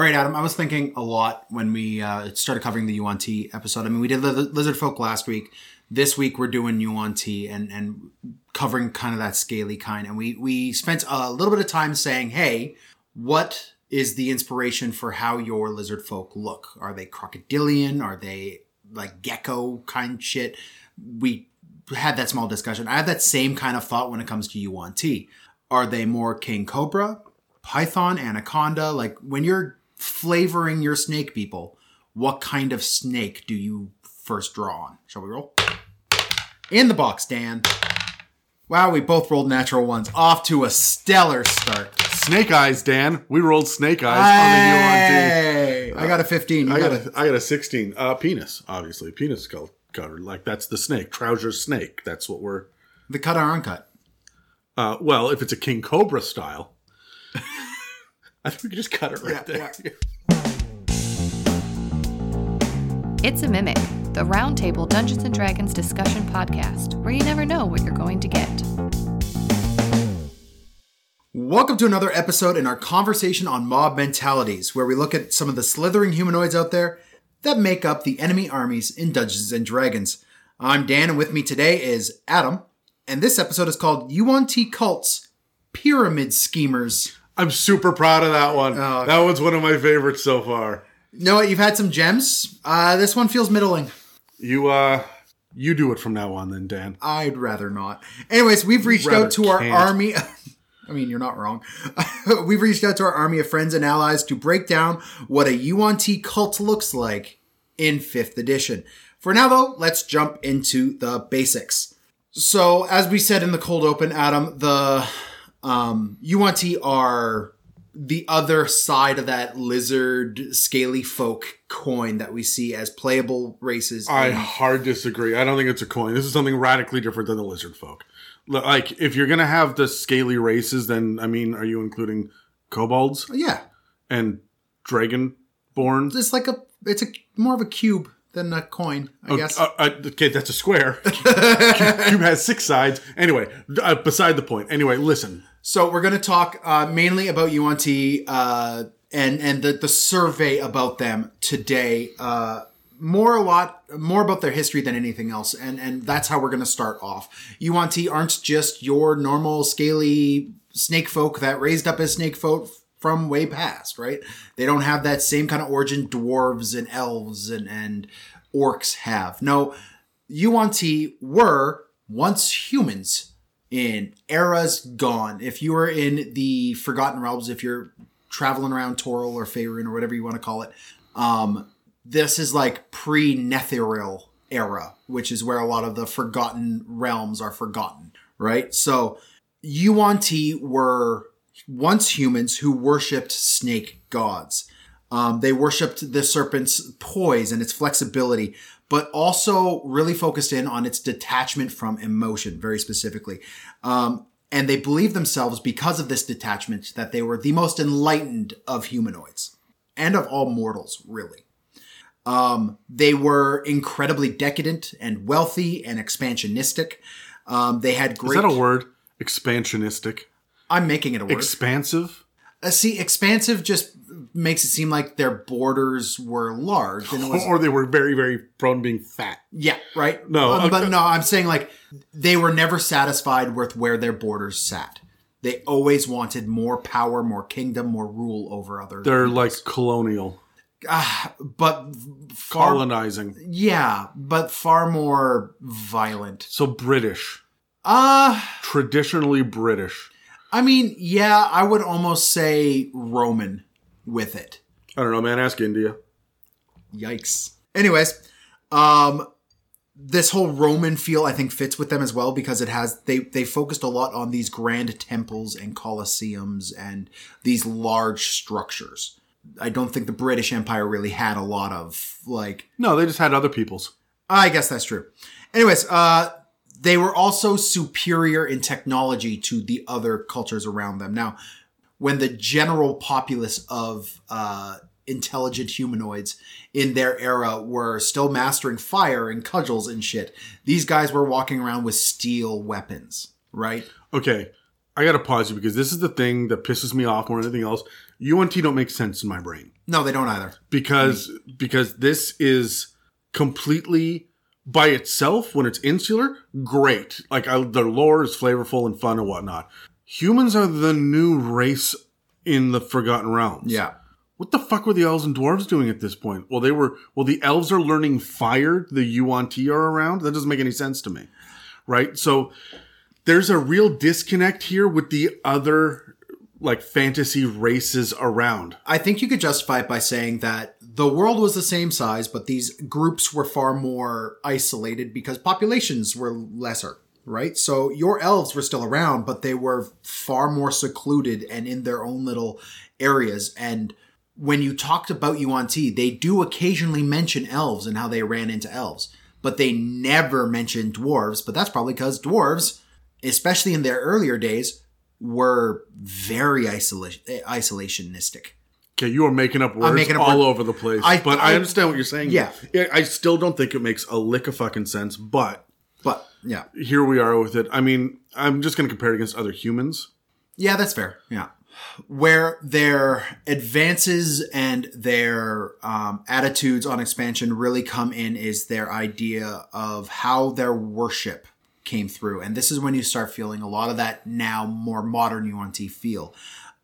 All right, Adam. I was thinking a lot when we uh, started covering the Yuan Ti episode. I mean, we did lizard folk last week. This week we're doing Yuan Ti and and covering kind of that scaly kind. And we we spent a little bit of time saying, hey, what is the inspiration for how your lizard folk look? Are they crocodilian? Are they like gecko kind shit? We had that small discussion. I have that same kind of thought when it comes to Yuan Ti. Are they more king cobra, python, anaconda? Like when you're flavoring your snake people, what kind of snake do you first draw on? Shall we roll? In the box, Dan. Wow, we both rolled natural ones. Off to a stellar start. Snake eyes, Dan. We rolled snake eyes Hey, I got a 15. You. I got got a, I got a 16. Uh, penis, obviously. Penis skull covered. Like that's the snake. Trouser snake. That's what we're. the cut or uncut. Uh, well, if it's a king cobra style, I think we could just cut it right Yeah, there. It's a Mimic, the Roundtable Dungeons and Dragons discussion podcast, where you never know what you're going to get. Welcome to another episode in our conversation on mob mentalities, where we look at some of the slithering humanoids out there that make up the enemy armies in Dungeons and Dragons. I'm Dan, and with me today is Adam, and this episode is called Yuan Ti Cults Pyramid Schemers. I'm super proud of that one. Oh. that one's one of my favorites so far. You know what? You've had some gems. Uh, this one feels middling. You uh, you do it from now on, then, Dan. I'd rather not. Anyways, we've reached Rather out to our can't. army. I mean, you're not wrong. we've reached out to our army of friends and allies to break down what a Yuan Ti cult looks like in 5th edition. For now, though, let's jump into the basics. So, as we said in the cold open, Adam, the um, Yuan Ti are the other side of that lizard scaly folk coin that we see as playable races. I in- hard disagree. I don't think it's a coin. This is something radically different than the lizard folk. Like, if you're gonna have the scaly races, then I mean, are you including kobolds yeah, and dragonborn? it's like a it's a more of a cube than a coin, I guess. Uh, uh, okay, that's a square. Cube has six sides. Anyway, uh, beside the point. Anyway, listen. So we're going to talk uh, mainly about Yuan Ti uh, and and the the survey about them today. Uh, more a lot more about their history than anything else, and and that's how we're going to start off. Yuan Ti aren't just your normal scaly snake folk that raised up as snake folk from way past, right? They don't have that same kind of origin dwarves and elves and and orcs have. No, Yuan Ti were once humans in eras gone. If you were in the Forgotten Realms, if you're traveling around Toril or Faerun or whatever you want to call it, um, this is like pre-Netheril era, which is where a lot of the Forgotten Realms are forgotten, right? So Yuan Ti were once humans who worshipped snake gods. Um, they worshipped the serpent's poise and its flexibility, but also really focused in on its detachment from emotion, very specifically. Um, and they believed themselves, because of this detachment, that they were the most enlightened of humanoids and of all mortals, really. Um, they were incredibly decadent and wealthy and expansionistic. Um, they had great. Is that a word? Expansionistic. I'm making it a word. Expansive? Uh, see, expansive just makes it seem like their borders were large, and it was Or they were very, very prone to being fat. yeah, right. No, Um, but no, I'm saying like they were never satisfied with where their borders sat. They always wanted more power, more kingdom, more rule over other. They're like colonial, Ah, but far, colonizing. yeah, but far more violent. So British. Uh Traditionally British. I mean, yeah, I would almost say Roman with it. I don't know, man. Ask India. Yikes. Anyways, um this whole Roman feel I think fits with them as well because it has they they focused a lot on these grand temples and colosseums and these large structures. I don't think the British Empire really had a lot of like No, they just had other people's. I guess that's true. Anyways, uh they were also superior in technology to the other cultures around them. Now, when the general populace of uh, intelligent humanoids in their era were still mastering fire and cudgels and shit, these guys were walking around with steel weapons, right? Okay, I gotta pause you because this is the thing that pisses me off more than anything else. UNT don't make sense in my brain. No, they don't either. because because this is completely by itself when it's insular great like I, the lore is flavorful and fun and whatnot humans are the new race in the forgotten realms. Yeah. what the fuck were the elves and dwarves doing at this point? Well they were well the elves are learning fire the yuan ti are around. That doesn't make any sense to me. Right? So there's a real disconnect here with the other like fantasy races around. I think you could justify it by saying that the world was the same size, but these groups were far more isolated because populations were lesser, right? So your elves were still around, but they were far more secluded and in their own little areas. And when you talked about Yuan Ti, they do occasionally mention elves and how they ran into elves, but they never mention dwarves. But that's probably because dwarves, especially in their earlier days, were very isola- isolationistic. Okay, you are making up words making up all word- over the place. I- but I, I- understand what you're saying. Yeah. I still don't think it makes a lick of fucking sense, but But yeah, here we are with it. I mean, I'm just going to compare it against other humans. yeah, that's fair. Yeah, where their advances and their um, attitudes on expansion really come in is their idea of how their worship came through, and this is when you start feeling a lot of that now more modern Yuan Ti feel.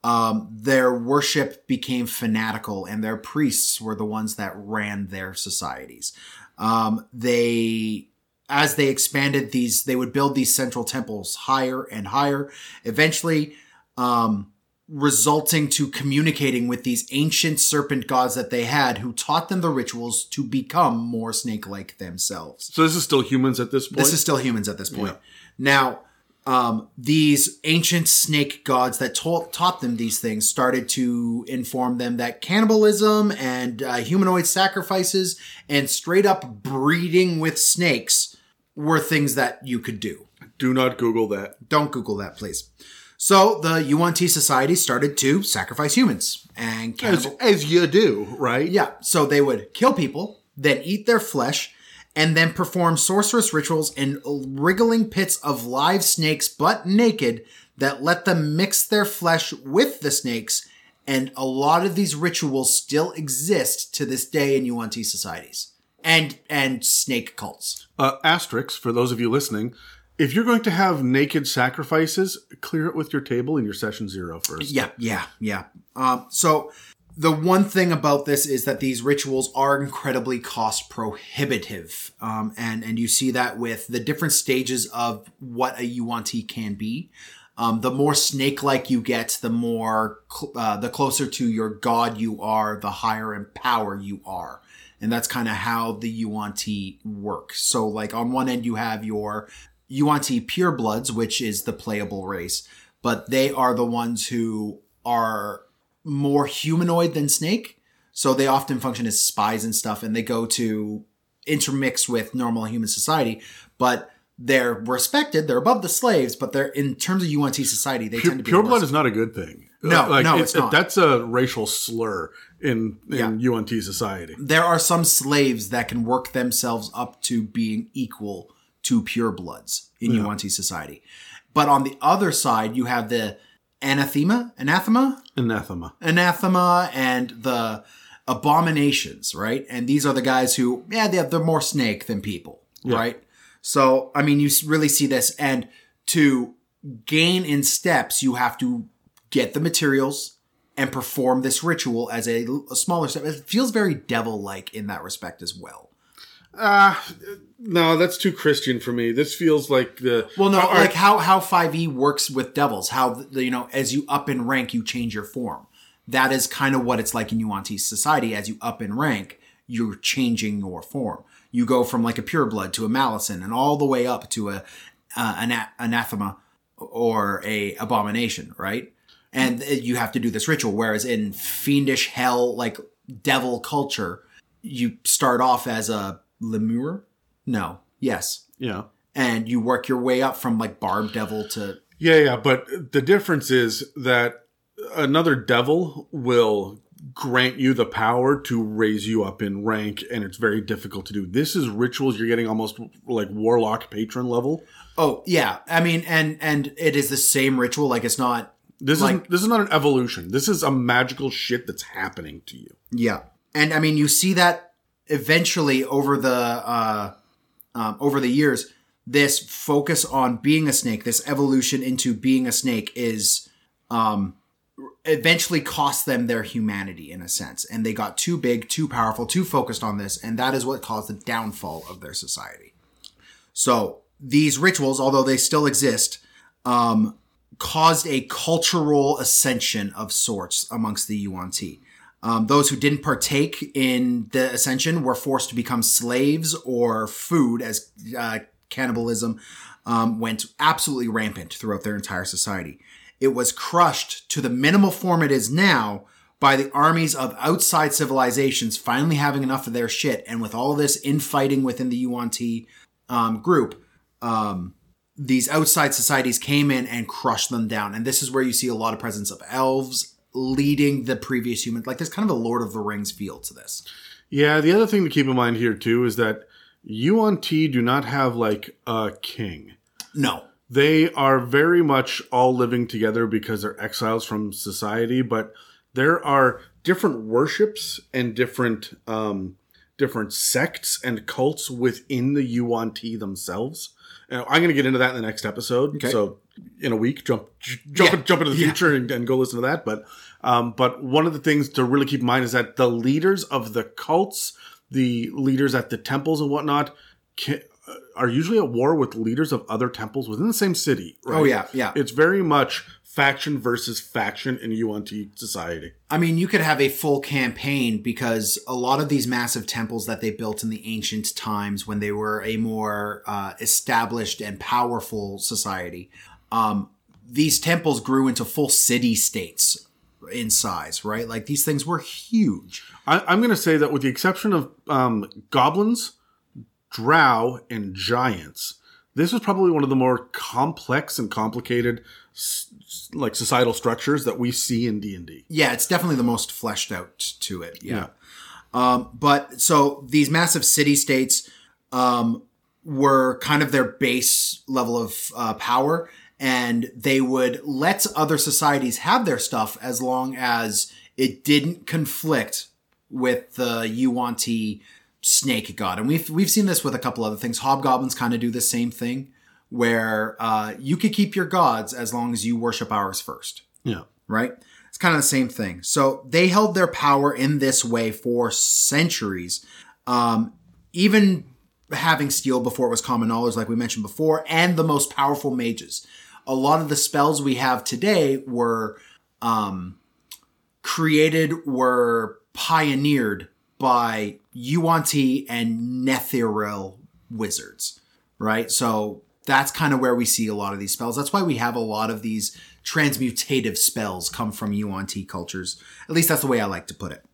Um, their worship became fanatical, and their priests were the ones that ran their societies. Um, they as they expanded these, they would build these central temples higher and higher, eventually um, resulting to communicating with these ancient serpent gods that they had who taught them the rituals to become more snake like themselves. So this is still humans at this point. This is still humans at this point. Now, um, these ancient snake gods that taught taught them these things started to inform them that cannibalism and uh, humanoid sacrifices and straight up breeding with snakes were things that you could do. Do not Google that. Don't Google that, please. So the Yuan Ti Society started to sacrifice humans and As, as you do, right? Yeah, so they would kill people, then eat their flesh, and then perform sorcerous rituals in wriggling pits of live snakes, but naked, that let them mix their flesh with the snakes. And a lot of these rituals still exist to this day in Yuan Ti societies and and snake cults. Uh, asterisks for those of you listening. If you're going to have naked sacrifices, clear it with your table in your session zero first. Yeah, yeah, yeah. Um, so the one thing about this is that these rituals are incredibly cost prohibitive, um, and and you see that with the different stages of what a Yuan Ti can be. Um, the more snake-like you get, the more cl- uh, the closer to your god you are, the higher in power you are, and that's kind of how the Yuan Ti works. So, like on one end, you have your Yuan Ti purebloods, which is the playable race, but they are the ones who are more humanoid than snake. So they often function as spies and stuff, and they go to intermix with normal human society, but they're respected. They're above the slaves, but they're in terms of Yuan Ti society, they Pure, tend to be pure blood is not a good thing. No, no, it's not. That's a racial slur in in Yuan Ti society. there are some slaves that can work themselves up to being equal to purebloods in Yuan Ti society. But on the other side, you have the anathema, anathema, Anathema. anathema, and the abominations, right? And these are the guys who, yeah, they're, they're more snake than people, right? So, I mean, you really see this. And to gain in steps, you have to get the materials and perform this ritual as a, a smaller step. It feels very devil like in that respect as well. Uh no, that's too Christian for me. This feels like the Well, no, Are- like how how five E works with devils. How the, you know, as you up in rank, you change your form. That is kind of what it's like in Yuan Ti society. As you up in rank, you're changing your form. You go from like a pure blood to a Malison, and all the way up to a uh, an anathema or a abomination, right? And you have to do this ritual. Whereas in fiendish hell, like devil culture, you start off as a lemure. No, yes, yeah. and you work your way up from like barb devil to Yeah, yeah, but the difference is that another devil will grant you the power to raise you up in rank, and it's very difficult to do. This is rituals you're getting almost like warlock patron level. oh yeah i mean and and it is the same ritual like it's not This Like- is this is not an evolution. This is a magical shit that's happening to you. Yeah, and I mean, you see that eventually over the uh, um, over the years. This focus on being a snake, this evolution into being a snake, is um, eventually cost them their humanity in a sense, and they got too big, too powerful, too focused on this, and that is what caused the downfall of their society. So these rituals, although they still exist, um, caused a cultural ascension of sorts amongst the Yuan Ti. Um, those who didn't partake in the ascension were forced to become slaves or food, as uh, cannibalism um, went absolutely rampant throughout their entire society. It was crushed to the minimal form it is now by the armies of outside civilizations finally having enough of their shit, and with all this infighting within the Yuan Ti um, group, um, these outside societies came in and crushed them down. And this is where you see a lot of presence of elves leading the previous human. Like there's kind of a Lord of the Rings feel to this. Yeah, the other thing to keep in mind here too is that Yuan Ti do not have like a king. No. They are very much all living together because they're exiles from society, but there are different worships and different um, different sects and cults within the Yuan Ti themselves. I'm going to get into that in the next episode. Okay. So in a week, jump jump Yeah. jump into the Yeah. future and, and go listen to that. But um, but one of the things to really keep in mind is that the leaders of the cults, the leaders at the temples and whatnot, can, are usually at war with leaders of other temples within the same city. Right? Oh, yeah, yeah. It's very much faction versus faction in Yuan Ti society. I mean, you could have a full campaign because a lot of these massive temples that they built in the ancient times when they were a more uh, established and powerful society, um, these temples grew into full city states in size, right? Like these things were huge. I, I'm going to say that with the exception of um, goblins, drow, and giants, this was probably one of the more complex and complicated s- like societal structures that we see in D&D. Yeah, it's definitely the most fleshed out to it. Yeah. Um, but so these massive city states um, were kind of their base level of uh, power, and they would let other societies have their stuff as long as it didn't conflict with the Yuan snake god. And we've we've seen this with a couple other things. Hobgoblins kind of do the same thing, where uh, you could keep your gods as long as you worship ours first Yeah. right? It's kind of the same thing. So they held their power in this way for centuries, um, even having steel before it was common knowledge, like we mentioned before, and the most powerful mages. A lot of the spells we have today were um, created, were pioneered by Yuan Ti and Netheril wizards, right? So that's kind of where we see a lot of these spells. That's why we have a lot of these transmutative spells come from Yuan Ti cultures. At least that's the way I like to put it.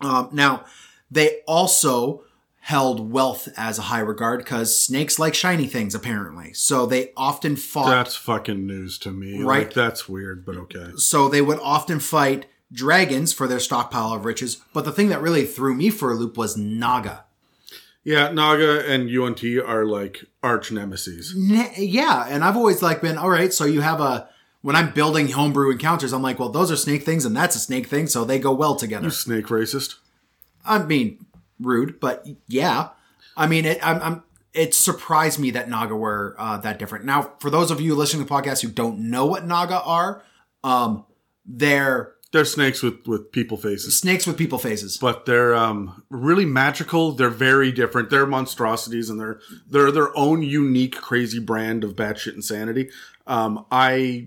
Um, now, they also held wealth as a high regard because snakes like shiny things, apparently. So they often fought. That's fucking news to me. Right. Like, that's weird, but okay. so they would often fight dragons for their stockpile of riches. But the thing that really threw me for a loop was Naga. Yeah, Naga and Yuan Ti are like arch nemesis. Ne- yeah, and I've always like been all right. So you have a when I'm building homebrew encounters, I'm like, well, those are snake things, and that's a snake thing, so they go well together. Snake racist. I mean, rude, but yeah. I mean, it, I'm, I'm, it surprised me that Naga were uh, that different. Now, for those of you listening to the podcast who don't know what Naga are, um, they're They're snakes with, with people faces. snakes with people faces. But they're um, really magical. They're very different. They're monstrosities and they're they're their own unique, crazy brand of batshit insanity. Um, I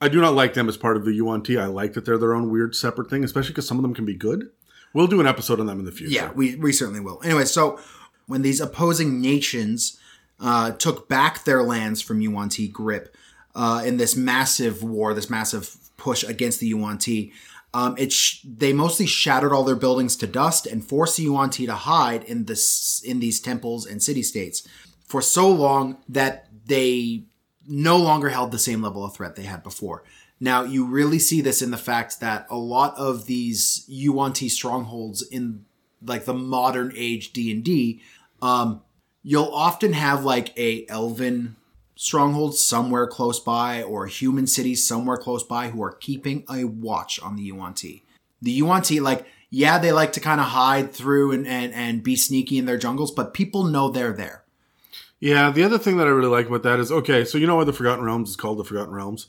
I do not like them as part of the Yuan Ti. I like that they're their own weird separate thing, especially because some of them can be good. We'll do an episode on them in the future. Yeah, we, we certainly will. Anyway, so when these opposing nations uh, took back their lands from Yuan Ti grip uh, in this massive war, this massive push against the Yuan Ti, um, it sh- they mostly shattered all their buildings to dust and forced the Yuan Ti to hide in this in these temples and city states for so long that they no longer held the same level of threat they had before. Now, you really see this in the fact that a lot of these Yuan Ti strongholds in like the modern age D&D, um, you'll often have like a elven strongholds somewhere close by or human cities somewhere close by who are keeping a watch on the Yuan Ti. The Yuan Ti, like, yeah, they like to kind of hide through and, and, and be sneaky in their jungles, but people know they're there. Yeah, the other thing that I really like about that is okay, so you know why the Forgotten Realms is called the Forgotten Realms?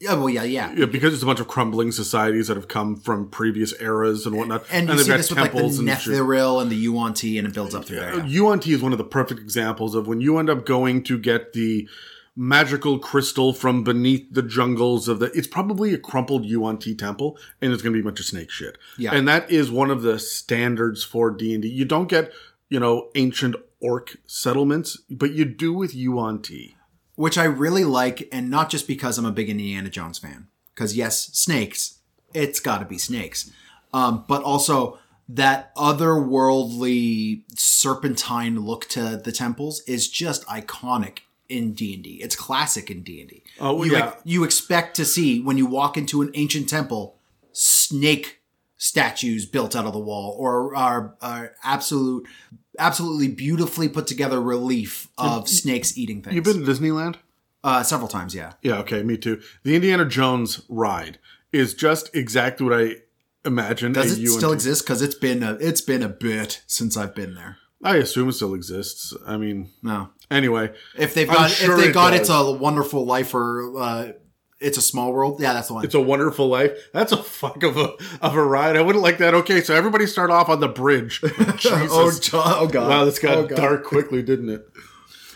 Yeah, well, yeah, yeah. Yeah, because it's a bunch of crumbling societies that have come from previous eras and whatnot. And you they've see got this with like the temples and. Netheril and the Yuan Ti, and it builds up through there. yeah. Yuan Ti is one of the perfect examples of when you end up going to get the magical crystal from beneath the jungles of the it's probably a crumpled Yuan Ti temple and it's going to be a bunch of snake shit. Yeah. And that is one of the standards for D&D. You don't get, you know, ancient orc settlements, but you do with Yuan Ti. Which I really like, and not just because I'm a big Indiana Jones fan. Because yes, snakes, it's got to be snakes, um, but also that otherworldly serpentine look to the temples is just iconic in D and D. It's classic in D and D. Oh, you, yeah. you expect to see when you walk into an ancient temple, snake statues built out of the wall, or are, are absolute, absolutely beautifully put together relief of snakes eating things. You've been to Disneyland? Uh, several times, yeah. Yeah, okay, me too. The Indiana Jones ride is just exactly what I imagined. Does it still exist? Because it's been a it's been a bit since I've been there. I assume it still exists. I mean, No, anyway, if they've got sure if they it got does. it's a wonderful life or uh, it's a small world. Yeah, that's the one. It's a wonderful life. That's a fuck of a of a ride. I wouldn't like that. Okay, so everybody start off on the bridge. Jesus. oh, oh god! wow, this got Oh, dark quickly, didn't it?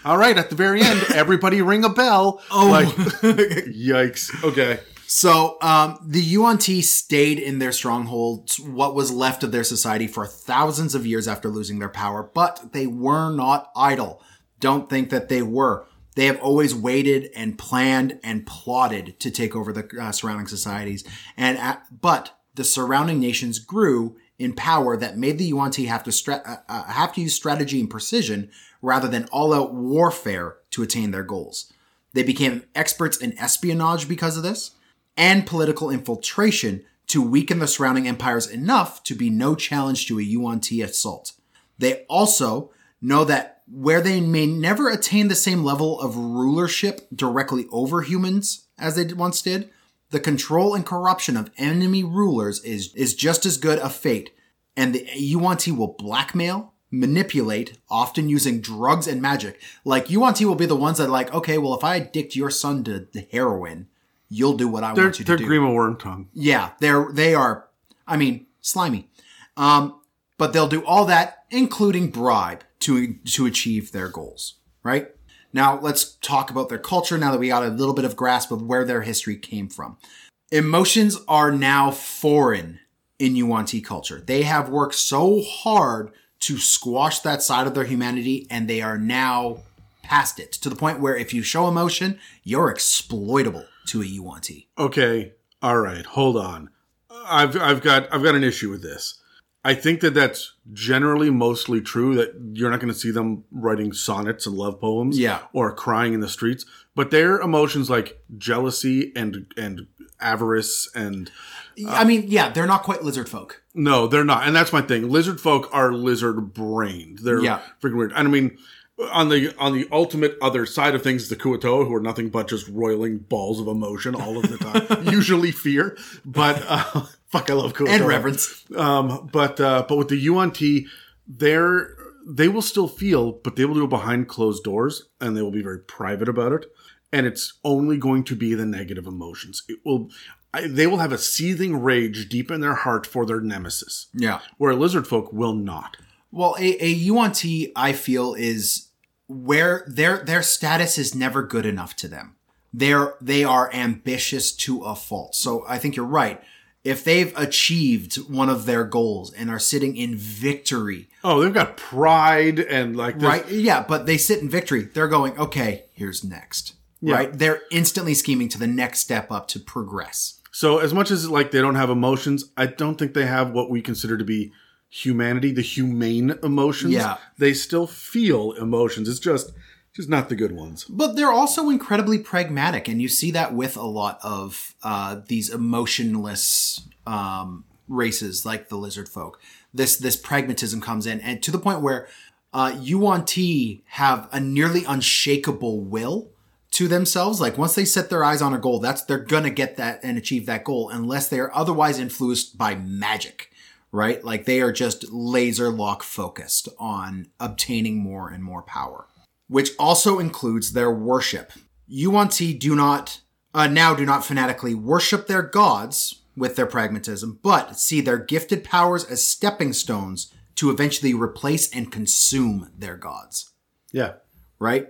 All right, at the very end, everybody ring a bell. Oh. Like, yikes. Okay. So um, the Yuan Ti stayed in their strongholds, what was left of their society, for thousands of years after losing their power, but they were not idle. Don't think that they were. They have always waited and planned and plotted to take over the uh, surrounding societies, and at, but the surrounding nations grew in power that made the Yuan Ti have to stra- uh, uh, have to use strategy and precision rather than all-out warfare to attain their goals. They became experts in espionage because of this and political infiltration to weaken the surrounding empires enough to be no challenge to a Yuan Ti assault. They also know that where they may never attain the same level of rulership directly over humans as they once did, the control and corruption of enemy rulers is, is just as good a fate, and the Yuan Ti will blackmail, manipulate, often using drugs and magic. Like Yuan Ti will be the ones that like, okay, well, if I addict your son to the heroin, you'll do what I They're, want you to do. they're. Grima Wormtongue. Yeah, they're they are. I mean, slimy. Um, but they'll do all that, including bribe, to to achieve their goals. Right now, let's talk about their culture. Now that we got a little bit of grasp of where their history came from, emotions are now foreign in Yuan Ti culture. They have worked so hard to squash that side of their humanity, and they are now past it to the point where if you show emotion, you're exploitable to a Yuan Ti. Okay, all right, hold on. I've I've got I've got an issue with this. I think that that's generally mostly true. That you're not going to see them writing sonnets and love poems, Yeah. or crying in the streets. But their emotions like jealousy and and avarice and I mean, yeah, they're not quite lizard folk. no, they're not. And that's my thing. Lizard folk are lizard brained. They're Yeah. freaking weird. And I mean, on the on the ultimate other side of things, the Kuotoa, who are nothing but just roiling balls of emotion all of the time, usually fear. But uh, fuck, I love Kuotoa And reverence. Um, but uh, but with the Yuan Ti, they're they will still feel, but they will do it behind closed doors, and they will be very private about it. And it's only going to be the negative emotions. It will. I, they will have a seething rage deep in their heart for their nemesis Yeah. where lizard folk will not. Well, a, a Yuan Ti, I feel, is where their their status is never good enough to them. They're they are ambitious to a fault. So I think you're right. If they've achieved one of their goals and are sitting in victory, Oh, they've got pride and like this, right? Yeah, but they sit in victory. They're going, okay, here's next. Right? They're instantly scheming to the next step up to progress. So as much as like they don't have emotions, I don't think they have what we consider to be humanity, the humane emotions. Yeah. They still feel emotions. It's just just not the good ones. But they're also incredibly pragmatic, and you see that with a lot of uh, these emotionless um, races, like the lizard folk. This this pragmatism comes in, and to the point where uh, Yuan Ti have a nearly unshakable will to themselves. Like once they set their eyes on a goal, that's they're gonna get that and achieve that goal unless they are otherwise influenced by magic, right? Like they are just laser lock focused on obtaining more and more power, which also includes their worship. Yuan-Ti do not uh, now do not fanatically worship their gods with their pragmatism, but see their gifted powers as stepping stones to eventually replace and consume their gods Yeah. right?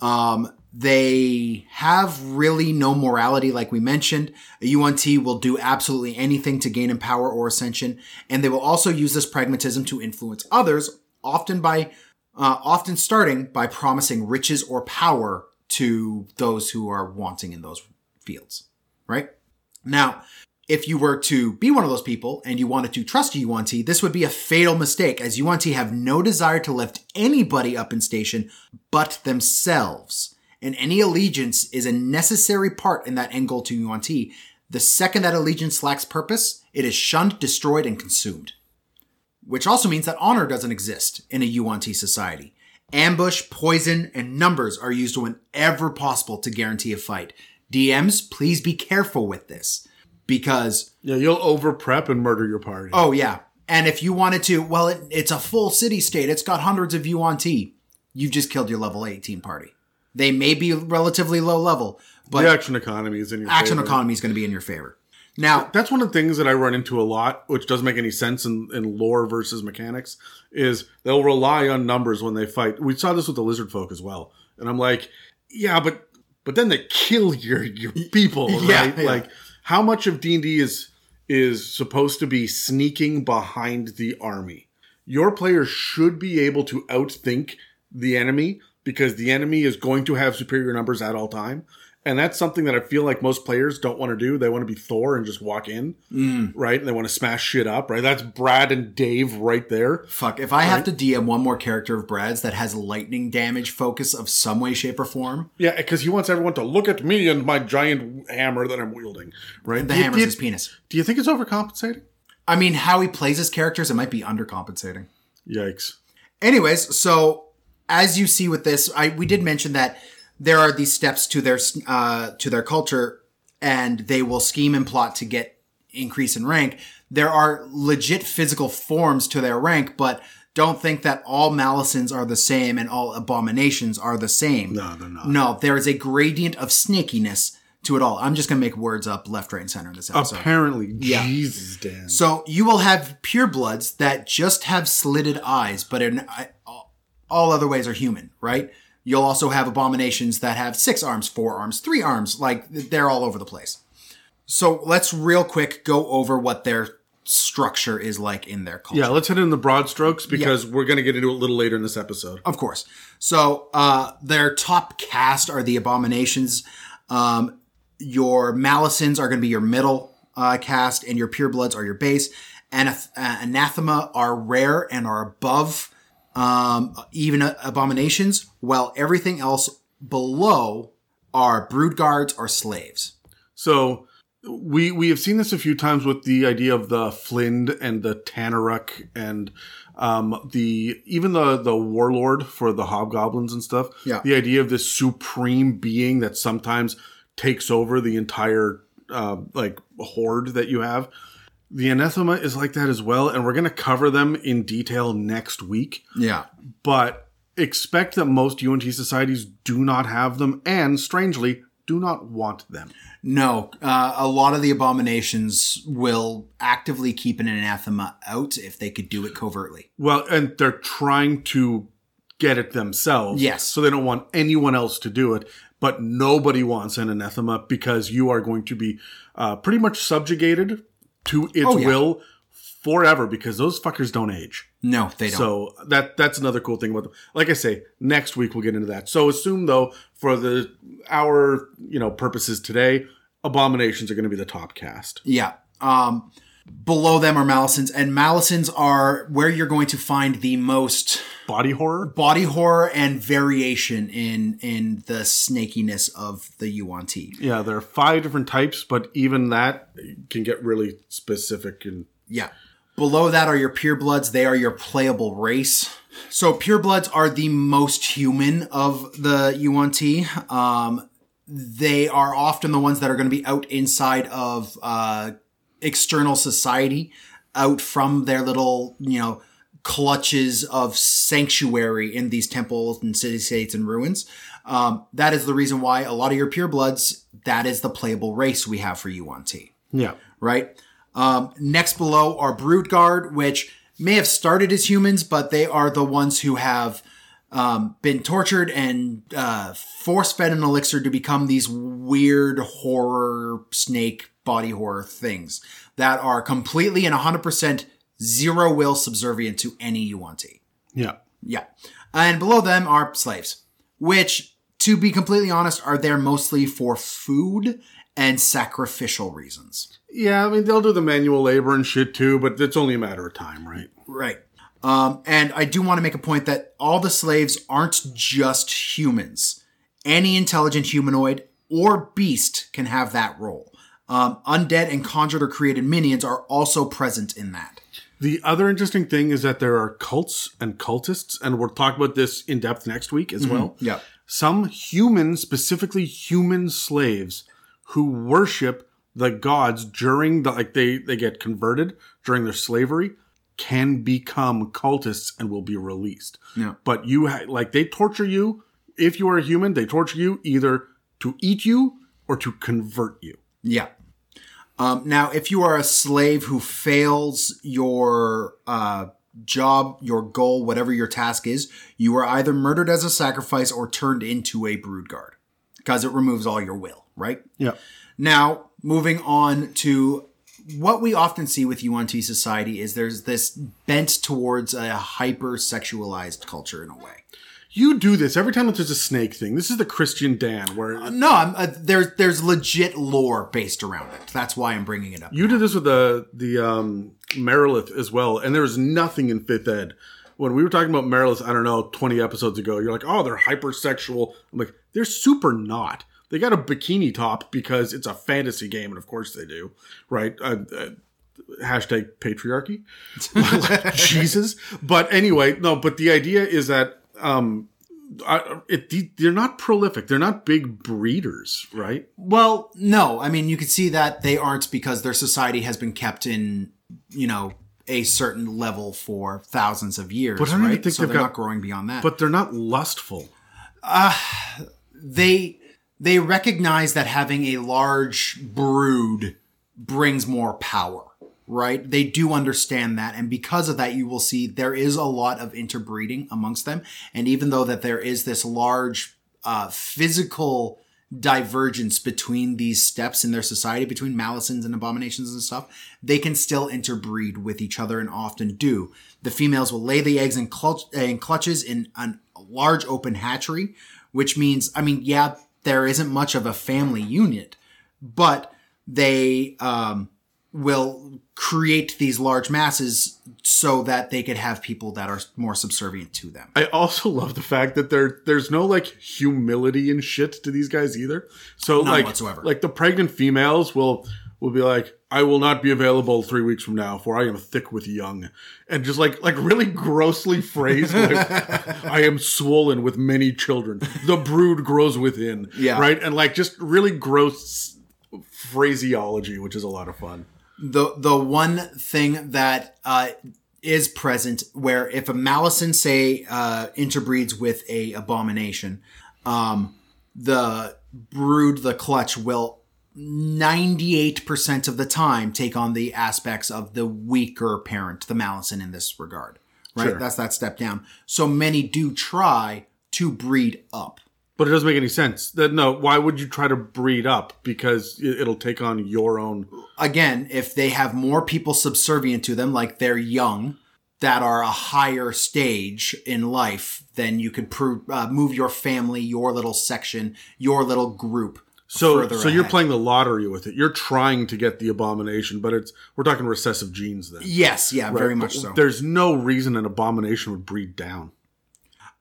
Um, they have really no morality, like we mentioned. A Yuan Ti will do absolutely anything to gain in power or ascension, and they will also use this pragmatism to influence others, often by, uh, often starting by promising riches or power to those who are wanting in those fields, right? Now, if you were to be one of those people and you wanted to trust Yuan Ti, this would be a fatal mistake as Yuan Ti have no desire to lift anybody up in station but themselves. And any allegiance is a necessary part in that end goal to Yuan Ti. The second that allegiance lacks purpose, it is shunned, destroyed, and consumed. Which also means that honor doesn't exist in a Yuan Ti society. Ambush, poison, and numbers are used whenever possible to guarantee a fight. DMs, please be careful with this because Yeah, you'll over prep and murder your party. Oh yeah. And if you wanted to, well, it, it's a full city state. It's got hundreds of Yuan Ti. You've just killed your level 18 party. They may be relatively low level, but the action economy is in your action favor. economy is going to be in your favor. Now, That's one of the things that I run into a lot, which doesn't make any sense in, in lore versus mechanics, is they'll rely on numbers when they fight. We saw this with the lizard folk as well. And I'm like, yeah, but but then they kill your your people, Yeah, right? yeah. Like how much of D&D is is supposed to be sneaking behind the army? Your players should be able to outthink the enemy because the enemy is going to have superior numbers at all time. And that's something that I feel like most players don't want to do. They want to be Thor and just walk in, mm. right? And they want to smash shit up, right? That's Brad and Dave right there. fuck, if I have to DM one more character of Brad's that has lightning damage focus of some way, shape, or form, Yeah, because he wants everyone to look at me and my giant hammer that I'm wielding, right? the Do you- hammer's his penis. do you think it's overcompensating? I mean, how he plays his characters, it might be undercompensating. Yikes. Anyways, so as you see with this, I we did mention that there are these steps to their uh, to their culture, and they will scheme and plot to get increase in rank. There are legit physical forms to their rank, but don't think that all Malisons are the same and all abominations are the same. No, they're not. No, there is a gradient of snakiness to it all. I'm just gonna make words up left, right, and center in this episode. Apparently, Yeah. Jesus, Dan. So you will have purebloods that just have slitted eyes, but in all other ways are human, right? You'll also have abominations that have six arms, four arms, three arms, like they're all over the place. So let's real quick go over what their structure is like in their culture. yeah, let's hit it in the broad strokes because we're going to get into it a little later in this episode. Of course. So uh, their top cast are the abominations. Um, your Malisons are going to be your middle uh, cast, and your purebloods are your base. Anath- uh, anathema are rare and are above um, even uh, abominations, while everything else below are brood guards or slaves. So we we have seen this a few times with the idea of the Flind and the Tanarukk and um, the even the the warlord for the hobgoblins and stuff. Yeah. The idea of this supreme being that sometimes takes over the entire uh, like horde that you have. The anathema is like that as well, and we're going to cover them in detail next week. Yeah. But expect that most Yuan Ti societies do not have them, and strangely, do not want them. No, uh, a lot of the abominations will actively keep an anathema out if they could do it covertly. Well, and they're trying to get it themselves. Yes. So they don't want anyone else to do it. But nobody wants an anathema because you are going to be uh, pretty much subjugated to its Oh, yeah. will forever because those fuckers don't age. No, they don't. So that that's another cool thing about them. Like I say, next week we'll get into that. So assume though, for the our you know purposes today, abominations are going to be the top cast. Yeah. Um, below them are Malisons, and Malisons are where you're going to find the most Body horror. body horror and variation in in the snakiness of the Yuan Ti. Yeah, there are five different types, but even that can get really specific and Yeah. Below that are your purebloods. They are your playable race. So purebloods are the most human of the Yuan Ti. Um, they are often the ones that are going to be out inside of uh, external society, out from their little, you know, clutches of sanctuary in these temples and city states and ruins. Um, that is the reason why a lot of your purebloods, that is the playable race we have for Yuan Ti Yeah. right? Um, next below are Broodguard, which may have started as humans, but they are the ones who have um, been tortured and uh, force fed an elixir to become these weird horror snake body horror things that are completely and 100% zero will subservient to any Yuan Ti. Yeah. Yeah. And below them are slaves, which, to be completely honest, are there mostly for food and sacrificial reasons. Yeah, I mean they'll do the manual labor and shit too, but it's only a matter of time, right? Right. Um, and I do want to make a point that all the slaves aren't just humans. Any intelligent humanoid or beast can have that role. Um, undead and conjured or created minions are also present in that. The other interesting thing is that there are cults and cultists, and we'll talk about this in depth next week as well. Yeah. Some human, specifically human slaves, who worship the gods during the like they they get converted during their slavery can become cultists and will be released. Yeah. But you ha- like they torture you if you are a human. They torture you either to eat you or to convert you. Yeah. Um, now, if you are a slave who fails your uh, job, your goal, whatever your task is, you are either murdered as a sacrifice or turned into a brood guard because it removes all your will, right? Yeah. Now, moving on to what we often see with Yuan Ti society is there's this bent towards a hyper sexualized culture in a way. You do this every time that there's a snake thing. This is the Christian Dan where No, I'm, uh, there's there's legit lore based around it. That's why I'm bringing it up. You did this with the the um Marilith as well, and there was nothing in fifth ed. When we were talking about Marilith, I don't know, twenty episodes ago, you're like, oh, they're hypersexual. I'm like, they're super not. They got a bikini top because it's a fantasy game, and of course they do, right? Uh, uh, hashtag patriarchy, Jesus. But anyway, no. But the idea is that um, I, it, they're not prolific. They're not big breeders, right? Well, no. I mean, you can see that they aren't because their society has been kept in, you know, a certain level for thousands of years, But I don't even right? think so they're got- not growing beyond that. But they're not lustful. they they recognize that having a large brood brings more power right? They do understand that. And because of that you will see there is a lot of interbreeding amongst them. And even though that there is this large uh, physical divergence between these steps in their society between Malisons and abominations and stuff they can still interbreed with each other and often do. The females will lay the eggs in, clutch, in clutches in a large open hatchery which means i mean yeah there isn't much of a family unit but they um, will create these large masses so that they could have people that are more subservient to them I also love the fact that there there's no like humility and shit to these guys either. So None like whatsoever. like the pregnant females will will be like, I will not be available three weeks from now, for I am thick with young, and just like like really grossly phrased, like, I am swollen with many children. The brood grows within, Yeah. right, and like just really gross phraseology, which is a lot of fun. The the one thing that uh, is present where if a malison say uh, interbreeds with a abomination, um, the brood, the clutch will. 98% of the time take on the aspects of the weaker parent, the malison in this regard. Right? Sure. That's that step down. So many do try to breed up. But it doesn't make any sense. That no, why would you try to breed up? Because it'll take on your own. Again, if they have more people subservient to them, like they're young, that are a higher stage in life, then you could uh, move your family, your little section, your little group. So, further so you're playing the lottery with it. You're trying to get the abomination, but it's we're talking recessive genes then. Yes, yeah, very much so. There's no reason an abomination would breed down.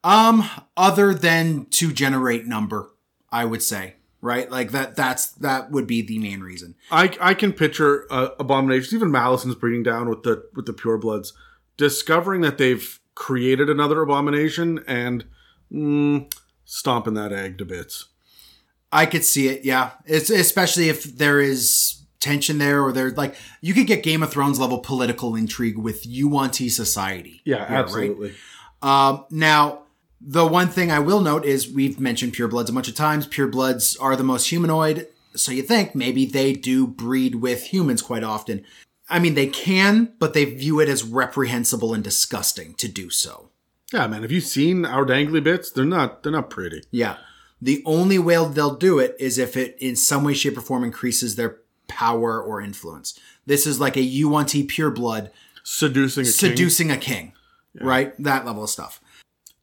Um, other than to generate number, I would say, right? Like that. That's that would be the main reason. I I can picture uh, abominations, even Malison's breeding down with the with the purebloods, discovering that they've created another abomination and mm, stomping that egg to bits. I could see it. Yeah, it's especially if there is tension there, or there's like you could get Game of Thrones level political intrigue with Yuan-Ti society. Yeah, here, right? absolutely. Um, now, the one thing I will note is we've mentioned purebloods a bunch of times. Purebloods are the most humanoid, so you think maybe they do breed with humans quite often. I mean, they can, but they view it as reprehensible and disgusting to do so. Yeah, man. Have you seen our dangly bits? They're not. They're not pretty. Yeah. The only way they'll do it is if it in some way, shape, or form increases their power or influence. This is like a Yuan-Ti pureblood Seducing a king. seducing a king, right? That level of stuff.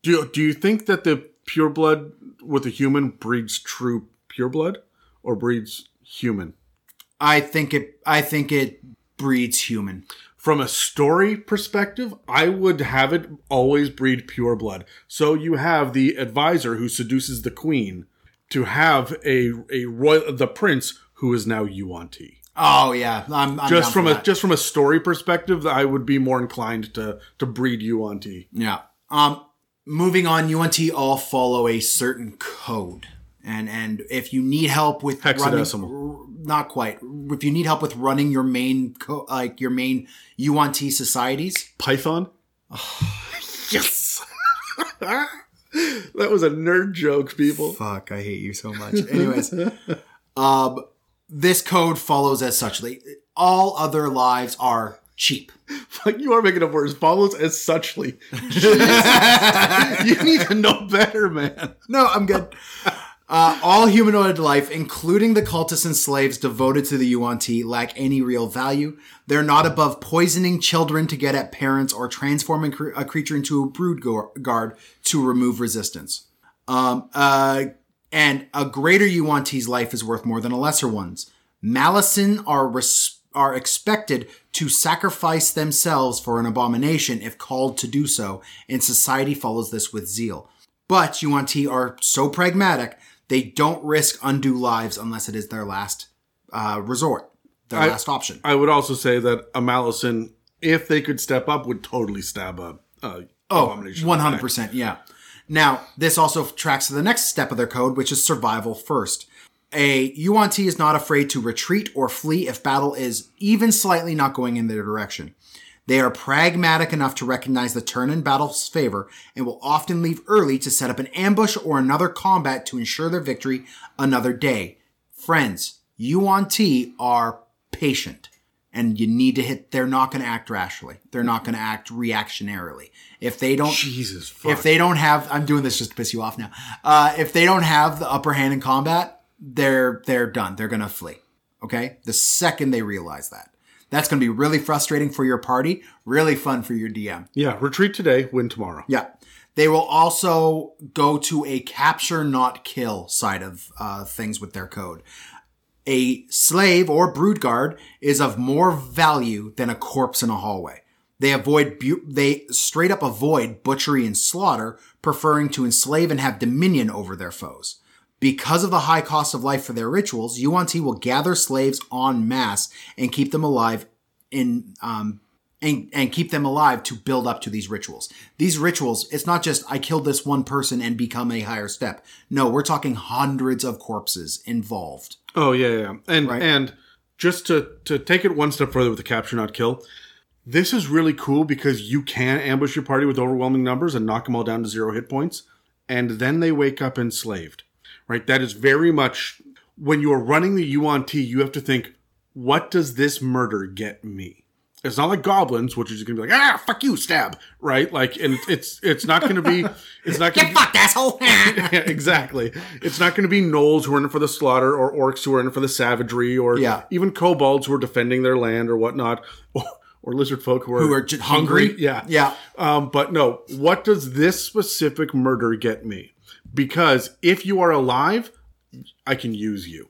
Do you, do you think that the pureblood with a human breeds true pureblood or breeds human? I think it. I think it breeds human. From a story perspective, I would have it always breed pure blood. So you have the advisor who seduces the queen to have a a royal the prince who is now Yuan Ti. Oh yeah, I'm, I'm Just from a that. just from a story perspective, I would be more inclined to to breed Yuan Ti. yeah. Um, moving on, Yuan-Ti all follow a certain code, and and if you need help with Hexadecimal. running, not quite. If you need help with running your main co- like your main Yuan-Ti societies, Python. yes. that was a nerd joke, people. Fuck, I hate you so much. Anyways, um, this code follows as such. All other lives are cheap. Like you are making up words. Follows as suchly. you need to know better, man. No, I'm good. Uh, all humanoid life, including the cultists and slaves devoted to the Yuan-Ti, lack any real value. They're not above poisoning children to get at parents or transforming cre- a creature into a brood go- guard to remove resistance. Um, uh, and a greater Yuan-Ti's life is worth more than a lesser one's. Malison are res- are expected to sacrifice themselves for an abomination if called to do so, and society follows this with zeal. But Yuan-Ti are so pragmatic, they don't risk undue lives unless it is their last uh, resort, their I- last option. I would also say that a Malison, if they could step up, would totally stab a, a Oh, abomination. 100%, yeah. Now, this also tracks to the next step of their code, which is survival first. A Yuan-Ti is not afraid to retreat or flee if battle is even slightly not going in their direction. They are pragmatic enough to recognize the turn in battle's favor and will often leave early to set up an ambush or another combat to ensure their victory another day. Friends, Yuan-Ti are patient and you need to hit, they're not going to act rashly. They're not going to act reactionarily. If they don't, Jesus, fuck. if they don't have, I'm doing this just to piss you off now. Uh, if they don't have the upper hand in combat, they're they're done. They're gonna flee. Okay, the second they realize that, that's gonna be really frustrating for your party. Really fun for your DM. yeah, retreat today, win tomorrow. Yeah. They will also go to a capture, not kill side of uh, things with their code. A slave or brood guard is of more value than a corpse in a hallway. They avoid, bu- they straight up avoid butchery and slaughter, preferring to enslave and have dominion over their foes. Because of the high cost of life for their rituals, Yuan-Ti will gather slaves en masse and keep them alive in um, and, and keep them alive to build up to these rituals. These rituals, it's not just I killed this one person and become a higher step. No, we're talking hundreds of corpses involved. Oh yeah, yeah, and Right. and just to to take it one step further with the capture not kill, this is really cool because you can ambush your party with overwhelming numbers and knock them all down to zero hit points, and then they wake up enslaved. Right, that is very much when you are running the Yuan-Ti. You have to think, what does this murder get me? It's not like goblins, which is just gonna be like, ah, fuck you, stab, right? Like, and it's it's not gonna be, it's not gonna be, fucked, asshole! yeah, exactly. It's not going to be gnolls who are in it for the slaughter, or orcs who are in it for the savagery, or Yeah. even kobolds who are defending their land or whatnot, or, or lizard folk who are, Who are just hungry. Yeah, Yeah. Um, but no, what does this specific murder get me? Because if you are alive, I can use you.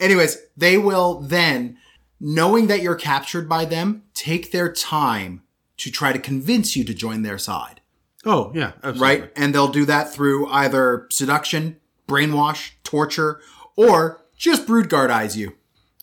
Anyways, they will then, knowing that you're captured by them, take their time to try to convince you to join their side. Oh yeah, absolutely. right? And they'll do that through either seduction, brainwash, torture, or just broodguard eyes you.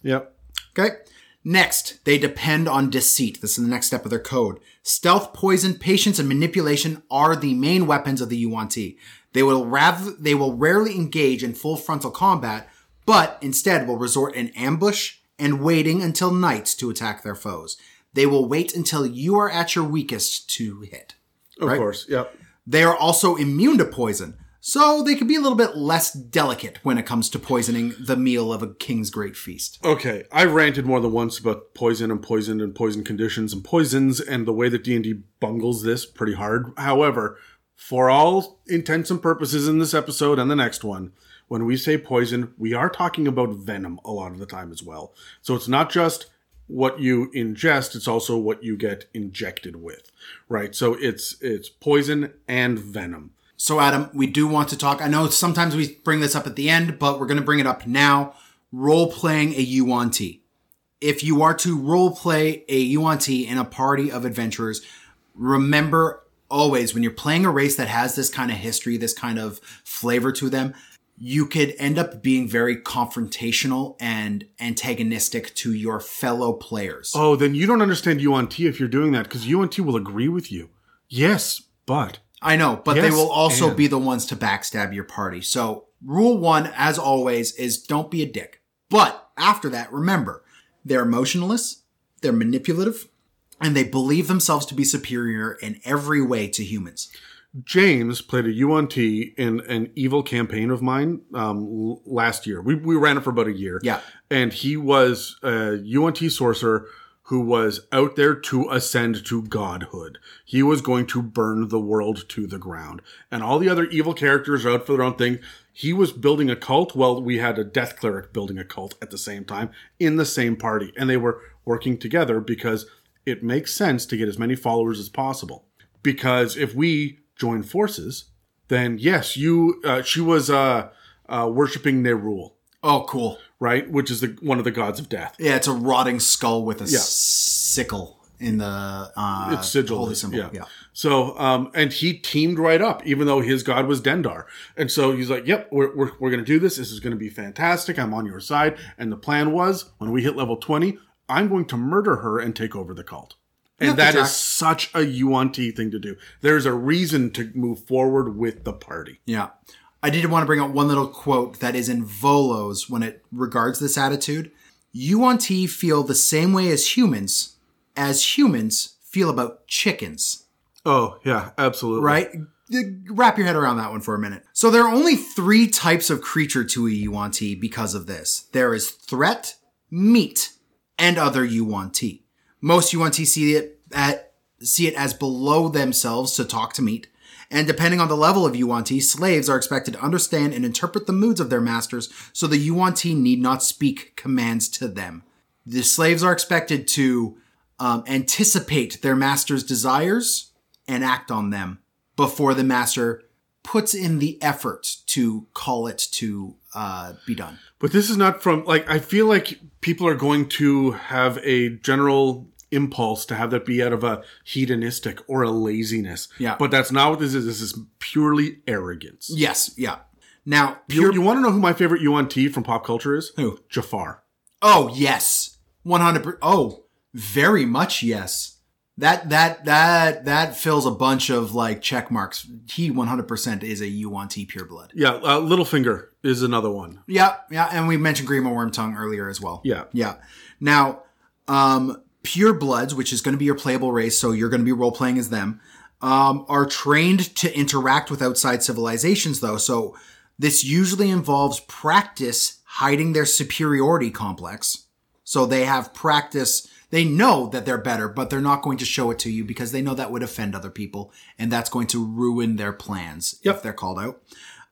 Yep. Okay. Next, they depend on deceit. This is the next step of their code. Stealth, poison, patience, and manipulation are the main weapons of the Yuan-Ti. They will rather, they will rarely engage in full frontal combat, but instead will resort in ambush and waiting until night to attack their foes. They will wait until you are at your weakest to hit. Of Right. course. Yep. They are also immune to poison, so they can be a little bit less delicate when it comes to poisoning the meal of a king's great feast. Okay, I ranted more than once about poison and poison and poison conditions and poisons and the way that D&D bungles this pretty hard. However, for all intents and purposes in this episode and the next one, when we say poison, we are talking about venom a lot of the time as well. So it's not just what you ingest, it's also what you get injected with, right? So it's it's poison and venom. So, Adam, we do want to talk. I know sometimes we bring this up at the end, but we're going to bring it up now. Role playing a Yuan-Ti. If you are to role play a Yuan-Ti in a party of adventurers, remember always when you're playing a race that has this kind of history, this kind of flavor to them, you could end up being very confrontational and antagonistic to your fellow players. Oh, then you don't understand Yuan-Ti if you're doing that because Yuan-Ti will agree with you. Yes, but I know, but they will also and- be the ones to backstab your party. So, rule one, as always, is don't be a dick. But after that, remember, they're emotionless, they're manipulative, and they believe themselves to be superior in every way to humans. James played a Yuan-Ti in an evil campaign of mine um, l- last year. We, we ran it for about a year. Yeah. And he was a Yuan-Ti sorcerer who was out there to ascend to godhood. He was going to burn the world to the ground. And all the other evil characters are out for their own thing. He was building a cult. Well, we had a death cleric building a cult at the same time in the same party. And they were working together because it makes sense to get as many followers as possible. Because if we join forces, then yes, you, uh, she was, uh, uh, worshiping Nerull, Oh, cool. right? Which is the, one of the gods of death. Yeah, it's a rotting skull with a Yeah. sickle in the uh, It's sigil. holy symbol. Yeah. yeah. So, um, and he teamed right up, even though his god was Dendar. And so he's like, yep, we're, we're, we're going to do this. This is going to be fantastic. I'm on your side. And the plan was when we hit level 20, I'm going to murder her and take over the cult. And that is such a Yuan-Ti thing to do. There's a reason to move forward with the party. Yeah. I did want to bring up one little quote that is in Volos when it regards this attitude. Yuan-Ti feel the same way as humans, as humans feel about chickens, Oh, yeah, absolutely. right? Wrap your head around that one for a minute. So there are only three types of creature to a Yuan-Ti because of this. There is threat, meat, and other Yuan-Ti. Most Yuan-Ti see it at see it as below themselves to talk to meat. And depending on the level of Yuan-Ti, slaves are expected to understand and interpret the moods of their masters, so the Yuan-Ti need not speak commands to them. The slaves are expected to um, anticipate their master's desires and act on them before the master puts in the effort to call it to uh, be done. But this is not from like I feel like people are going to have a general impulse to have that be out of a hedonistic or a laziness. Yeah. But that's not what this is. This is purely arrogance. Yes, yeah. Now, You, pure. you want to know who my favorite Yuan-Ti from pop culture is? Who? Jafar. oh yes, one hundred. Oh, very much yes. That that that that fills a bunch of like check marks. He one hundred percent is a Yuan-Ti pureblood. Yeah, uh, Littlefinger is another one. Yeah, yeah, and we mentioned Grima Wormtongue earlier as well. Yeah. Yeah. Now, um, pure bloods, which is going to be your playable race, so you're going to be role playing as them, um, are trained to interact with outside civilizations, though. So this usually involves practice hiding their superiority complex. So they have practice. They know that they're better, but they're not going to show it to you because they know that would offend other people, and that's going to ruin their plans if they're called out.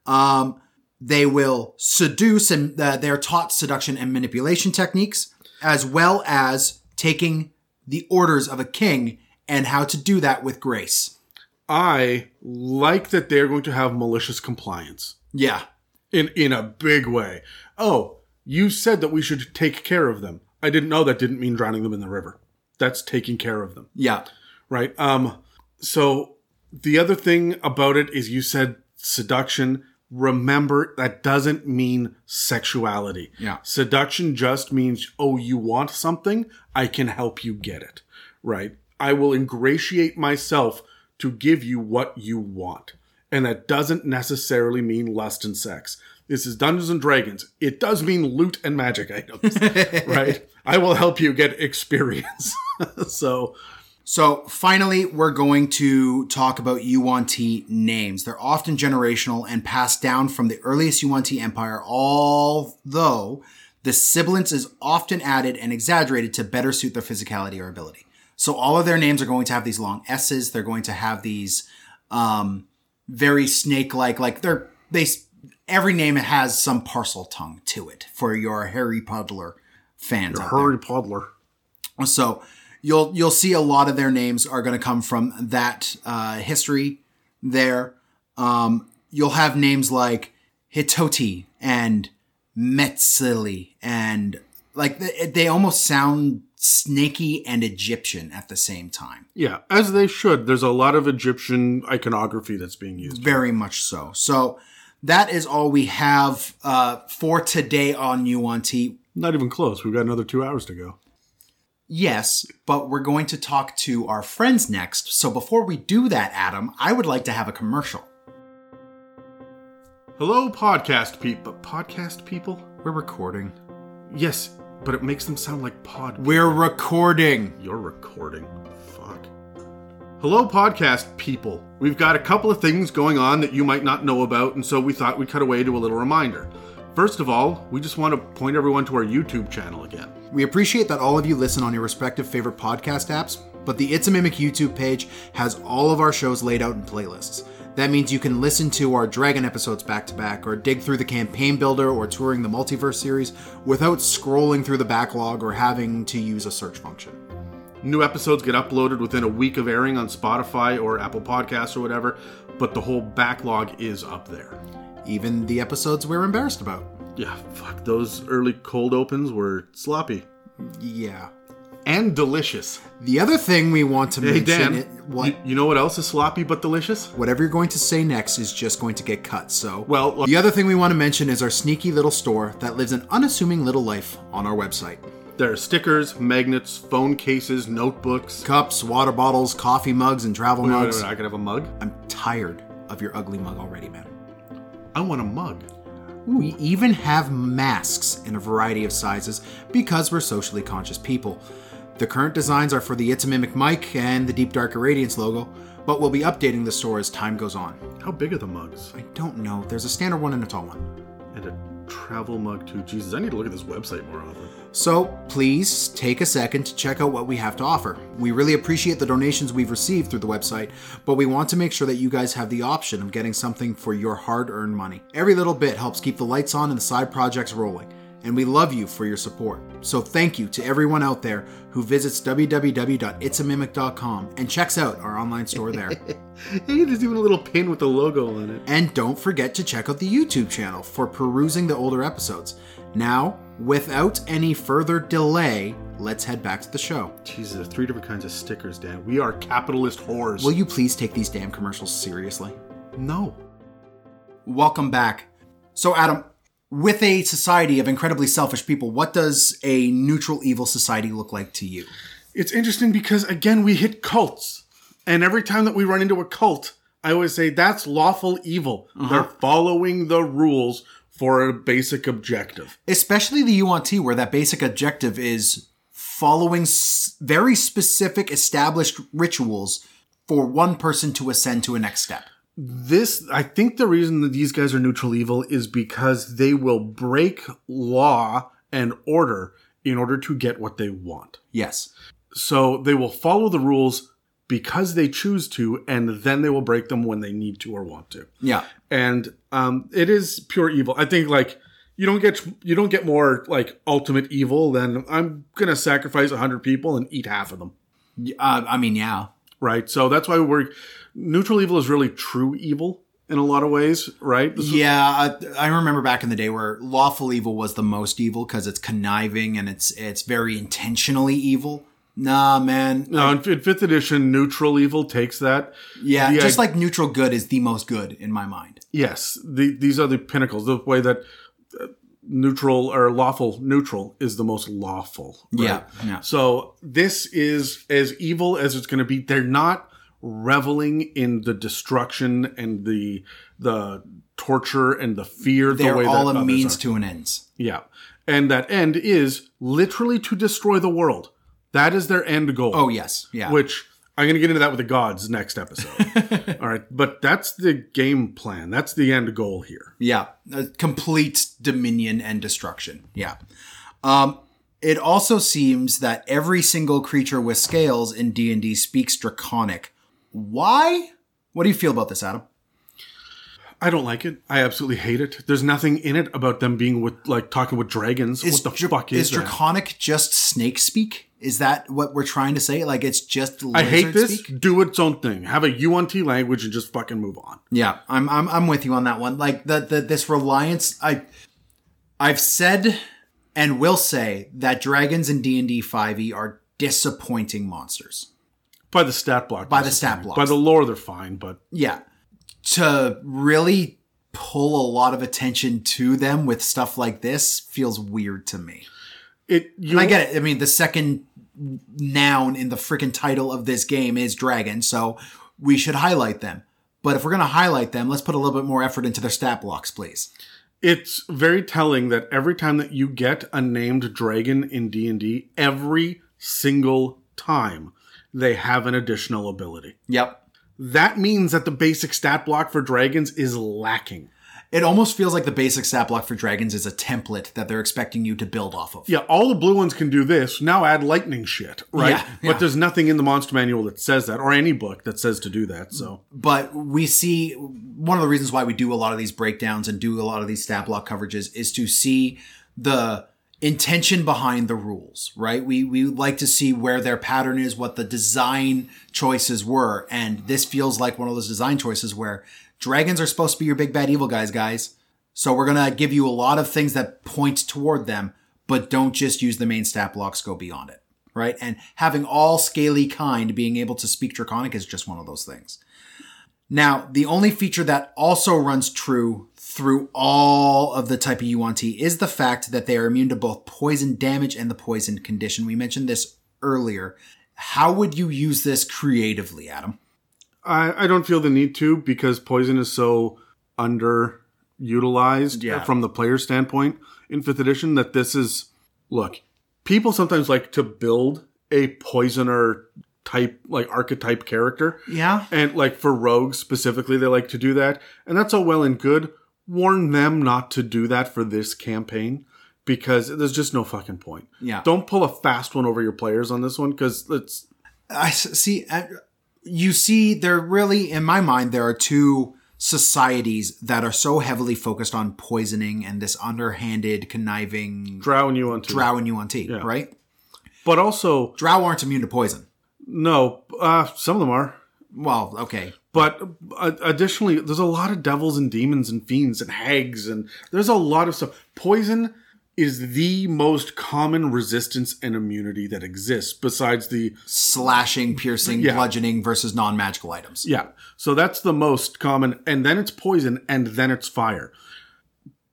Um, they will seduce and uh, they're taught seduction and manipulation techniques as well as taking the orders of a king and how to do that with grace I like that they're going to have malicious compliance yeah in in a big way. Oh, you said that we should take care of them. I didn't know that didn't mean drowning them in the river. That's taking care of them. yeah right? Um, so the other thing about it is you said seduction. remember that doesn't mean sexuality. Yeah. Seduction just means, oh, you want something? I can help you get it. Right? I will ingratiate myself to give you what you want. And that doesn't necessarily mean lust and sex. This is Dungeons and Dragons. It does mean loot and magic items, right? I will help you get experience. so, So finally, we're going to talk about Yuan-Ti names. They're often generational and passed down from the earliest Yuan-Ti empire, although the sibilance is often added and exaggerated to better suit their physicality or ability. So all of their names are going to have these long S's. They're going to have these um, very snake-like, like they're they. Every name has some Parseltongue to it for your Harry Potter fans. there. Hurry Podler. So you'll you'll see a lot of their names are going to come from that uh, history there. Um, you'll have names like Hitotee and Metzili and like they, they almost sound snaky and Egyptian at the same time. Yeah, as they should. There's a lot of Egyptian iconography that's being used. Very much so. So that is all we have uh, for today on Yuan-Ti. Not even close. We've got another two hours to go. Yes, but we're going to talk to our friends next. So before we do that, Adam, I would like to have a commercial. Hello, podcast people. Podcast people? We're recording. Yes, but it makes them sound like pod. We're recording. You're recording. Fuck. Hello, podcast people. We've got a couple of things going on that you might not know about, and so we thought we'd cut away to a little reminder. First of all, we just want to point everyone to our YouTube channel again. We appreciate that all of you listen on your respective favorite podcast apps, but the It's a Mimic YouTube page has all of our shows laid out in playlists. That means you can listen to our Dragon episodes back to back, or dig through the campaign builder or touring the multiverse series without scrolling through the backlog or having to use a search function. New episodes get uploaded within a week of airing on Spotify or Apple Podcasts or whatever, but the whole backlog is up there. Even the episodes we're embarrassed about. Yeah, fuck, those early cold opens were sloppy. Yeah. And delicious. The other thing we want to Hey, mention, Dan, it, what You, you know what else is sloppy but delicious? whatever you're going to say next is just going to get cut. So, Well, look- the other thing we want to mention is our sneaky little store that lives an unassuming little life on our website. There are stickers, magnets, phone cases, notebooks. Cups, water bottles, coffee mugs, and travel Wait, wait, mugs. wait, I could have a mug? I'm tired of your ugly mug already, man. I want a mug. We even have masks in a variety of sizes because we're socially conscious people. The current designs are for the It's a Mimic mic and the Deep Dark Irradiance logo, but we'll be updating the store as time goes on. How big are the mugs? I don't know. There's a standard one and a tall one. And a travel mug too. Jesus, I need to look at this website more often. So please take a second to check out what we have to offer. We really appreciate the donations we've received through the website, but we want to make sure that you guys have the option of getting something for your hard earned money. Every little bit helps keep the lights on and the side projects rolling, and we love you for your support. So thank you to everyone out there who visits www.itsamimic.com and checks out our online store there. Hey, there's even a little pin with the logo on it. And don't forget to check out the YouTube channel for perusing the older episodes. Now, without any further delay, let's head back to the show. Jesus, there's three different kinds of stickers, Dan. We are capitalist whores. Will you please take these damn commercials seriously? No. Welcome back. So, Adam, with a society of incredibly selfish people, what does a neutral evil society look like to you? It's interesting because, again, we hit cults. And every time that we run into a cult, I always say that's lawful evil. They're uh-huh. following the rules for a basic objective. Especially the Yuan-Ti, where that basic objective is following s- very specific established rituals for one person to ascend to a next step. This, I think the reason that these guys are neutral evil is because they will break law and order in order to get what they want. Yes. So they will follow the rules because they choose to, and then they will break them when they need to or want to. Yeah. And um, it is pure evil. I think like you don't get you don't get more like ultimate evil than I'm gonna sacrifice a hundred people and eat half of them. Uh, I mean, yeah. Right. So that's why we're neutral evil is really true evil in a lot of ways. Right. This is- Yeah, I, I remember back in the day where lawful evil was the most evil because it's conniving and it's it's very intentionally evil. Nah, man. No, in, in fifth edition, neutral evil takes that. Yeah, The just i- like neutral good is the most good in my mind. Yes, the, these are the pinnacles. The way that uh, neutral or lawful neutral is the most lawful. right? Yeah, yeah. So this is as evil as it's going to be. They're not reveling in the destruction and the the torture and the fear. the They're way all that a means are. to an ends. Yeah, and that end is literally to destroy the world. That is their end goal. Oh yes, yeah. Which I'm going to get into that with the gods next episode. All right, but that's the game plan. That's the end goal here. Yeah, complete dominion and destruction. Yeah. Um, it also seems that every single creature with scales in D and D speaks Draconic. Why? What do you feel about this, Adam? I don't like it. I absolutely hate it. There's nothing in it about them being with like talking with dragons. what the Dra- fuck is, is that? Draconic just snake speak? Is that what we're trying to say? Like it's just I hate this. speak? Do its own thing. Have a Yuan-Ti language and just fucking move on. Yeah, I'm I'm I'm with you on that one. Like the the this reliance I I've said and will say that dragons in D&D 5e E are disappointing monsters. By the stat block. By the stat block. By the lore, they're fine, but Yeah. To really pull a lot of attention to them with stuff like this feels weird to me. it I get it. I mean, the second noun in the freaking title of this game is dragon, so we should highlight them. But if we're going to highlight them, let's put a little bit more effort into their stat blocks, please. it's very telling that every time that you get a named dragon in D&D, every single time they have an additional ability. Yep. That means that the basic stat block for dragons is lacking. It almost feels like the basic stat block for dragons is a template that they're expecting you to build off of. Yeah, all the blue ones can do this. Now add lightning shit, right? Yeah, yeah. But there's nothing in the monster manual that says that, or any book that says to do that. So But we see one of the reasons why we do a lot of these breakdowns and do a lot of these stat block coverages is to see the intention behind the rules, right? We we like to see where their pattern is, what the design choices were, and this feels like one of those design choices where dragons are supposed to be your big bad evil guys, guys. So we're gonna give you a lot of things that point toward them, but don't just use the main stat blocks, go beyond it. Right? And having all scaly kind being able to speak draconic is just one of those things. Now, the only feature that also runs true through all of the type of Yuan-Ti is the fact that they are immune to both poison damage and the poison condition. We mentioned this earlier. How would you use this creatively, Adam? I, I don't feel the need to because poison is so underutilized uh, Yeah. from the player standpoint in fifth edition that this is look. People sometimes like to build a poisoner type like archetype character. Yeah. And like for rogues specifically, they like to do that. And that's all well and good. Warn them not to do that for this campaign because there's just no fucking point. Yeah. Don't pull a fast one over your players on this one because it's i see. I- You see, there really, in my mind, there are two societies that are so heavily focused on poisoning and this underhanded, conniving drow and Yuan-Ti. drow and Yuan-Ti, right? But also, Drow aren't immune to poison. no, uh, some of them are. Well, okay. But uh, additionally, there's a lot of devils and demons and fiends and hags, and there's a lot of stuff. Poison is the most common resistance and immunity that exists, besides the Slashing, piercing, Yeah. bludgeoning versus non magical items. Yeah. So that's the most common. And then it's poison and then it's fire.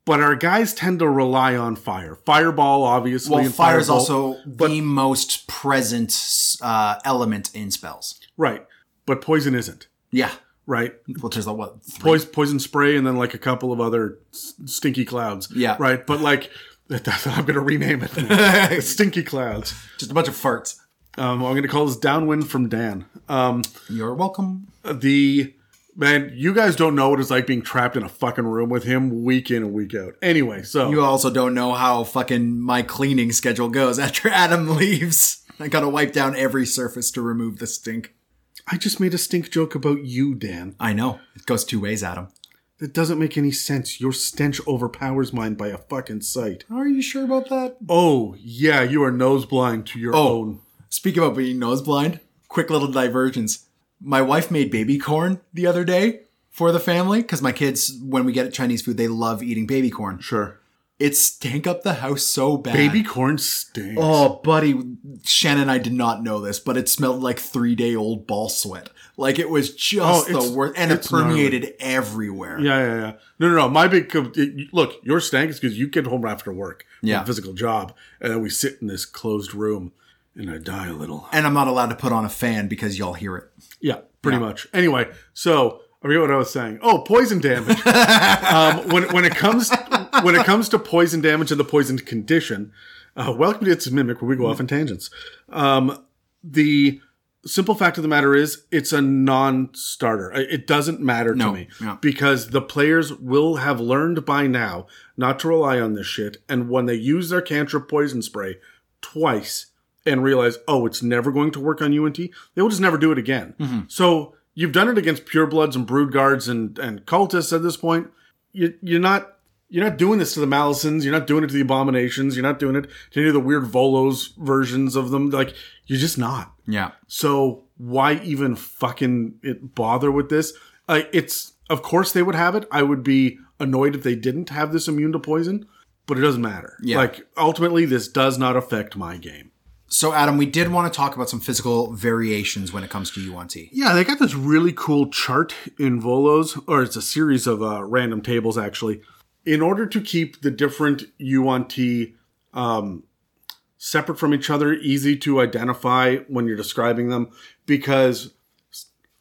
But our guys tend to rely on fire. Fireball, obviously. Well, and fire is also the most present uh, element in spells. Right. But poison isn't. Yeah. Right. Well, there's a what? Poison, poison spray and then like a couple of other stinky clouds. Yeah. Right. But like, I'm going to rename it. Stinky clouds. Just a bunch of farts. Um, I'm going to call this downwind from Dan. Um, You're welcome. the man, you guys don't know what it's like being trapped in a fucking room with him week in and week out. Anyway, so You also don't know how fucking my cleaning schedule goes after Adam leaves. I gotta wipe down every surface to remove the stink. I just made a stink joke about you, Dan. I know. It goes two ways, Adam. That doesn't make any sense. Your stench overpowers mine by a fucking sight. Are you sure about that? Oh, yeah, you are nose blind to your Oh. own. Speaking about being nose blind, quick little divergence. My wife made baby corn the other day for the family because my kids, when we get Chinese food, they love eating baby corn. Sure. It stank up the house so bad. Baby corn stinks. Oh, buddy, Shannon and I did not know this, but it smelled like three day old ball sweat. Like it was just Oh, the worst, and it it's gnarly. permeated everywhere. Yeah, yeah, yeah. No, no, no. My big it- look, your stank is because you get home after work, Yeah. a physical job, and then we sit in this closed room, and I die a little. And I'm not allowed to put on a fan because y'all hear it. Yeah, pretty much. Anyway, so I forget what I was saying. Oh, poison damage. um, when when it comes when it comes to poison damage and the poisoned condition, uh, welcome to It's a Mimic, where we go off on tangents. Um, the simple fact of the matter is, it's a non-starter. It it doesn't matter No, to me yeah. because the players will have learned by now not to rely on this shit. And when they use their cantrip poison spray twice and realize, oh, it's never going to work on Yuan-Ti, they will just never do it again. Mm-hmm. So you've done it against purebloods and brood guards and, and cultists at this point. You, you're not you're not doing this to the Malisons. You're not doing it to the Abominations. You're not doing it to any of the weird Volos versions of them. Like you're just not. Yeah. So why even fucking it bother with this? Uh, it's of course they would have it. I would be annoyed if they didn't have this immune to poison, but it doesn't matter. Yeah. Like ultimately, this does not affect my game. So, Adam, we did want to talk about some physical variations when it comes to Yuan-Ti. Yeah, they got this really cool chart in Volos, or it's a series of uh, random tables actually. In order to keep the different Yuan-Ti um, separate from each other, easy to identify when you're describing them, because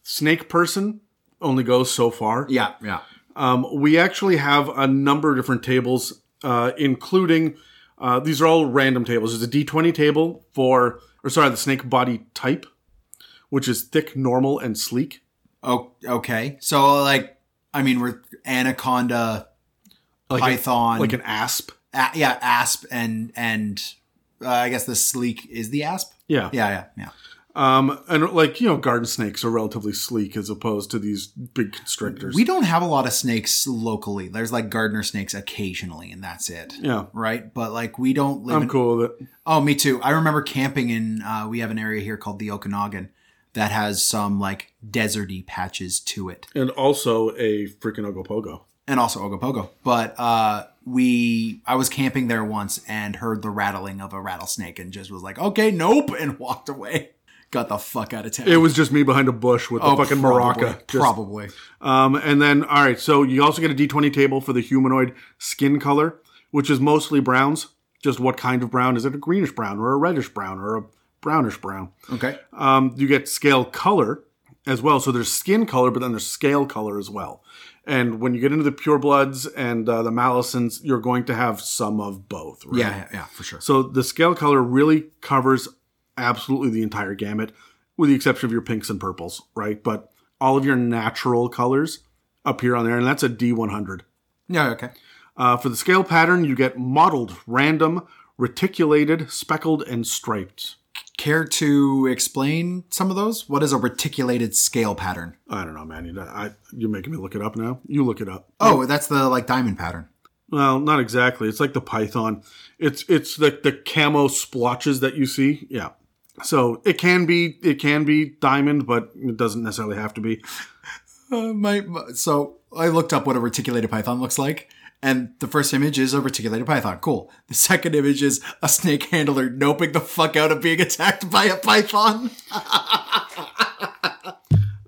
Snake Person only goes so far. Yeah, yeah. Um, we actually have a number of different tables, uh, including uh, these are all random tables. There's a D20 table for, or sorry, the snake body type, which is thick, normal, and sleek. Oh, okay. So, like, I mean, we're anaconda, Like python, a, like an asp. a- yeah, asp, and and uh, I guess the sleek is the asp. Yeah. Yeah, yeah, yeah. Um, and like you know, garden snakes are relatively sleek as opposed to these big constrictors. We don't have a lot of snakes locally. There's like gardener snakes occasionally, and that's it. yeah, Right, but like we don't live. I'm in, cool with it. Oh, me too. I remember camping in. Uh, we have an area here called the Okanagan that has some like deserty patches to it. And also a freaking ogopogo. And also Ogopogo. But uh, we, I was camping there once and heard the rattling of a rattlesnake and just was like, okay, nope, and walked away. Got the fuck out of town. It was just me behind a bush with a fucking probably, maraca. Just- Probably. Um, and then, all right, so you also get a D20 table for the humanoid skin color, which is mostly browns. Just what kind of brown? Is it a greenish brown or a reddish brown or a brownish brown? Okay. Um, you get scale color as well. So there's skin color, but then there's scale color as well. And when you get into the purebloods and uh, the Malisons, you're going to have some of both. Right? Yeah, yeah, yeah, for sure. So the scale color really covers absolutely the entire gamut, with the exception of your pinks and purples, right? But all of your natural colors appear on there, and that's a D100. Yeah, okay. Uh, for the scale pattern, you get mottled, random, reticulated, speckled, and striped. Care to explain some of those? What is a reticulated scale pattern? I don't know, man. You, I, you're making me look it up now. You look it up. Oh, that's the like diamond pattern. Well, not exactly. It's like the python. It's it's the the camo splotches that you see. Yeah. So it can be it can be diamond, but it doesn't necessarily have to be. Uh, my, my- so I looked up what a reticulated python looks like, and the first image is a reticulated python. Cool. The second image is a snake handler noping the fuck out of being attacked by a python.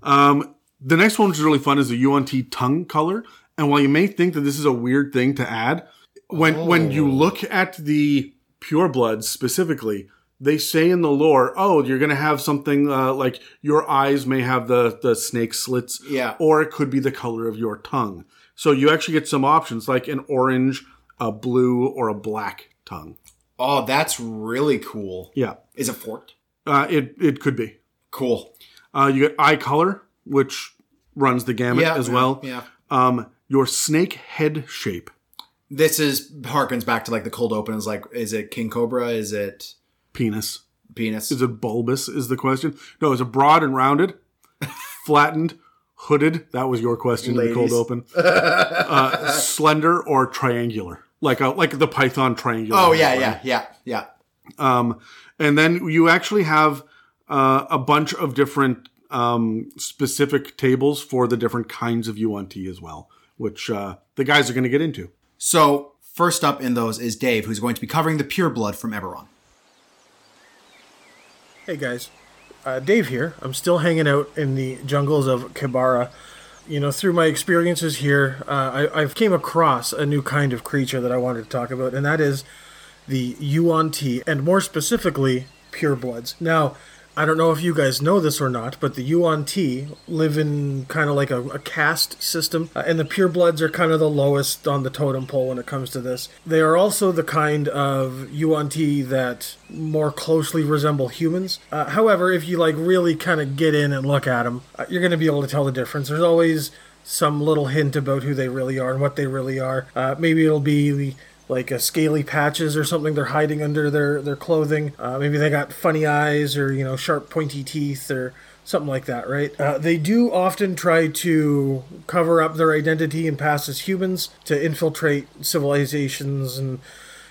Um, the next one, which is really fun, is the Yuan-Ti tongue color. And while you may think that this is a weird thing to add, when when you look at the purebloods specifically, they say in the lore, "Oh, you're going to have something uh, like your eyes may have the the snake slits, Yeah. or it could be the color of your tongue." So you actually get some options like an orange, a blue, or a black tongue. Oh, that's really cool. Yeah, Is it forked? uh, it it could be. Cool. Uh, you get eye color, which runs the gamut as yeah, well. Yeah. Um, your snake head shape. This is harkens back to like the cold open. Is like, is it king cobra? Is it Penis. penis? Is it bulbous? Is the question? No, is it broad and rounded, flattened, hooded? That was your question in the cold open. uh, slender or triangular, like a like the python triangular. oh yeah, yeah, yeah, yeah. Um, and then you actually have uh, a bunch of different um, specific tables for the different kinds of Yuan-Ti as well, which uh, the guys are going to get into. So First up in those is Dave, who's going to be covering the pure blood from Eberron. Hey guys, uh, Dave here. I'm still hanging out in the jungles of Q'barra. You know, through my experiences here, uh, I, I've came across a new kind of creature that I wanted to talk about, and that is the Yuan-Ti, and more specifically, purebloods. Now, I don't know if you guys know this or not, but the Yuan-Ti live in kind of like a, a caste system, uh, and the purebloods are kind of the lowest on the totem pole when it comes to this. They are also the kind of Yuan-Ti that more closely resemble humans. Uh, however, if you like really kind of get in and look at them, uh, you're going to be able to tell the difference. There's always some little hint about who they really are and what they really are. Uh, maybe it'll be like a scaly patches or something they're hiding under their their clothing. Uh, maybe they got funny eyes or you know sharp pointy teeth or something like that, right? Uh, they do often try to cover up their identity and pass as humans to infiltrate civilizations and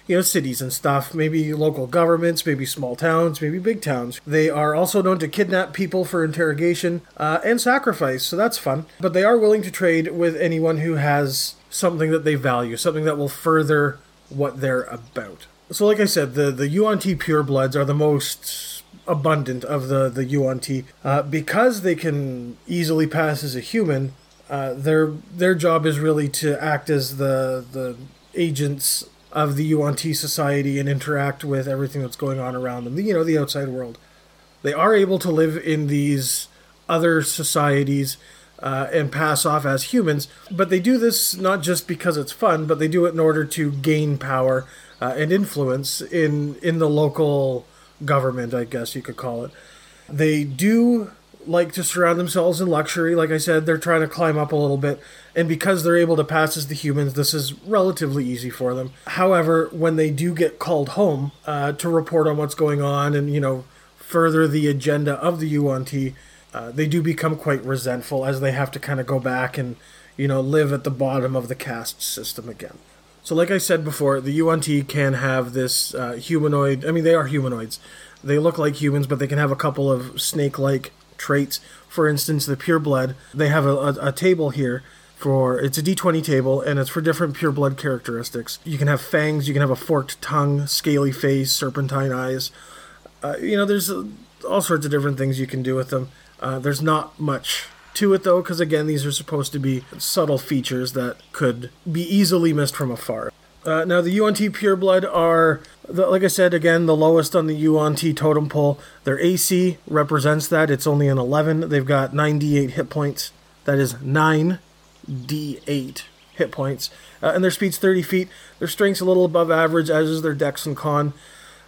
you know cities and stuff maybe local governments maybe small towns maybe big towns they are also known to kidnap people for interrogation uh, and sacrifice so that's fun but they are willing to trade with anyone who has something that they value something that will further what they're about. So, like I said, the the Yuan-Ti purebloods are the most abundant of the the Yuan-Ti uh, because they can easily pass as a human. Uh, their their job is really to act as the the agents of the Yuan-Ti society and interact with everything that's going on around them. You know, the outside world. They are able to live in these other societies uh, and pass off as humans. But they do this not just because it's fun, but they do it in order to gain power uh, and influence in in the local government, I guess you could call it. They do like to surround themselves in luxury. Like I said, they're trying to climb up a little bit. And because they're able to pass as the humans, this is relatively easy for them. However, when they do get called home uh, to report on what's going on and, you know, further the agenda of the Yuan-Ti, uh, they do become quite resentful as they have to kind of go back and you know live at the bottom of the caste system again. So, like I said before, the Yuan-Ti can have this uh, humanoid. I mean, they are humanoids. They look like humans, but they can have a couple of snake-like traits. For instance, the pure blood. They have a, a, a table here for it's a d20 table and it's for different pure blood characteristics. You can have fangs, you can have a forked tongue, scaly face, serpentine eyes. Uh, you know, there's uh, all sorts of different things you can do with them. Uh, there's not much to it though, because again, these are supposed to be subtle features that could be easily missed from afar. Uh, now, the Yuan-Ti Pureblood are, the, like I said, again, the lowest on the Yuan-Ti totem pole. Their AC represents that. It's only an 11. They've got 9d8 hit points. That is 9d8 hit points. Uh, and their speed's 30 feet. Their strength's a little above average, as is their dex and con.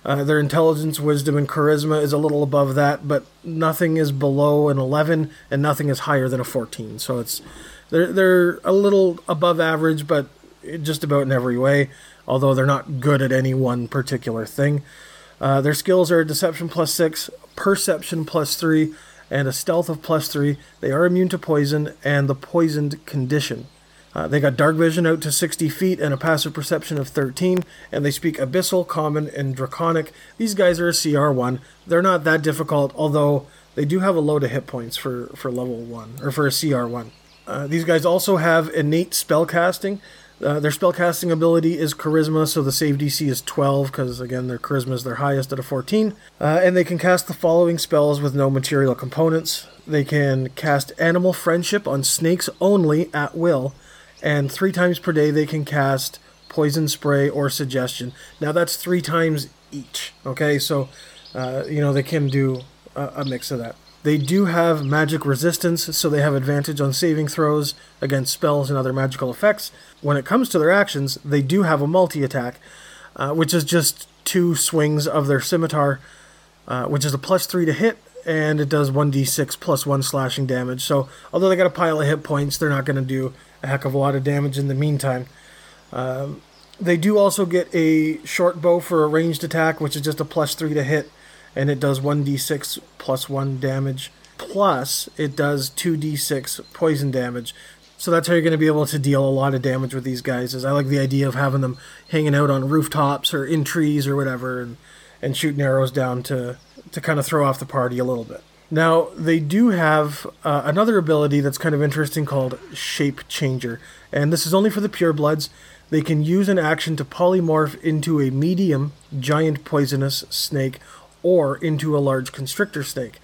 Uh, their intelligence, wisdom, and charisma is a little above that, but nothing is below an 11, and nothing is higher than a 14. So it's they're they're a little above average, but just about in every way. Although they're not good at any one particular thing. Uh, their skills are deception plus six, perception plus three, and a stealth of plus three. They are immune to poison and the poisoned condition. Uh, they got dark vision out to 60 feet and a passive perception of 13, and they speak abyssal, common, and draconic. These guys are a CR1. They're not that difficult, although they do have a load of hit points for, for level 1, or for a CR1. Uh, these guys also have innate spellcasting. Uh, their spellcasting ability is charisma, so the save DC is 12, because again, their charisma is their highest at a 14. Uh, and they can cast the following spells with no material components. They can cast Animal Friendship on snakes only at will and three times per day they can cast poison spray or suggestion. Now that's three times each. Okay, so uh, you know they can do a, a mix of that. They do have magic resistance, so they have advantage on saving throws against spells and other magical effects. When it comes to their actions, they do have a multi attack, uh, which is just two swings of their scimitar, uh, which is a plus three to hit, and it does 1d6 plus one slashing damage. So, although they got a pile of hit points, they're not going to do a heck of a lot of damage in the meantime. Um, they do also get a short bow for a ranged attack, which is just a plus three to hit, and it does 1d6 plus one damage. Plus, it does 2d6 poison damage. So that's how you're going to be able to deal a lot of damage with these guys. Is I like the idea of having them hanging out on rooftops or in trees or whatever, and and shooting arrows down to to kind of throw off the party a little bit. Now, they do have uh, another ability that's kind of interesting called Shape Changer. And this is only for the purebloods. they can use an action to polymorph into a medium giant poisonous snake or into a large constrictor snake.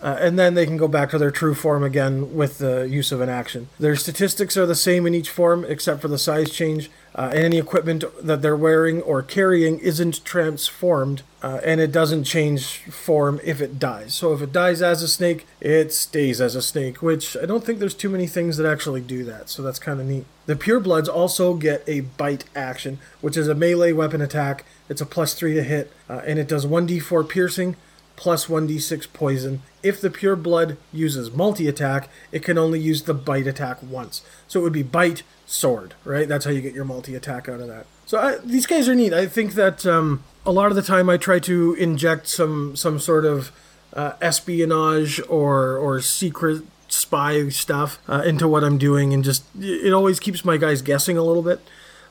Uh, and then they can go back to their true form again with the use of an action. Their statistics are the same in each form except for the size change, uh, and any equipment that they're wearing or carrying isn't transformed, uh, and it doesn't change form if it dies. So if it dies as a snake, it stays as a snake, which I don't think there's too many things that actually do that, so that's kind of neat. The purebloods also get a bite action, which is a melee weapon attack. It's a plus 3 to hit, uh, and it does 1d4 piercing plus 1d6 poison. If the pure blood uses multi attack, it can only use the bite attack once. So it would be bite, sword, right? That's how you get your multi attack out of that. So I, these guys are neat. I think that um, a lot of the time I try to inject some some sort of uh, espionage or or secret spy stuff uh, into what I'm doing, and just it always keeps my guys guessing a little bit.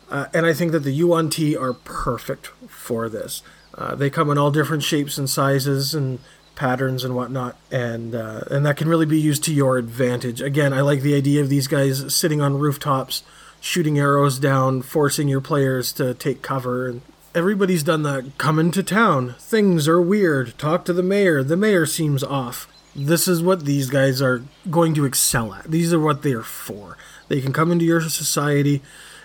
Uh, and I think that the Yuan-Ti are perfect for this. Uh, they come in all different shapes and sizes and patterns and whatnot, and uh, and that can really be used to your advantage. Again, I like the idea of these guys sitting on rooftops, shooting arrows down, forcing your players to take cover. And everybody's done that. Come into town. Things are weird. Talk to the mayor. The mayor seems off. This is what these guys are going to excel at. These are what they are for. They can come into your society.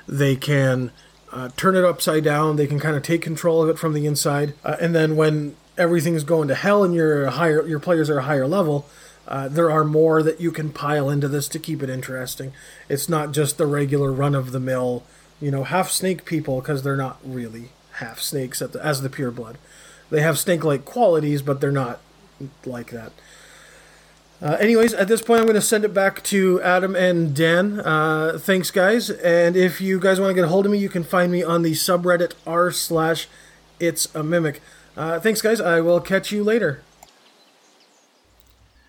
They can uh, turn it upside down. They can kind of take control of it from the inside. Uh, and then when everything's going to hell and your higher your players are a higher level, uh, there are more that you can pile into this to keep it interesting. It's not just the regular run of the mill, you know, half snake people because they're not really half snakes the, as the pure blood. They have snake like qualities, but they're not like that. Uh, anyways, at this point, I'm going to send it back to Adam and Dan. Uh, thanks, guys. And if you guys want to get a hold of me, you can find me on the subreddit r slash it's a mimic. Uh, thanks, guys. I will catch you later.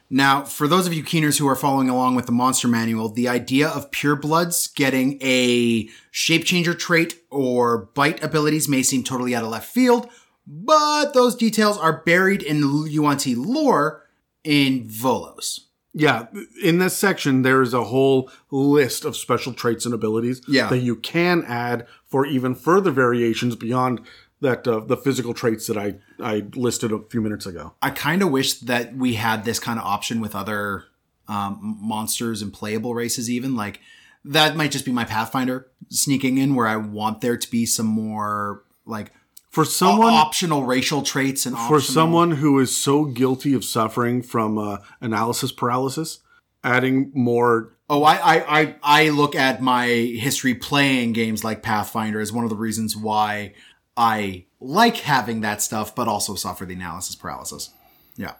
Now, for those of you keeners who are following along with the monster manual, the idea of purebloods getting a shape changer trait or bite abilities may seem totally out of left field, but those details are buried in Yuan-Ti lore in Volo's. Yeah, in this section, there is a whole list of special traits and abilities Yeah. that you can add for even further variations beyond that uh, the physical traits that I I listed a few minutes ago. I kind of wish that we had this kind of option with other um, monsters and playable races, even like that might just be my Pathfinder sneaking in, where I want there to be some more like For someone optional racial traits and for optional- someone who is so guilty of suffering from uh, analysis paralysis, adding more Oh, I, I, I, I look at my history playing games like Pathfinder as one of the reasons why I like having that stuff, but also suffer the analysis paralysis. Yeah.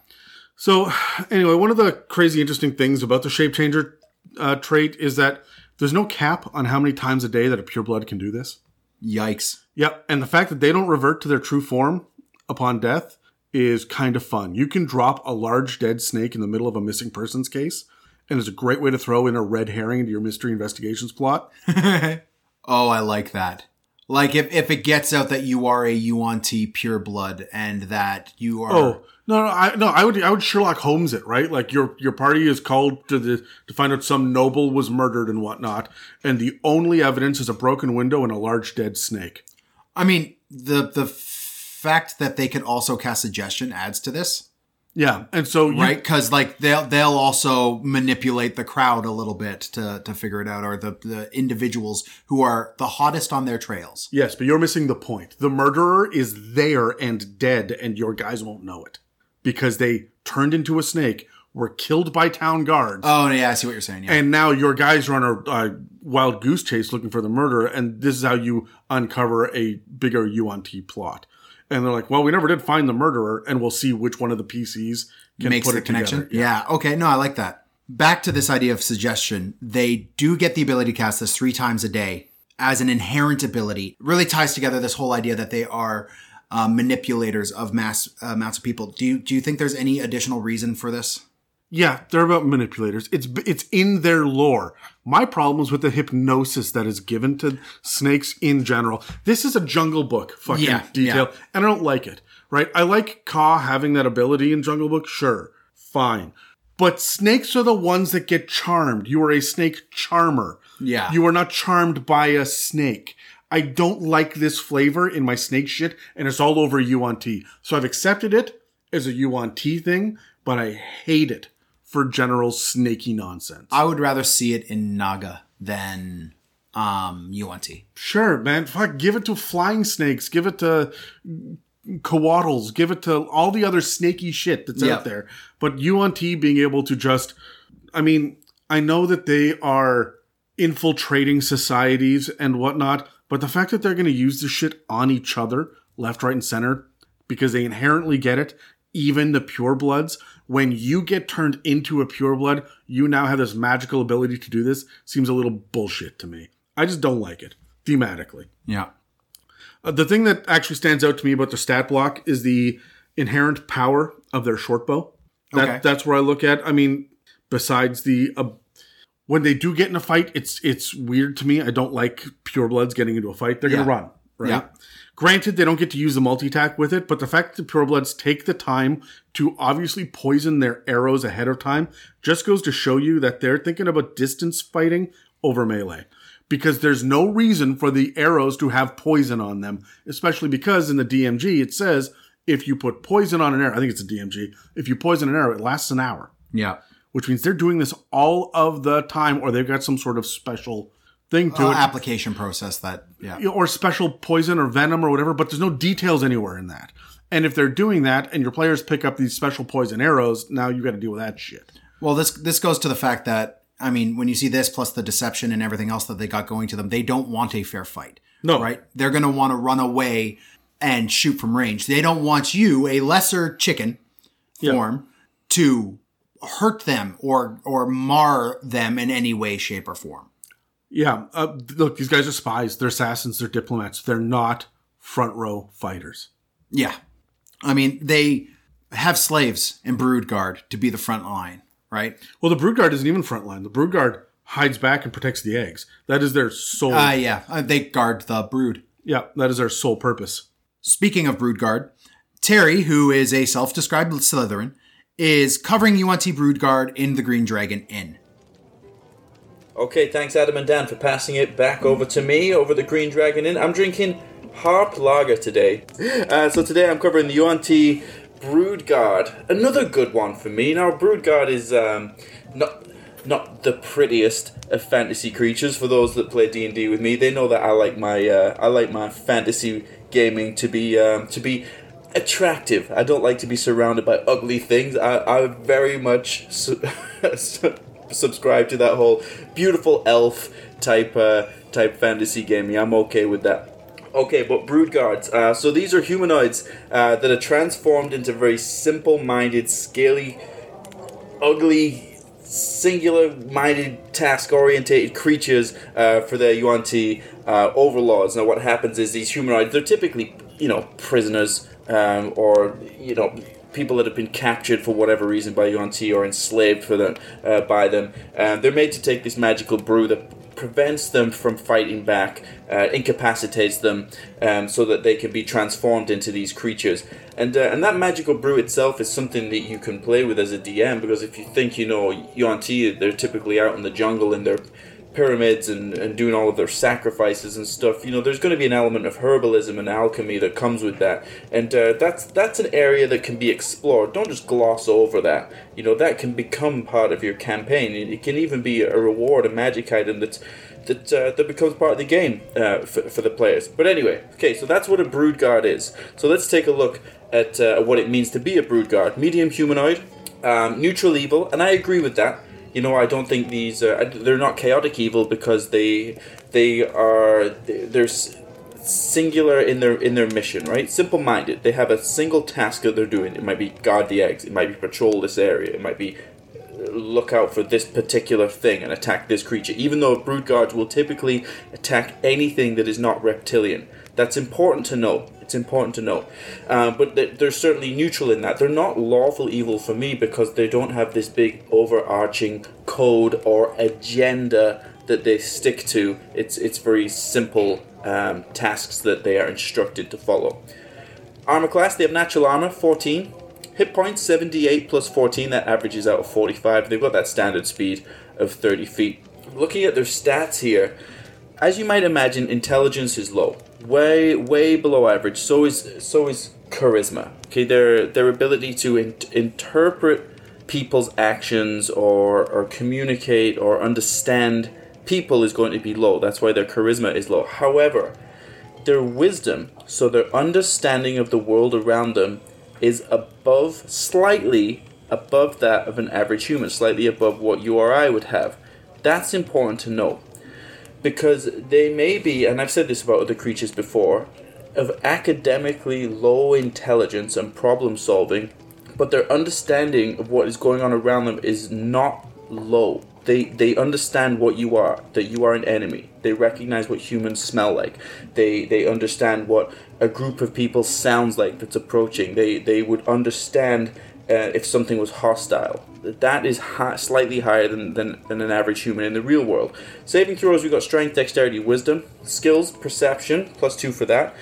So, anyway, one of the crazy interesting things about the shape changer uh, trait is that there's no cap on how many times a day that a pureblood can do this. Yikes. Yep, and the fact that they don't revert to their true form upon death is kind of fun. You can drop a large dead snake in the middle of a missing persons case, and it's a great way to throw in a red herring into your mystery investigations plot. Oh, I like that. Like if, if it gets out that you are a Yuan-Ti pureblood and that you are Oh no, no, I no, I would I would Sherlock Holmes it, right? Like your your party is called to the to find out some noble was murdered and whatnot, and the only evidence is a broken window and a large dead snake. I mean, the the fact that they can also cast suggestion adds to this, Yeah, and so you, right? Because like they'll they'll also manipulate the crowd a little bit to to figure it out, or the the individuals who are the hottest on their trails. Yes, but you're missing the point. The murderer is there and dead, and your guys won't know it because they turned into a snake, were killed by town guards, Oh yeah, I see what you're saying. Yeah. and now your guys are on a, a wild goose chase looking for the murderer, and this is how you uncover a bigger Yuan-Ti plot. And they're like, "Well, we never did find the murderer, and we'll see which one of the PCs can makes put the it connection. together." Yeah. Okay. No, I like that. Back to this idea of suggestion. They do get the ability to cast this three times a day as an inherent ability. Really ties together this whole idea that they are uh, manipulators of mass uh, amounts of people. Do you do you think there's any additional reason for this? Yeah, they're about manipulators. It's it's in their lore. My problem is with the hypnosis that is given to snakes in general. This is a Jungle Book fucking Yeah, detail, yeah. and I don't like it. Right? I like Kaa having that ability in Jungle Book. Sure, fine. But snakes are the ones that get charmed. You are a snake charmer. Yeah. You are not charmed by a snake. I don't like this flavor in my snake shit, and it's all over Yuan-Ti. So I've accepted it as a Yuan-Ti thing, but I hate it for general snaky nonsense. I would rather see it in Naga than um, Yuan-Ti. Sure, man. Fuck, give it to flying snakes. Give it to couatls. Give it to all the other snaky shit that's Yeah. out there. But Yuan-Ti being able to just, I mean, I know that they are infiltrating societies and whatnot, but the fact that they're going to use this shit on each other, left, right, and center, because they inherently get it, even the purebloods, when you get turned into a pureblood, you now have this magical ability to do this, seems a little bullshit to me. I just don't like it, thematically. Yeah. Uh, the thing that actually stands out to me about the stat block is the inherent power of their short bow. That, Okay. That's where I look at. I mean, besides the uh, when they do get in a fight, it's it's weird to me. I don't like purebloods getting into a fight. They're Yeah. gonna run, right? Yeah. Granted, they don't get to use the multi attack with it, but the fact that purebloods take the time to obviously poison their arrows ahead of time just goes to show you that they're thinking about distance fighting over melee. Because there's no reason for the arrows to have poison on them, especially because in the DMG it says if you put poison on an arrow, I think it's a DMG, if you poison an arrow, it lasts an hour Yeah. which means they're doing this all of the time, or they've got some sort of special thing to Uh, it, application process that, yeah. or special poison or venom or whatever. But there's no details anywhere in that. And if they're doing that, and your players pick up these special poison arrows, now you got to deal with that shit. Well, this this goes to the fact that I mean, when you see this plus the deception and everything else that they got going to them, they don't want a fair fight. No. right? They're going to want to run away and shoot from range. They don't want you, a lesser chicken form, to hurt them or or mar them in any way, shape, or form. Yeah, uh, look, these guys are spies. They're assassins. They're diplomats. They're not front row fighters. Yeah, I mean they have slaves in Brood Guard to be the front line, right? Well, the brood guard isn't even front line. The brood guard hides back and protects the eggs. That is their sole. Uh, yeah, uh, they guard the brood. yeah, that is their sole purpose. Speaking of Broodguard, Terry, who is a self-described Slytherin, is covering Yuan-Ti Broodguard in the Green Dragon Inn. Okay, thanks Adam and Dan for passing it back over to me over the Green Dragon Inn. I'm drinking Harp Lager today. Uh, so today I'm covering the Yuan-Ti Broodguard. Another good one for me. Now Broodguard is um, not not the prettiest of fantasy creatures. For those that play D and D with me, they know that I like my uh, I like my fantasy gaming to be um, to be attractive. I don't like to be surrounded by ugly things. I, I very much su- subscribe to that whole beautiful elf type uh, type fantasy gaming. I'm okay with that. Okay, but brood guards. Uh, so these are humanoids uh, that are transformed into very simple-minded, scaly, ugly, singular-minded, task-orientated creatures uh, for their Yuan-Ti uh, overlords. Now, what happens is these humanoids, they're typically, you know, prisoners um, or, you know, people that have been captured for whatever reason by Yuan-Ti or enslaved for them uh, by them. Uh, they're made to take this magical brew that prevents them from fighting back, uh, incapacitates them, um, so that they can be transformed into these creatures. And uh, and that magical brew itself is something that you can play with as a DM because if you think you know Yuan-Ti, they're typically out in the jungle in their pyramids and, and doing all of their sacrifices and stuff. You know, there's going to be an element of herbalism and alchemy that comes with that, and uh, that's that's an area that can be explored. Don't just gloss over that. You know, that can become part of your campaign. It, can even be a reward, a magic item that's that uh, that becomes part of the game uh, for, for the players. But anyway, okay, so that's what a brood guard is. So let's take a look at uh, what it means to be a brood guard. Medium humanoid, um, neutral evil, and I agree with that. You know, I don't think these uh, they're not chaotic evil because they they are they're singular in their in their mission, right? Simple minded. They have a single task that they're doing. It might be guard the eggs. It might be patrol this area. It might be look out for this particular thing and attack this creature. Even though brood guards will typically attack anything that is not reptilian. That's important to know. It's important to know. Uh, but they- they're certainly neutral in that. They're not lawful evil for me because they don't have this big overarching code or agenda that they stick to. It's, it's very simple um, tasks that they are instructed to follow. Armor class, they have natural armor, 14. Hit points, 78 plus 14, that averages out of 45. They've got that standard speed of 30 feet. Looking at their stats here, as you might imagine, intelligence is low, way way below average. So is so is charisma. Okay, their their ability to in- interpret people's actions or or communicate or understand people is going to be low. That's why their charisma is low. However, their wisdom, so their understanding of the world around them, is above slightly above that of an average human, slightly above what you or I would have. That's important to know because they may be, and I've said this about other creatures before, of academically low intelligence and problem solving, but their understanding of what is going on around them is not low. They they understand what you are, that you are an enemy. They recognize what humans smell like. They they understand what a group of people sounds like that's approaching. They they would understand uh, if something was hostile. That is hi- slightly higher than, than, than an average human in the real world. Saving throws, we've got strength, dexterity, wisdom, skills, perception, plus two for that.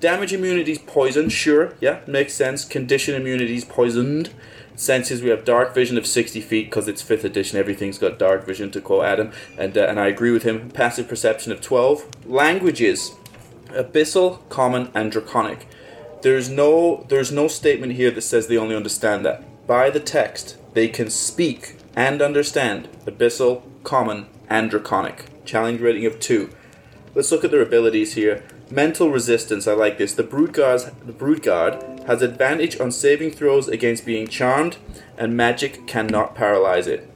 Damage immunities, poison, sure, yeah, makes sense. Condition immunities, poisoned. Senses, we have dark vision of 60 feet because it's 5th edition, everything's got dark vision to quote Adam, and, uh, and I agree with him. Passive perception of 12. Languages, abyssal, common, and draconic. There's no there's no statement here that says they only understand that. By the text, they can speak and understand abyssal, common, and draconic. Challenge rating of two. Let's look at their abilities here. Mental resistance, I like this. The brood guard, the guard has advantage on saving throws against being charmed, and magic cannot paralyze it.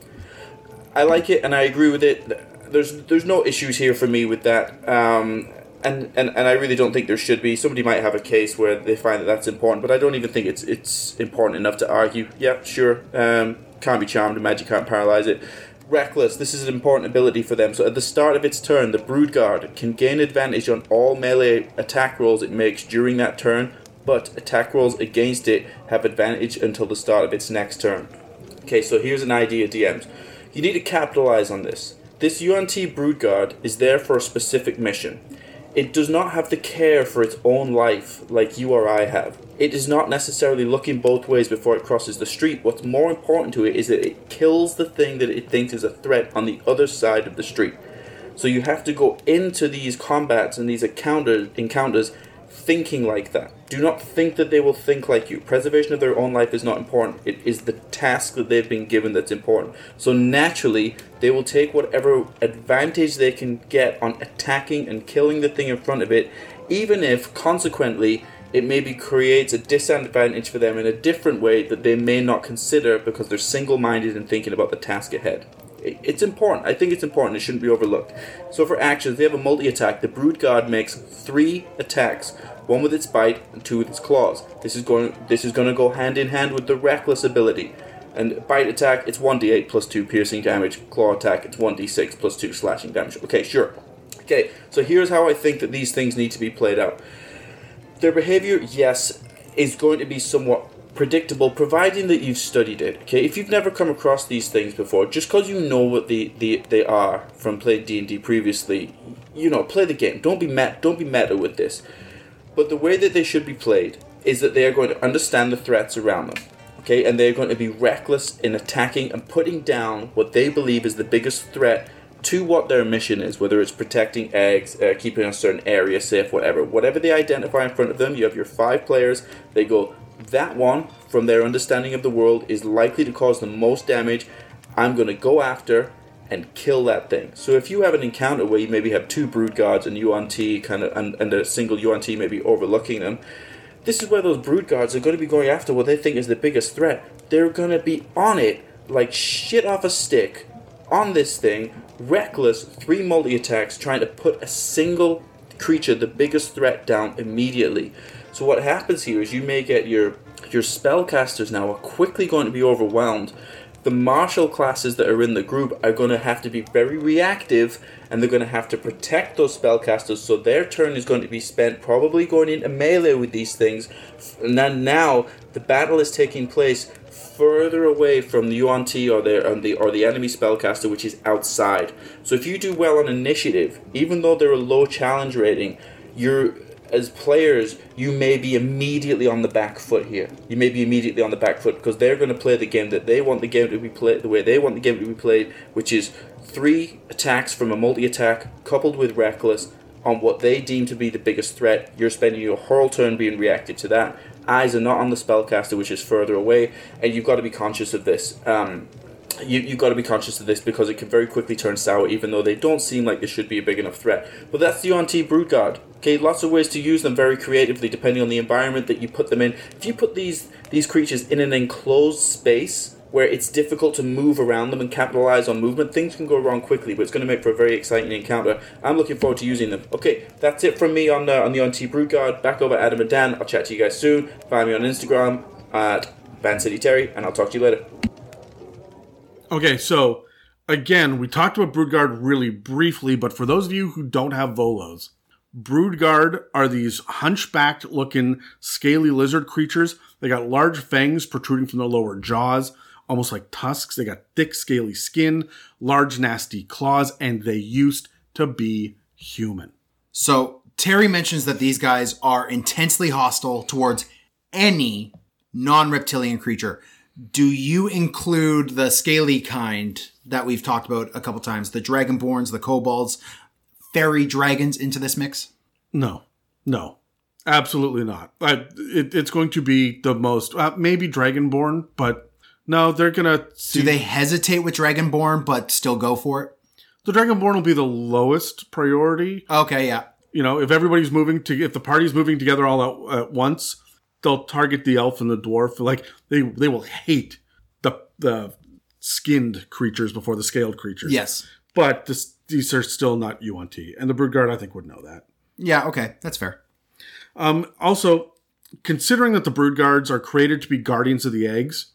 I like it, and I agree with it. There's there's no issues here for me with that. Um, and, and, and I really don't think there should be. Somebody might have a case where they find that that's important, but I don't even think it's it's important enough to argue. Yeah, sure, um, can't be charmed, magic can't paralyze it. Reckless, this is an important ability for them. So at the start of its turn, the Brood Guard can gain advantage on all melee attack rolls it makes during that turn, but attack rolls against it have advantage until the start of its next turn. Okay, so here's an idea, DMs. You need to capitalize on this. This UNT Brood Guard is there for a specific mission. It does not have the care for its own life like you or I have. It is not necessarily looking both ways before it crosses the street. What's more important to it is that it kills the thing that it thinks is a threat on the other side of the street. So you have to go into these combats and these encounter, encounters thinking like that. Do not think that they will think like you. Preservation of their own life is not important. It is the task that they've been given that's important. So naturally, they will take whatever advantage they can get on attacking and killing the thing in front of it, even if consequently it maybe creates a disadvantage for them in a different way that they may not consider because they're single minded and thinking about the task ahead. It- It's important. I think it's important. It shouldn't be overlooked. So for actions, they have a multi attack. The Brood Guard makes three attacks one with its bite and two with its claws. This is going this is going to go hand in hand with the reckless ability. And bite attack, it's 1d8 plus 2 piercing damage. Claw attack, it's 1d6 plus 2 slashing damage. Okay, sure. Okay, so here's how I think that these things need to be played out. Their behavior, yes, is going to be somewhat predictable, providing that you've studied it. Okay, if you've never come across these things before, just because you know what the, the they are from playing D and D previously, you know, play the game. Don't be met. Don't be meta with this. But the way that they should be played is that they are going to understand the threats around them. Okay, and they're going to be reckless in attacking and putting down what they believe is the biggest threat to what their mission is, whether it's protecting eggs, uh, keeping a certain area safe, whatever. Whatever they identify in front of them, you have your five players. They go, that one, from their understanding of the world, is likely to cause the most damage. I'm going to go after and kill that thing. So if you have an encounter where you maybe have two brood guards and Yuan-Ti kind of and, and a single Yuan-Ti maybe overlooking them, this is where those brood guards are going to be going after what they think is the biggest threat. They're going to be on it like shit off a stick on this thing, reckless, three multi attacks, trying to put a single creature, the biggest threat, down immediately. So what happens here is you may get your your spellcasters now are quickly going to be overwhelmed. The martial classes that are in the group are going to have to be very reactive and they're going to have to protect those spellcasters so their turn is going to be spent probably going into melee with these things and then now the battle is taking place further away from the Yuan-Ti or the, or the or the enemy spellcaster which is outside so if you do well on initiative even though they're a low challenge rating you're as players, you may be immediately on the back foot here. You may be immediately on the back foot because they're going to play the game that they want the game to be played the way they want the game to be played, which is three attacks from a multi attack coupled with Reckless on what they deem to be the biggest threat. You're spending your whole turn being reactive to that. Eyes are not on the spellcaster, which is further away, and you've got to be conscious of this. Um, you, you've got to be conscious of this because it can very quickly turn sour, even though they don't seem like they should be a big enough threat. But that's the Yuan-Ti Brood Guard. Okay, lots of ways to use them very creatively, depending on the environment that you put them in. If you put these these creatures in an enclosed space where it's difficult to move around them and capitalize on movement, things can go wrong quickly. But it's going to make for a very exciting encounter. I'm looking forward to using them. Okay, that's it from me on uh, on the Yuan-Ti Brood Guard. Back over Adam and Dan. I'll chat to you guys soon. Find me on Instagram at Van Terry, and I'll talk to you later. Okay, so again, we talked about Broodguard really briefly, but for those of you who don't have Volo's, Broodguard are these hunchbacked looking scaly lizard creatures. They got large fangs protruding from their lower jaws, almost like tusks. They got thick, scaly skin, large, nasty claws, and they used to be human. So Terry mentions that these guys are intensely hostile towards any non-reptilian creature. Do you include the scaly kind that we've talked about a couple times, the dragonborns, the kobolds, fairy dragons into this mix? No, no, absolutely not. I, it, it's going to be the most, uh, maybe Dragonborn, but no, they're gonna. See, Do they hesitate with dragonborn but still go for it? The Dragonborn will be the lowest priority. Okay, yeah. You know, if everybody's moving to, if the party's moving together all at, at once, they'll target the elf and the dwarf. Like they, they will hate the the skinned creatures before the scaled creatures. Yes. but this, these are still not Yuan-Ti, and the Broodguard I think would know that. Yeah, okay, that's fair. Um, also, considering that the brood guards are created to be guardians of the eggs,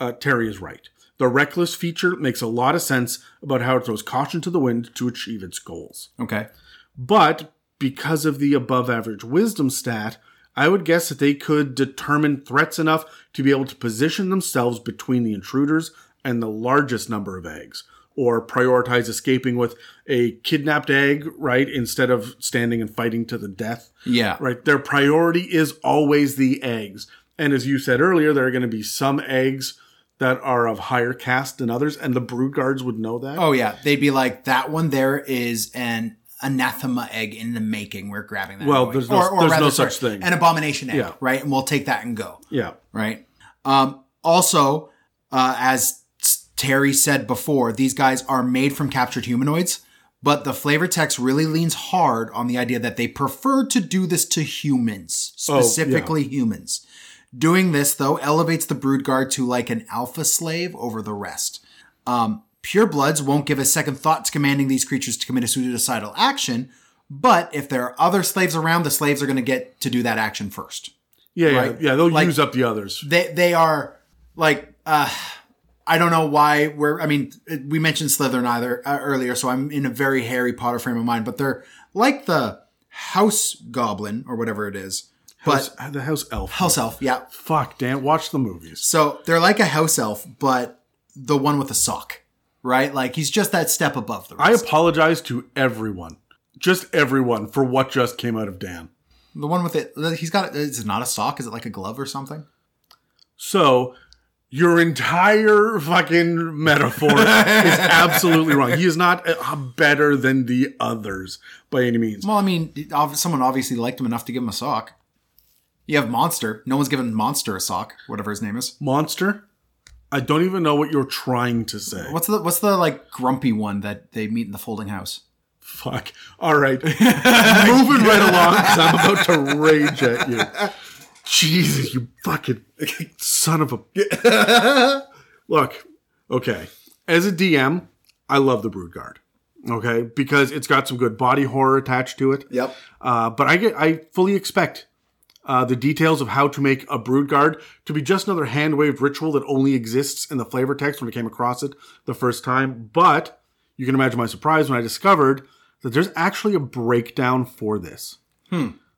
uh, Terry is right. The reckless feature makes a lot of sense about how it throws caution to the wind to achieve its goals. Okay. But because of the above average wisdom stat, I would guess that they could determine threats enough to be able to position themselves between the intruders and the largest number of eggs, or prioritize escaping with a kidnapped egg, right, instead of standing and fighting to the death. Yeah. Right. Their priority is always the eggs. And as you said earlier, there are going to be some eggs that are of higher caste than others, and the brood guards would know that. Oh yeah, they'd be like that one. There is an anathema egg in the making. We're grabbing that. Well, there's no- there's no such thing. An abomination egg, Yeah. right? And we'll take that and go. Yeah. right? Um, also, uh, as Terry said before, these guys are made from captured humanoids, but the flavor text really leans hard on the idea that they prefer to do this to humans, Oh, yeah. specifically humans. Doing this, though, elevates the brood guard to like an alpha slave over the rest. Um, purebloods won't give a second thought to commanding these creatures to commit a suicidal action, but if there are other slaves around, the slaves are going to get to do that action first Yeah. Yeah. Right. Yeah. They'll Like- use up the others. they they are like uh I don't know why we're I mean we mentioned Slytherin either uh, earlier so I'm in a very Harry Potter frame of mind but they're like the house goblin or whatever it is but the house elf. house elf yeah Fuck, Dan. Watch the movies. so they're like a house elf but the one with a sock right like he's just that step above the rest. I apologize to everyone, just everyone, for what just came out of Dan. the one with it he's got is it not a sock is it like a glove or something So, your entire fucking metaphor is absolutely wrong. He is not uh, better than the others by any means. well I mean someone obviously liked him enough to give him a sock you have Monster no one's given Monster a sock whatever his name is Monster, I don't even know what you're trying to say. What's the what's the like grumpy one that they meet in the folding house? Fuck. All right. Moving right along because I'm about to rage at you. Jesus, you fucking son of a. Look, okay. As a DM, I love the Brood Guard. Okay, because it's got some good body horror attached to it. Yep. Uh, but I get, I fully expect uh, the details of how to make a brood guard to be just another hand waved ritual that only exists in the flavor text when I came across it the first time. But you can imagine my surprise when I discovered that there's actually a breakdown for this.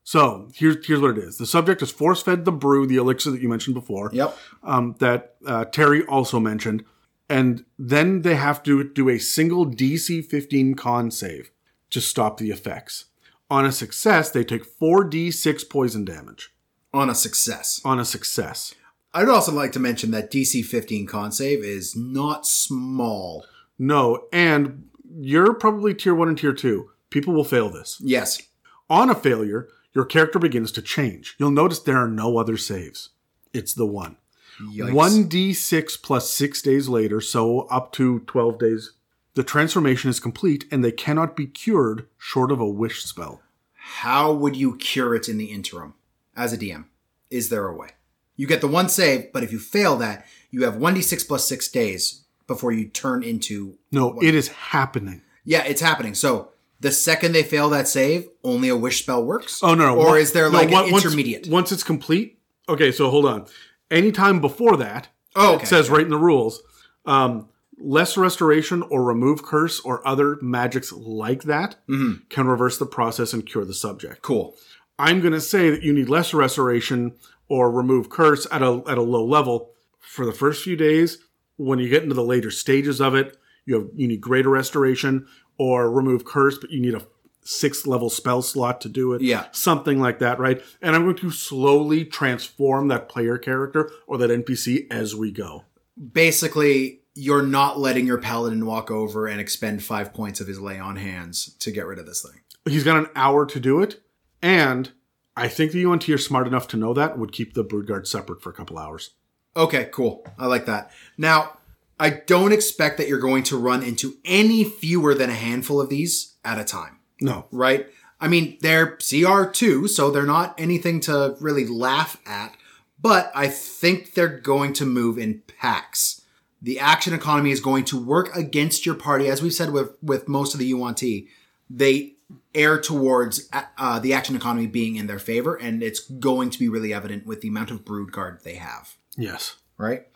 So here's here's what it is. The subject is force fed the brew, the elixir that you mentioned before Yep. um, that uh, Terry also mentioned. And then they have to do a single DC 15 con save to stop the effects. On a success, they take 4d6 poison damage. On a success. On a success. I'd also like to mention that DC 15 con save is not small. No, and you're probably tier one and tier two. People will fail this. Yes. On a failure, your character begins to change. You'll notice there are no other saves. It's the one. Yikes. 1d6 plus 6 days later, so up to 12 days. The transformation is complete and they cannot be cured short of a wish spell. How would you cure it in the interim as a DM? Is there a way? You get the one save, but if you fail that, you have 1d6 plus 6 days before you turn into. No, it is happening. Yeah, it's happening. So the second they fail that save, only a wish spell works? Oh, no, no. Or One- is there no, like one- an once- intermediate? Once it's complete. Okay, so hold on. Anytime before that, Oh, okay. it says right in the rules, um, less restoration or remove curse or other magics like that Mm-hmm. can reverse the process and cure the subject. Cool. I'm going to say that you need less restoration or remove curse at a at a low level for the first few days. When you get into the later stages of it, you have you need greater restoration or remove curse, but you need a sixth level spell slot to do it. Yeah. something like that, right? And I'm going to slowly transform that player character or that NPC as we go. Basically, you're not letting your paladin walk over and expend five points of his lay on hands to get rid of this thing. He's got an hour to do it, and I think the Yuan-Ti are smart enough to know that would keep the brood guard separate for a couple hours. Okay, cool. I like that. Now, I don't expect that you're going to run into any fewer than a handful of these at a time, No, right? I mean, they're CR2, so they're not anything to really laugh at, but I think they're going to move in packs. The action economy is going to work against your party, as we've said with, with most of the Yuan-Ti. They err towards uh, the action economy being in their favor, and it's going to be really evident with the amount of brood guard they have yes. right?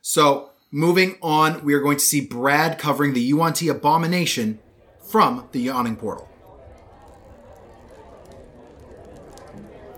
So moving on, we are going to see Brad covering the Yuan-Ti abomination from the yawning portal.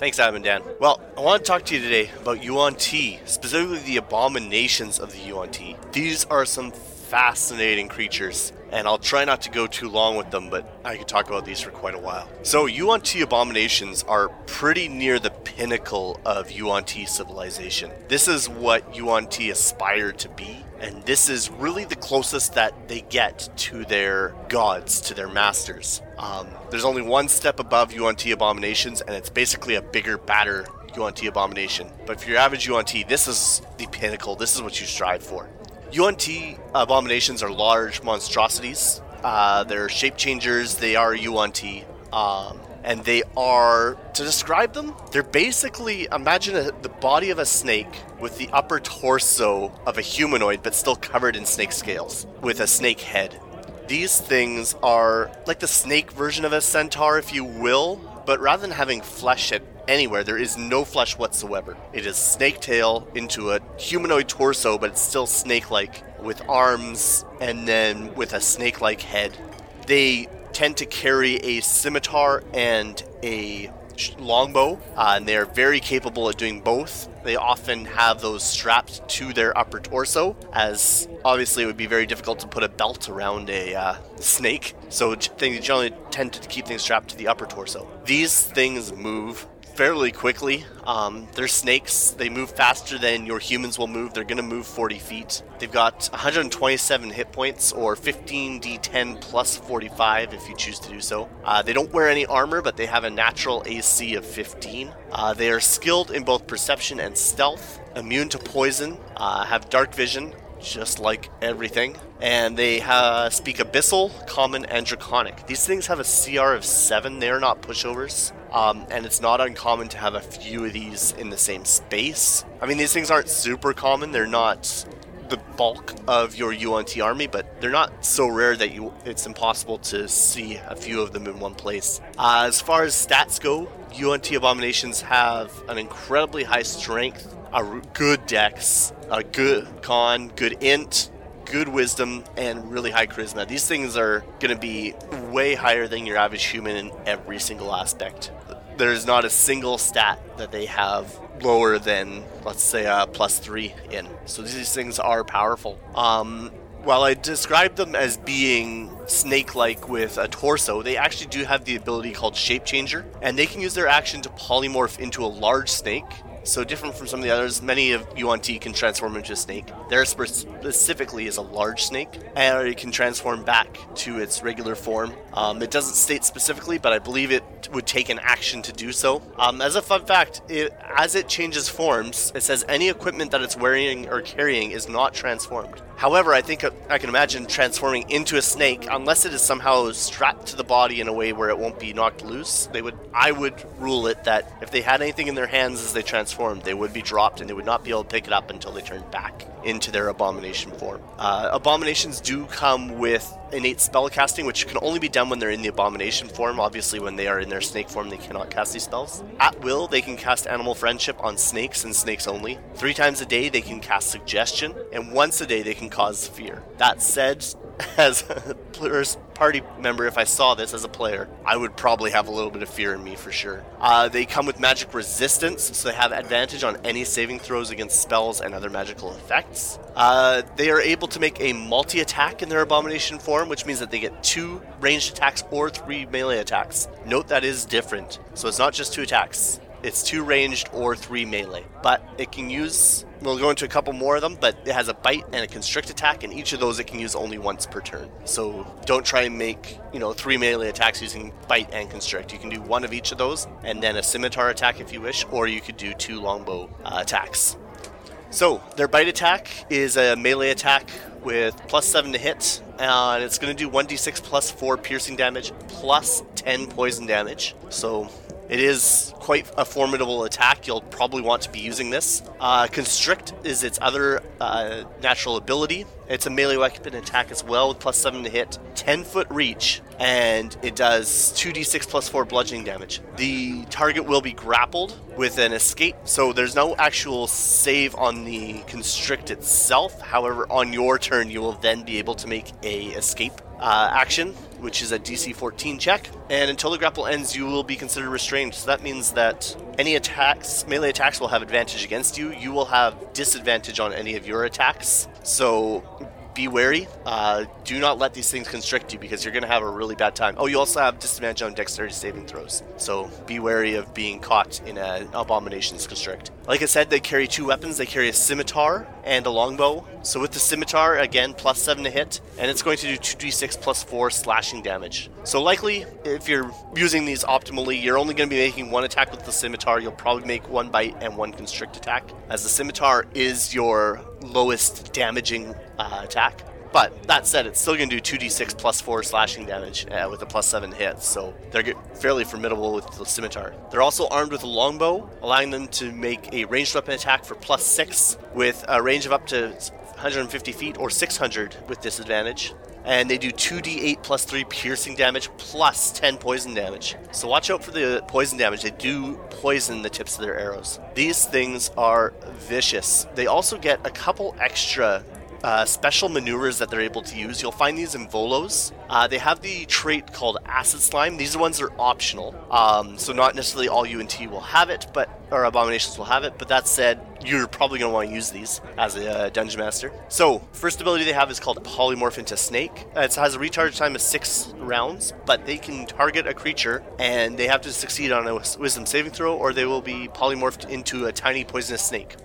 Thanks, Adam and Dan. Well, I want to talk to you today about Yuan-Ti, specifically the abominations of the Yuan-Ti. These are some fascinating creatures, and I'll try not to go too long with them, but I could talk about these for quite a while. So, UNT abominations are pretty near the pinnacle of Yuan-Ti civilization. This is what Yuan-Ti aspire to be, and this is really the closest that they get to their gods, to their masters. Um, there's only one step above Yuan-Ti abominations, and it's basically a bigger, badder Yuan-Ti abomination. But for your average Yuan-Ti, this is the pinnacle. This is what you strive for. Yuan-Ti abominations are large monstrosities. Uh, they're shape changers. They are Yuan-Ti. Um, and they are, to describe them, they're basically imagine a, the body of a snake with the upper torso of a humanoid, but still covered in snake scales, with a snake head. These things are like the snake version of a centaur, if you will, but rather than having flesh at anywhere, there is no flesh whatsoever. It is snake tail into a humanoid torso, but it's still snake like, with arms and then with a snake like head. They tend to carry a scimitar and a longbow, uh, and they are very capable at doing both. They often have those strapped to their upper torso, as obviously it would be very difficult to put a belt around a uh, snake. So they generally tend to keep things strapped to the upper torso. These things move fairly quickly. Um, they're snakes. They move faster than your humans will move. They're going to move 40 feet. They've got 127 hit points, or 15d10 plus 45 if you choose to do so. Uh, they don't wear any armor, but they have a natural AC of 15. Uh, they are skilled in both perception and stealth, immune to poison, uh, have dark vision, just like everything. And they uh, speak Abyssal, Common, and Draconic. These things have a CR of 7. They are not pushovers. Um, and it's not uncommon to have a few of these in the same space. I mean, these things aren't super common. They're not the bulk of your Yuan-Ti army, but they're not so rare that you it's impossible to see a few of them in one place. Uh, as far as stats go, Yuan-Ti abominations have an incredibly high strength, a good dex, a good con, good int, good wisdom, and really high charisma. These things are going to be way higher than your average human in every single aspect. There's not a single stat that they have lower than, let's say, a plus three in. So these things are powerful. Um, while I describe them as being snake like with a torso, they actually do have the ability called Shape Changer, and they can use their action to polymorph into a large snake So different from some of the others, many of Yuan-Ti can transform into a snake. Theirs specifically is a large snake, and it can transform back to its regular form. Um, it doesn't state specifically, but I believe it would take an action to do so. Um, as a fun fact, it, as it changes forms, it says any equipment that it's wearing or carrying is not transformed. However, I think I can imagine transforming into a snake, unless it is somehow strapped to the body in a way where it won't be knocked loose. They would, I would rule it that if they had anything in their hands as they transformed, they would be dropped and they would not be able to pick it up until they turned back into their abomination form. Uh, abominations do come with innate spellcasting, which can only be done when they're in the abomination form. Obviously, when they are in their snake form, they cannot cast these spells. At will, they can cast animal friendship on snakes and snakes only. Three times a day, they can cast suggestion, and once a day, they can cause fear. That said, as a first party member, if I saw this as a player, I would probably have a little bit of fear in me for sure. Uh, they come with magic resistance, so they have advantage on any saving throws against spells and other magical effects. Uh, they are able to make a multi attack in their abomination form, which means that they get two ranged attacks or three melee attacks. Note that is different, so it's not just two attacks. It's two ranged or three melee. But it can use, we'll go into a couple more of them, but it has a bite and a constrict attack, and each of those it can use only once per turn. So don't try and make, you know, three melee attacks using bite and constrict. You can do one of each of those, and then a scimitar attack if you wish, or you could do two longbow uh, attacks. So, their bite attack is a melee attack with plus 7 to hit, and it's going to do 1d6 plus 4 piercing damage, plus 10 poison damage. So, it is quite a formidable attack. You'll probably want to be using this. Uh, Constrict is its other uh, natural ability. It's a melee weapon attack as well with plus 7 to hit, 10 foot reach, and it does 2d6 plus 4 bludgeoning damage. The target will be grappled with an escape, so there's no actual save on the Constrict itself. However, on your turn, you will then be able to make a escape uh, action, which is a DC 14 check. And until the grapple ends, you will be considered restrained. So that means that any attacks, melee attacks, will have advantage against you. You will have disadvantage on any of your attacks. So be wary. Uh, do not let these things constrict you because you're going to have a really bad time. Oh, you also have disadvantage on dexterity saving throws. So be wary of being caught in an abomination's constrict. Like I said, they carry two weapons. They carry a scimitar and a longbow. So with the scimitar, again, plus 7 to hit, and it's going to do 2d6 plus 4 slashing damage. So likely, if you're using these optimally, you're only going to be making one attack with the scimitar. You'll probably make one bite and one constrict attack, as the scimitar is your lowest damaging uh, attack. But that said, it's still going to do 2d6 plus 4 slashing damage uh, with a plus 7 hit, so they're fairly formidable with the scimitar. They're also armed with a longbow, allowing them to make a ranged weapon attack for plus 6 with a range of up to 150 feet or 600 with disadvantage. And they do 2d8 plus 3 piercing damage plus 10 poison damage. So watch out for the poison damage. They do poison the tips of their arrows. These things are vicious. They also get a couple extra uh, special maneuvers that they're able to use. You'll find these in Volo's. Uh, they have the trait called Acid Slime. These ones are optional, um, so not necessarily all Yuan-Ti will have it, but or abominations will have it. But that said, you're probably going to want to use these as a uh, dungeon master. So, first ability they have is called Polymorph into Snake. It has a recharge time of six rounds, but they can target a creature and they have to succeed on a Wisdom saving throw, or they will be polymorphed into a tiny poisonous snake.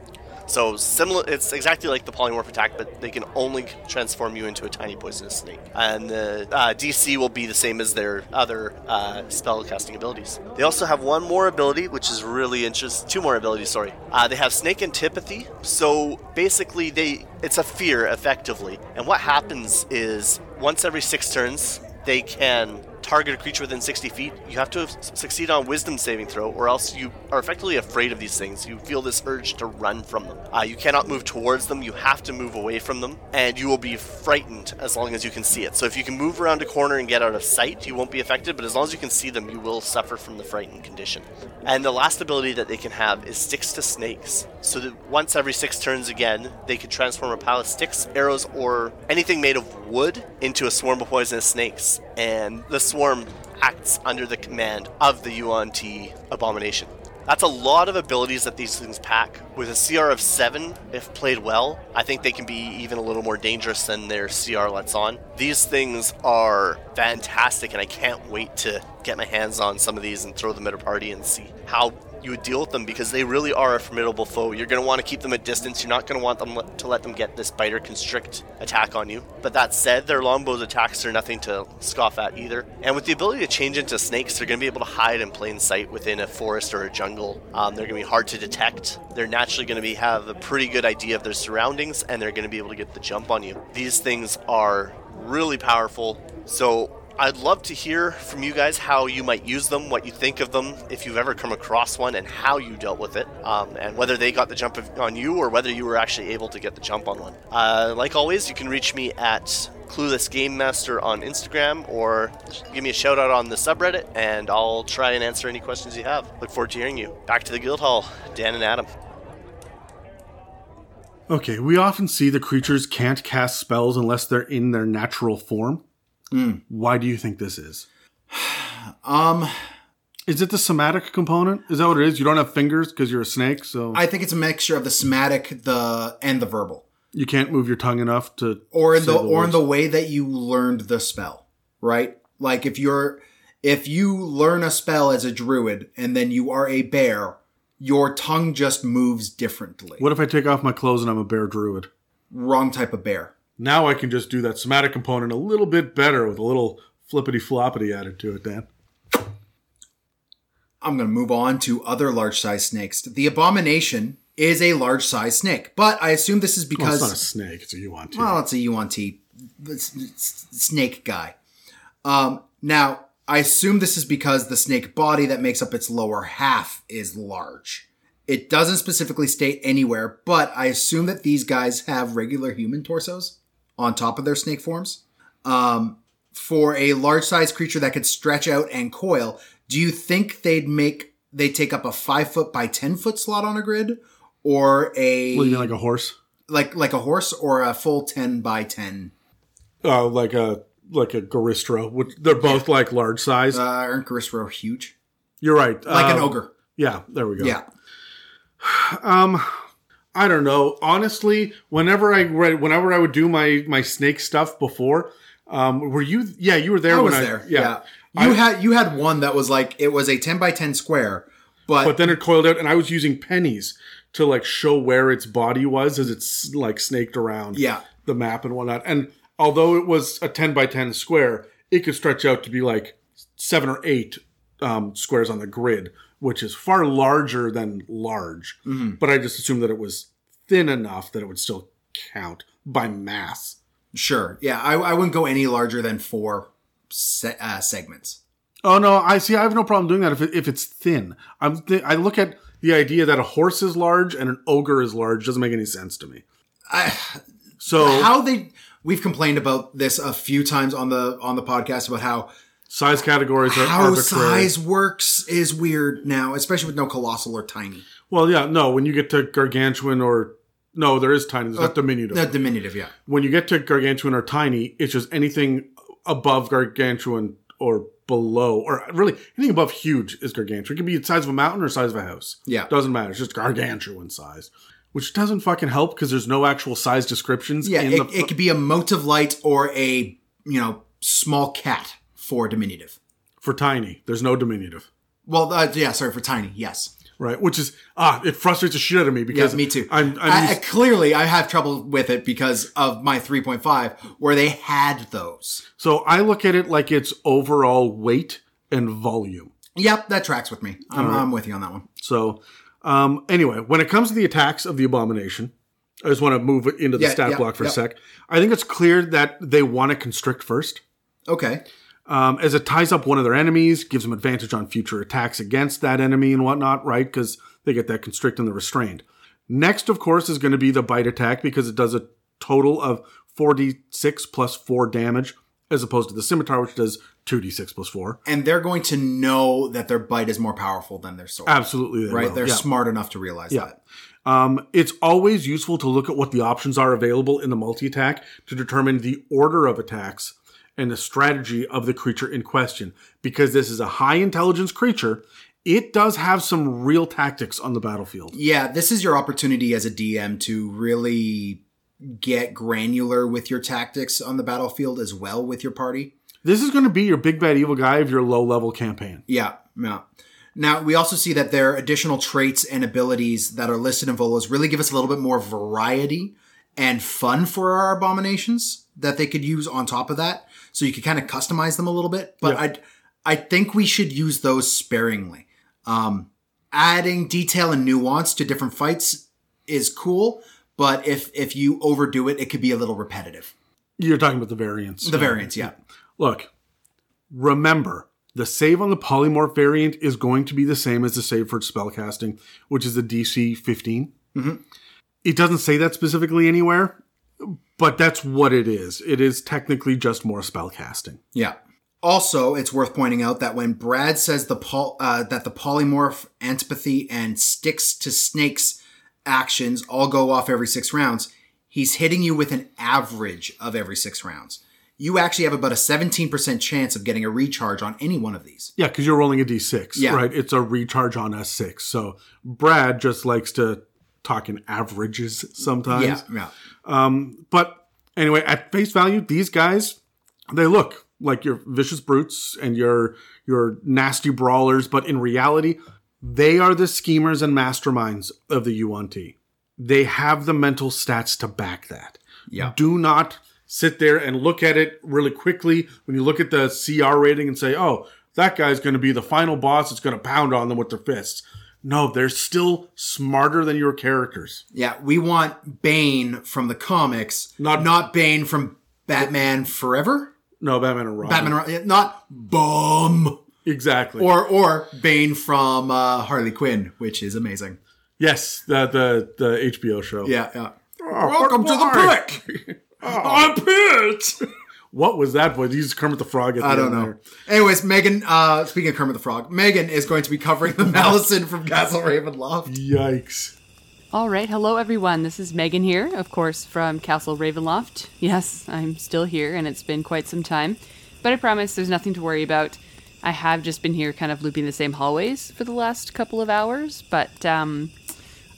So similar, it's exactly like the polymorph attack, but they can only transform you into a tiny poisonous snake. And the uh, DC will be the same as their other uh, spell casting abilities. They also have one more ability, which is really interesting. Two more abilities, sorry. Uh, they have snake antipathy. So basically, they it's a fear effectively. And what happens is once every six turns, they can target a creature within 60 feet, you have to succeed on wisdom saving throw, or else you are effectively afraid of these things. You feel this urge to run from them. Uh, you cannot move towards them, you have to move away from them, and you will be frightened as long as you can see it. So if you can move around a corner and get out of sight, you won't be affected, but as long as you can see them, you will suffer from the frightened condition. And the last ability that they can have is sticks to snakes. So that once every six turns again, they can transform a pile of sticks, arrows, or anything made of wood into a swarm of poisonous snakes. And the swarm acts under the command of the Yuan-Ti abomination. That's a lot of abilities that these things pack. With a CR of 7, if played well, I think they can be even a little more dangerous than their CR lets on. These things are fantastic, and I can't wait to get my hands on some of these and throw them at a party and see how you would deal with them because they really are a formidable foe. You're going to want to keep them at distance. You're not going to want them to let them get this bite or constrict attack on you. But that said, their longbow's attacks are nothing to scoff at either. And with the ability to change into snakes, they're going to be able to hide in plain sight within a forest or a jungle. Um, they're going to be hard to detect. They're naturally going to be have a pretty good idea of their surroundings, and they're going to be able to get the jump on you. These things are really powerful. So I'd love to hear from you guys how you might use them, what you think of them, if you've ever come across one, and how you dealt with it, um, and whether they got the jump on you or whether you were actually able to get the jump on one. Uh, like always, you can reach me at Clueless Game Master on Instagram or give me a shout out on the subreddit, and I'll try and answer any questions you have. Look forward to hearing you. Back to the guild hall, Dan and Adam. Okay, we often see the creatures can't cast spells unless they're in their natural form. Why do you think this is? Um, Is it the somatic component? Is that what it is? You don't have fingers because you're a snake, so I think it's a mixture of the somatic, the and the verbal, you can't move your tongue enough to or in say the or in the way that you learned the spell, right? Like if you're if you learn a spell as a druid and then you are a bear, your tongue just moves differently. What if I take off my clothes and I'm a bear druid? Wrong type of bear. Now I can just do that somatic component a little bit better with a little flippity floppity added to it, Dan. I'm going to move on to other large size snakes. The abomination is a large size snake, but I assume this is Well, because it's not a snake, it's a yuan ti. Well, it's a Yuan-Ti it's- it's snake guy. Um, now, I assume this is because the snake body that makes up its lower half is large. It doesn't specifically state anywhere, but I assume that these guys have regular human torsos on top of their snake forms. Um, for a large sized creature that could stretch out and coil, do you think they'd make they take up a five foot by ten foot slot on a grid, or a What you mean, like a horse? like like a horse or a full 10 by 10 Uh, like a like a Garistro. Which they're both like large size. uh aren't Garistro huge You're right. like an Um, ogre Yeah, there we go. yeah Um, I don't know. Honestly, whenever I read, whenever I would do my my snake stuff before, um, were you? Yeah, you were there i when was I. there Yeah. yeah, you I- had you had one that was like it was a 10 by 10 square but, But then it coiled out, and I was using pennies to like show where its body was as it's like snaked around yeah the map and whatnot. And although it was a ten by ten square, it could stretch out to be like seven or eight um, squares on the grid, which is far larger than large. But I just assumed that it was thin enough that it would still count by mass. sure yeah i, I wouldn't go any larger than four se- uh, segments Oh no, I see. I have no problem doing that if it, if it's thin. I'm th- I look at the idea that a horse is large and an ogre is large doesn't make any sense to me. I, So how they we've complained about this a few times on the on the podcast about how size categories are how arbitrary. size works is weird now especially with no colossal or tiny Well, yeah, no. When you get to gargantuan or no, there is tiny. There's not uh, diminutive. Not diminutive yeah when you get to gargantuan or tiny, it's just anything above gargantuan or below, or really anything above huge is gargantuan. It can be the size of a mountain or size of a house. Yeah. doesn't matter. It's just gargantuan size, which doesn't fucking help because there's no actual size descriptions. Yeah, in it, the it could be a mote of light or a you know small cat for diminutive. for tiny. There's no diminutive. Well, uh, yeah, sorry for tiny. Yes, Right, which is ah, it frustrates the shit out of me yeah, because me too. I'm, I'm I, I- used- clearly I have trouble with it because of my 3.5 where they had those. so I look at it like it's overall weight and volume. Yep, that tracks with me. I'm, I'm with you on that one. So, um, anyway, when it comes to the attacks of the abomination, I just want to move into the Yeah, stat yeah, block for yeah. a sec. I think it's clear that they want to constrict first, Okay. Um, as it ties up one of their enemies, gives them advantage on future attacks against that enemy and whatnot, right? Because they get that constrict and the restrained. Next, of course, is going to be the bite attack because it does a total of 4d6 plus 4 damage, as opposed to the scimitar, which does 2d6 plus 4. And they're going to know that their bite is more powerful than their sword. Absolutely, they right? will. They're Yeah. smart enough to realize Yeah. that. Um, it's always useful to look at what the options are available in the multi attack to determine the order of attacks and the strategy of the creature in question. Because this is a high intelligence creature, it does have some real tactics on the battlefield. Yeah, this is your opportunity as a DM to really get granular with your tactics on the battlefield as well with your party. This is going to be your big bad evil guy of your low level campaign. Yeah, yeah. Now we also see that their additional traits and abilities that are listed in Volo's really give us a little bit more variety and fun for our abominations that they could use on top of that. So you could kind of customize them a little bit. But Yeah. I I think we should use those sparingly. Um, adding detail and nuance to different fights is cool, but if if you overdo it, it could be a little repetitive. You're talking about the variants. The variants, yeah. Look, remember, the save on the polymorph variant is going to be the same as the save for spellcasting, which is the DC 15. It doesn't say that specifically anywhere, but that's what it is. It is technically just more spellcasting. Yeah. Also, it's worth pointing out that when Brad says the pol- uh, that the polymorph, antipathy, and sticks to snakes actions all go off every six rounds, he's hitting you with an average of every six rounds. You actually have about a 17% chance of getting a recharge on any one of these. Yeah, because you're rolling a d6, Yeah. right? It's a recharge on a six. So Brad just likes to talk in averages sometimes. Yeah, yeah. But anyway, at face value, these guys, they look like your vicious brutes and your your nasty brawlers, but in reality, they are the schemers and masterminds of the Yuan-Ti. They have the mental stats to back that. Yeah. Do not sit there and look at it really quickly when you look at the CR rating and say, "Oh, that guy's going to be the final boss that's going to pound on them with their fists." No, they're still smarter than your characters. Yeah, we want Bane from the comics, Not- not Bane from Batman Forever. No, Batman and Robin. Batman, not Bum, exactly. or or Bane from uh, Harley Quinn, which is amazing. Yes, the the the HBO show. Yeah, yeah. Welcome to the pit. I'm pit. What was that voice? He's Kermit the Frog. At the I don't know. there. Anyways, Megan. Uh, speaking of Kermit the Frog, Megan is going to be covering the Malison from Castle Ravenloft. Yikes! All right, hello everyone. This is Megan here, of course, from Castle Ravenloft. Yes, I'm still here, and it's been quite some time. But I promise there's nothing to worry about. I have just been here kind of looping the same hallways for the last couple of hours, but um,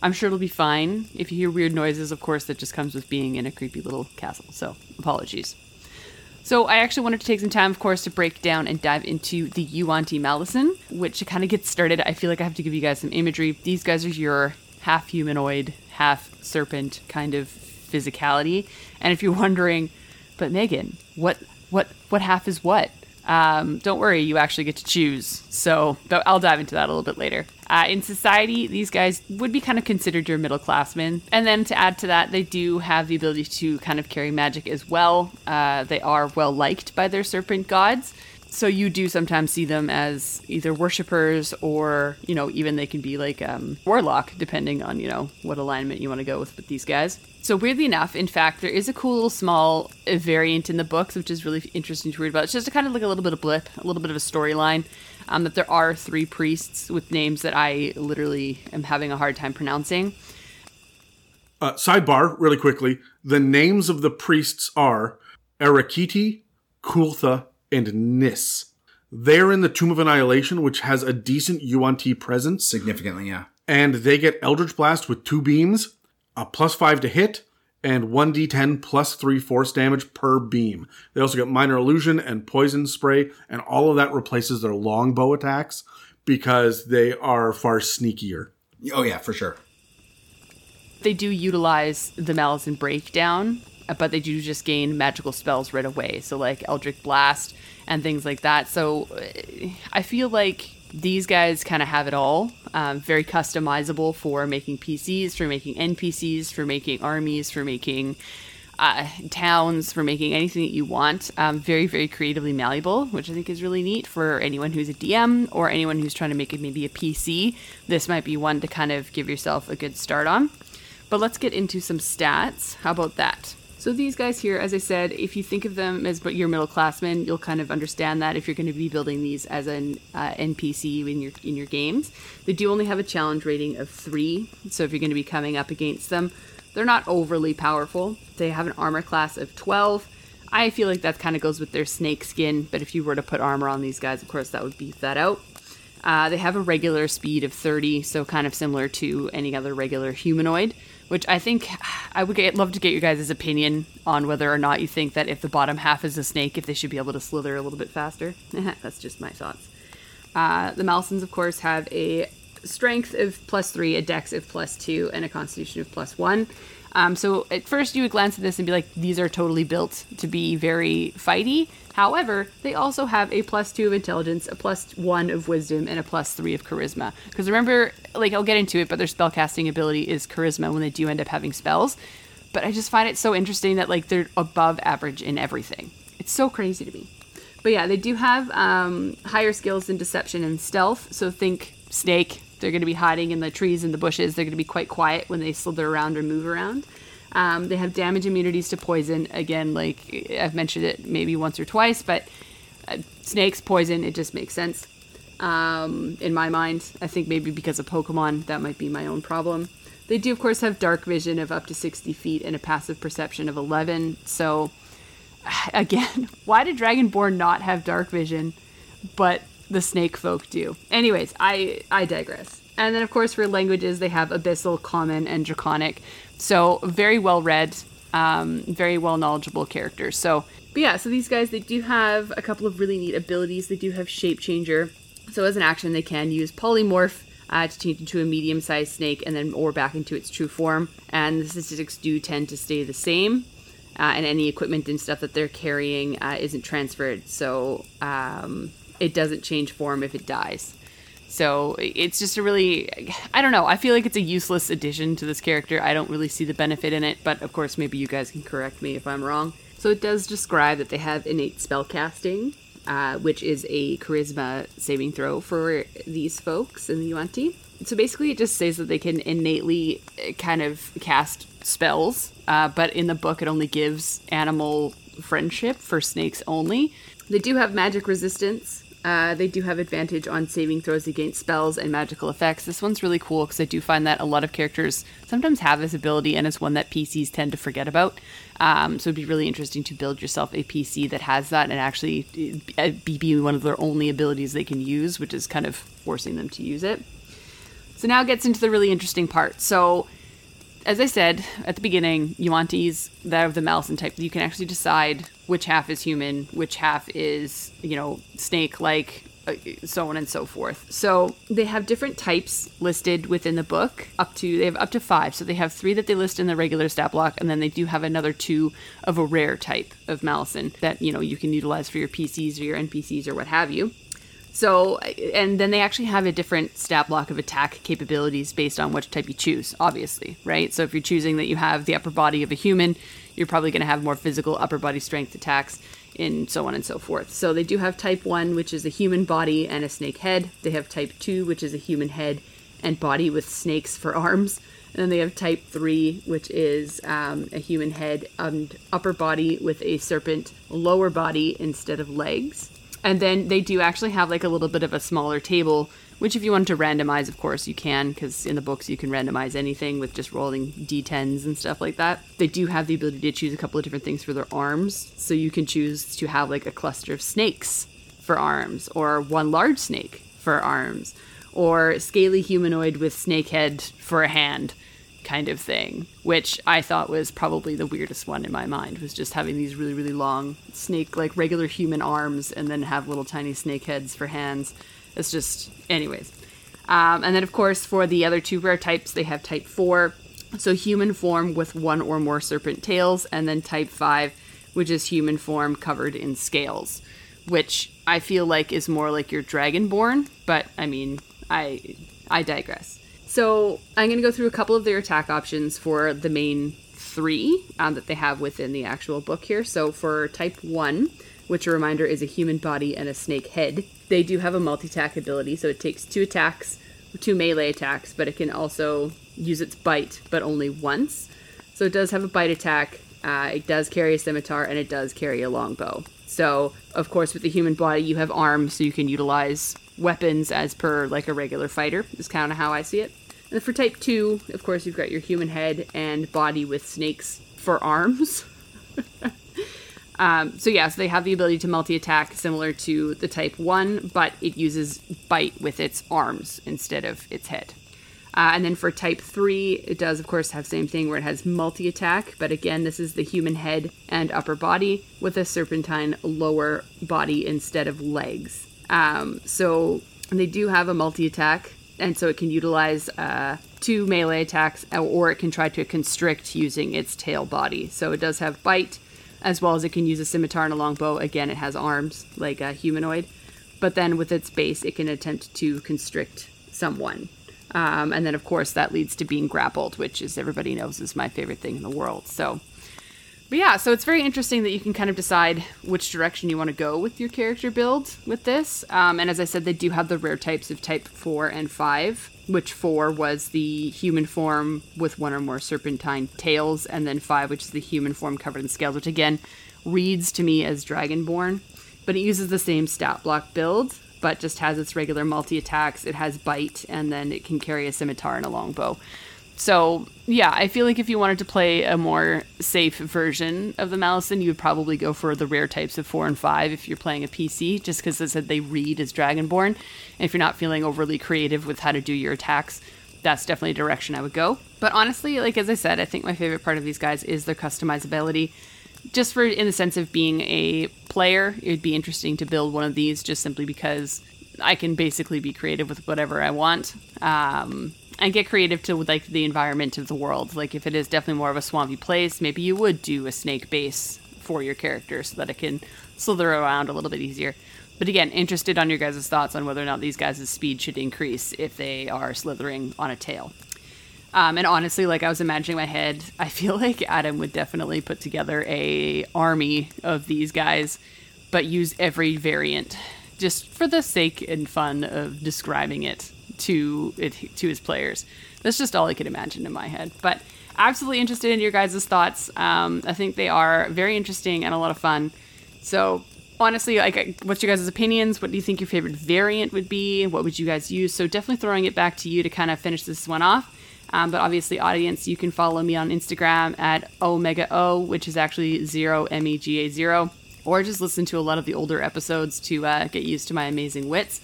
I'm sure it'll be fine. If you hear weird noises, of course, that just comes with being in a creepy little castle, so apologies. So I actually wanted to take some time, of course, to break down and dive into the Yuan-Ti Malison, which to kind of get started, I feel like I have to give you guys some imagery. These guys are your half humanoid, half serpent kind of physicality. And if you're wondering, but Megan, what what what half is what? Um, don't worry, you actually get to choose. So I'll dive into that a little bit later. Uh, in society, these guys would be kind of considered your middle classmen. And then to add to that, they do have the ability to kind of carry magic as well. Uh, they are well liked by their serpent gods. So you do sometimes see them as either worshippers or, you know, even they can be like um, warlock, depending on, you know, what alignment you want to go with with these guys. So weirdly enough, in fact, there is a cool little small variant in the books, which is really interesting to read about. It's just a kind of like a little bit of blip, a little bit of a storyline. Um, that there are three priests with names that I literally am having a hard time pronouncing. Uh, sidebar, really quickly. The names of the priests are Arakiti, Kultha, and Nis. They're in the Tomb of Annihilation, which has a decent Yuan-Ti presence, Significantly, yeah. and they get Eldritch Blast with two beams, a plus five to hit, and 1d10 plus 3 force damage per beam. They also get Minor Illusion and Poison Spray, and all of that replaces their longbow attacks because they are far sneakier. Oh yeah, for sure. they do utilize the Malison breakdown, but they do just gain magical spells right away. So like Eldritch Blast and things like that. So I feel like these guys kind of have it all. Um, very customizable for making PCs, for making NPCs, for making armies, for making uh, towns, for making anything that you want. Um, very, very creatively malleable, which I think is really neat for anyone who's a DM or anyone who's trying to make it maybe a PC. This might be one to kind of give yourself a good start on. But let's get into some stats. How about that? So these guys here, as I said, if you think of them as but your middle classmen, you'll kind of understand that if you're going to be building these as an uh, NPC in your in your games. They do only have a challenge rating of three, so if you're going to be coming up against them, they're not overly powerful. They have an armor class of 12. I feel like that kind of goes with their snake skin, but if you were to put armor on these guys, of course, that would beef that out. Uh, they have a regular speed of 30, so kind of similar to any other regular humanoid, which I think I would get, love to get your guys' opinion on whether or not you think that if the bottom half is a snake, if they should be able to slither a little bit faster. That's just my thoughts. Uh, the Malisons, of course, have a strength of plus three, a dex of plus two, and a constitution of plus one. Um, so at first you would glance at this and be like, these are totally built to be very fighty. However, they also have a plus two of intelligence, a plus one of wisdom, and a plus three of charisma. Because remember, like I'll get into it, but their spellcasting ability is charisma when they do end up having spells. But I just find it so interesting that like they're above average in everything. It's so crazy to me. But yeah, they do have um, higher skills in deception and stealth. So think snake. They're going to be hiding in the trees and the bushes. They're going to be quite quiet when they slither around or move around. Um, they have damage immunities to poison. Again, like I've mentioned it maybe once or twice, but uh, snakes, poison, it just makes sense. Um, in my mind, I think maybe because of Pokemon, that might be my own problem. They do, of course, have dark vision of up to 60 feet and a passive perception of 11. So, again, why did Dragonborn not have dark vision, but the snake folk do? Anyways, I, I digress. And then, of course, for languages, they have Abyssal, Common, and Draconic. So, very well read, um, very well knowledgeable characters. So, but yeah, so these guys, they do have a couple of really neat abilities. They do have Shape Changer. So, as an action, they can use Polymorph uh, to change into a medium sized snake and then or back into its true form. And the statistics do tend to stay the same. Uh, and any equipment and stuff that they're carrying uh, isn't transferred. So, um, it doesn't change form if it dies. So it's just a really, I don't know. I feel like it's a useless addition to this character. I don't really see the benefit in it, but of course, maybe you guys can correct me if I'm wrong. So it does describe that they have innate spellcasting, uh, which is a charisma saving throw for these folks in the Yuan-ti. So basically, it just says that they can innately uh, kind of cast spells, uh, but in the book, it only gives animal friendship for snakes only. They do have magic resistance, uh, they do have advantage on saving throws against spells and magical effects. This one's really cool because I do find that a lot of characters sometimes have this ability, and it's one that PCs tend to forget about. Um, so it'd be really interesting to build yourself a PC that has that and actually uh, be one of their only abilities they can use, which is kind of forcing them to use it. So now it gets into the really interesting part. So as I said at the beginning, you want to use that of the Malison type, you can actually decide which half is human, which half is, you know, snake like, uh, so on and so forth. So they have different types listed within the book, up to, they have up to five. So they have three that they list in the regular stat block, and then they do have another two of a rare type of Malison that, you know, you can utilize for your PCs or your NPCs or what have you. So, and then they actually have a different stat block of attack capabilities based on which type you choose, obviously, right? So if you're choosing that you have the upper body of a human, you're probably going to have more physical upper body strength attacks and so on and so forth. So they do have type 1, which is a human body and a snake head. They have type 2, which is a human head and body with snakes for arms. And then they have type 3, which is um, a human head and upper body with a serpent lower body instead of legs. And then they do actually have like a little bit of a smaller table, which if you want to randomize, of course you can, because in the books you can randomize anything with just rolling d10s and stuff like that. They do have the ability to choose a couple of different things for their arms, so you can choose to have like a cluster of snakes for arms, or one large snake for arms, or scaly humanoid with snake head for a hand kind of thing, which I thought was probably the weirdest one in my mind, was just having these really, really long snake, like regular human arms, and then have little tiny snake heads for hands. It's just, anyways. Um, and then, of course, for the other two rare types, they have type 4, so human form with one or more serpent tails, and then type 5, which is human form covered in scales, which I feel like is more like your dragonborn, but I mean, I I digress. So I'm going to go through a couple of their attack options for the main three um, that they have within the actual book here. So for type 1, which a reminder is a human body and a snake head, they do have a multi attack ability. So it takes two attacks, two melee attacks, but it can also use its bite, but only once. So it does have a bite attack, uh, it does carry a scimitar, and it does carry a longbow. So, of course, with the human body, you have arms, so you can utilize weapons as per like a regular fighter, is kind of how I see it. And for type 2, of course, you've got your human head and body with snakes for arms. Um, so yeah, so they have the ability to multi-attack similar to the Type One, but it uses bite with its arms instead of its head. Uh, and then for Type Three, it does of course have same thing where it has multi-attack, but again, this is the human head and upper body with a serpentine lower body instead of legs. Um, so they do have a multi-attack, and so it can utilize uh, two melee attacks, or it can try to constrict using its tail body. So it does have bite as well as it can use a scimitar and a longbow. Again, it has arms like a humanoid, but then with its base, it can attempt to constrict someone. Um, and then, of course, that leads to being grappled, which, as everybody knows, is my favorite thing in the world. So, but yeah, so it's very interesting that you can kind of decide which direction you want to go with your character build with this. Um, and as I said, they do have the rare types of type 4 and 5, which 4 was the human form with one or more serpentine tails, and then 5, which is the human form covered in scales, which again reads to me as Dragonborn. But it uses the same stat block build, but just has its regular multi attacks. It has bite, and then it can carry a scimitar and a longbow. So yeah, I feel like if you wanted to play a more safe version of the Malison, you would probably go for the rare types of four and five if you're playing a PC, just because I said they read as Dragonborn. And if you're not feeling overly creative with how to do your attacks, that's definitely a direction I would go. But honestly, like as I said, I think my favorite part of these guys is their customizability. Just for in the sense of being a player, it would be interesting to build one of these just simply because I can basically be creative with whatever I want. Um, and get creative to like the environment of the world. Like if it is definitely more of a swampy place, maybe you would do a snake base for your character so that it can slither around a little bit easier. But again, interested on your guys' thoughts on whether or not these guys' speed should increase if they are slithering on a tail. Um, and honestly, like I was imagining my head, I feel like Adam would definitely put together a army of these guys, but use every variant just for the sake and fun of describing it to to his players. That's just all I could imagine in my head. But absolutely interested in your guys' thoughts. Um, I think they are very interesting and a lot of fun. So honestly, like, what's your guys' opinions? What do you think your favorite variant would be? What would you guys use? So definitely throwing it back to you to kind of finish this one off. Um, but obviously, audience, you can follow me on Instagram at Omega O, which is actually zero M E G A zero, or just listen to a lot of the older episodes to uh, get used to my amazing wits.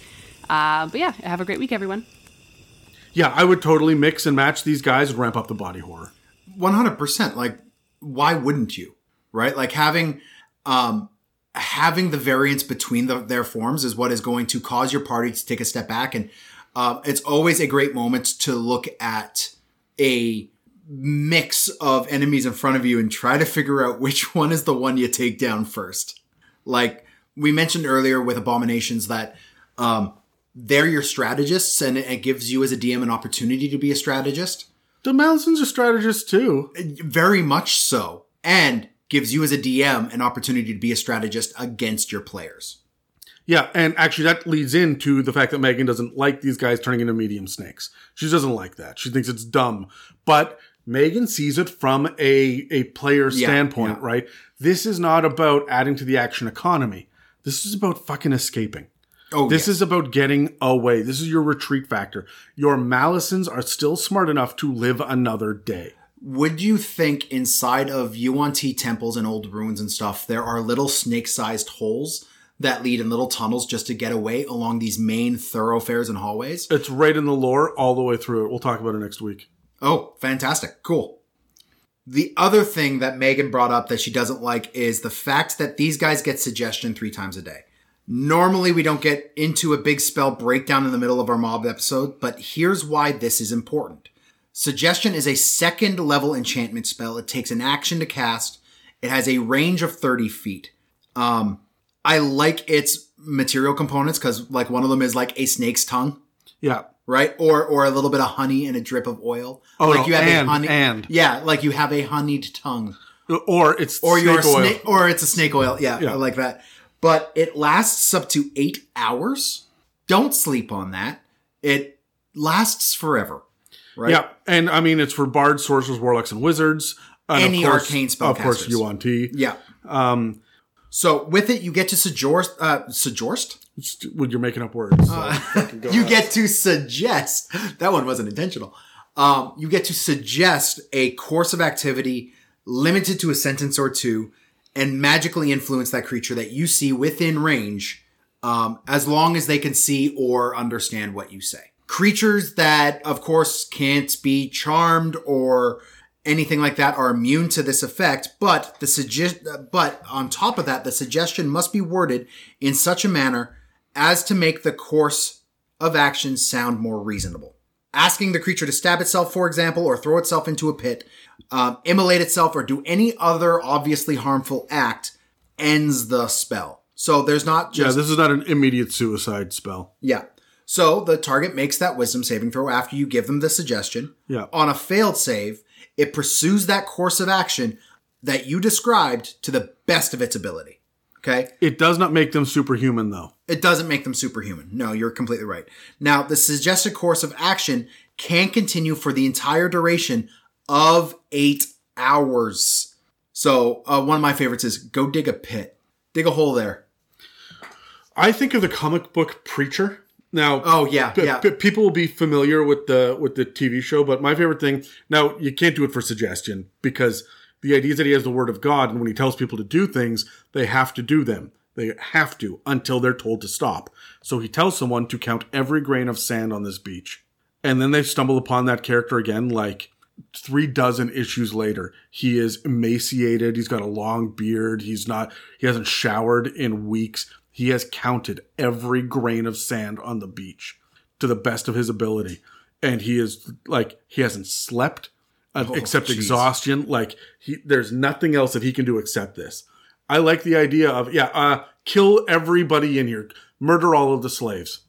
Uh, but yeah, have a great week, everyone. Yeah, I would totally mix and match these guys and ramp up the body horror. 100% like why wouldn't you right like having um having the variance between the, their forms is what is going to cause your party to take a step back and uh, it's always a great moment to look at a mix of enemies in front of you and try to figure out which one is the one you take down first like we mentioned earlier with abominations that um, they're your strategists and it gives you as a dm an opportunity to be a strategist The Malisons are strategists too. very much so and gives you as a dm an opportunity to be a strategist against your players Yeah, and actually that leads into the fact that Megan doesn't like these guys turning into medium snakes. She doesn't like that. She thinks it's dumb. But Megan sees it from a, a player Yeah, standpoint, yeah. right? This is not about adding to the action economy. This is about fucking escaping. Oh This yes. is about getting away. This is your retreat factor. Your Malisons are still smart enough to live another day. would you think inside of yuan ti temples and old ruins and stuff there are little snake-sized holes that lead in little tunnels just to get away along these main thoroughfares and hallways It's right in the lore all the way through it. We'll talk about it next week. Oh, fantastic. Cool. The other thing that Megan brought up that she doesn't like is the fact that these guys get suggestion three times a day. Normally, we don't get into a big spell breakdown in the middle of our mob episode, but here's why this is important. Suggestion is a second level enchantment spell. It takes an action to cast. It has a range of 30 feet. Um, I like its material components because, like, one of them is like a snake's tongue Yeah. right? Or or a little bit of honey and a drip of oil. Oh, like no, you have and- a honey, and. yeah, like you have a honeyed tongue, Or it's or you're oil. snake, or it's a snake oil. Yeah, Yeah. I like that. But it lasts up to eight hours. Don't sleep on that. It lasts forever. Right? Yeah, and I mean it's for bards, sorcerers, warlocks, and wizards. And Any of course, arcane Of course, spellcasters. Ti. Yeah. Um, So with it, you get to suggest. Uh, suggest. when you're making up words, so Uh, you ahead. get to suggest that one wasn't intentional um, you get to suggest a course of activity limited to a sentence or two and magically influence that creature that you see within range, um, as long as they can see or understand what you say. Creatures that, of course, can't be charmed or anything like that are immune to this effect, but the suggest but on top of that, the suggestion must be worded in such a manner as to make the course of action sound more reasonable. Asking the creature to stab itself, for example, or throw itself into a pit, um, immolate itself, or do any other obviously harmful act ends the spell. So there's not Yeah, just this is not an immediate suicide spell. yeah. So the target makes that wisdom saving throw after you give them the suggestion. Yeah. On a failed save, it pursues that course of action that you described to the best of its ability. Okay? It does not make them superhuman, though. It doesn't make them superhuman. No, you're completely right. Now, the suggested course of action can continue for the entire duration of eight hours. So, uh, one of my favorites is go dig a pit. Dig a hole there. I think of the comic book Preacher. Now, Oh, yeah, p- yeah. p- people will be familiar with the with the TV show, but my favorite thing now you can't do it for suggestion because the idea is that he has the word of God, and when he tells people to do things, they have to do them. They have to until they're told to stop. So he tells someone to count every grain of sand on this beach, and then they stumble upon that character again, like three dozen issues later. He is emaciated. He's got a long beard. He's not. He hasn't showered in weeks. He has counted every grain of sand on the beach to the best of his ability. And he is like, he hasn't slept uh, except jeez. exhaustion. Like, he, there's nothing else that he can do except this. I like the idea of, yeah, uh, kill everybody in here, murder all of the slaves.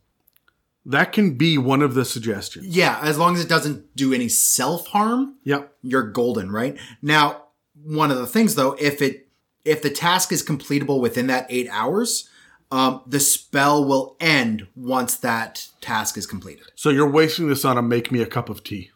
That can be one of the suggestions. Yeah, as long as it doesn't do any self harm, Yep. you're golden, right? Now, one of the things though, if it if the task is completable within that eight hours, um, the spell will end once that task is completed. So you're wasting this on a make me a cup of tea.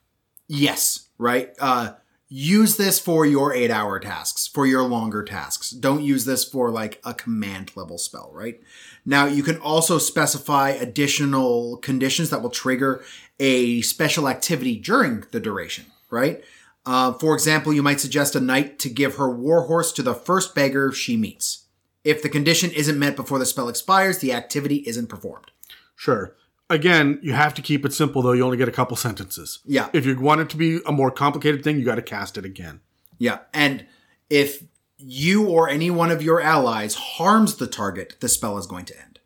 Yes, right. Uh, use this for your eight hour tasks, for your longer tasks. Don't use this for like a command level spell, right? Now, you can also specify additional conditions that will trigger a special activity during the duration, right? Uh, for example, you might suggest a knight to give her warhorse to the first beggar she meets. If the condition isn't met before the spell expires, the activity isn't performed. Sure. Again, you have to keep it simple though. You only get a couple sentences. Yeah. If you want it to be a more complicated thing, you got to cast it again. Yeah, and if you or any one of your allies harms the target, the spell is going to end.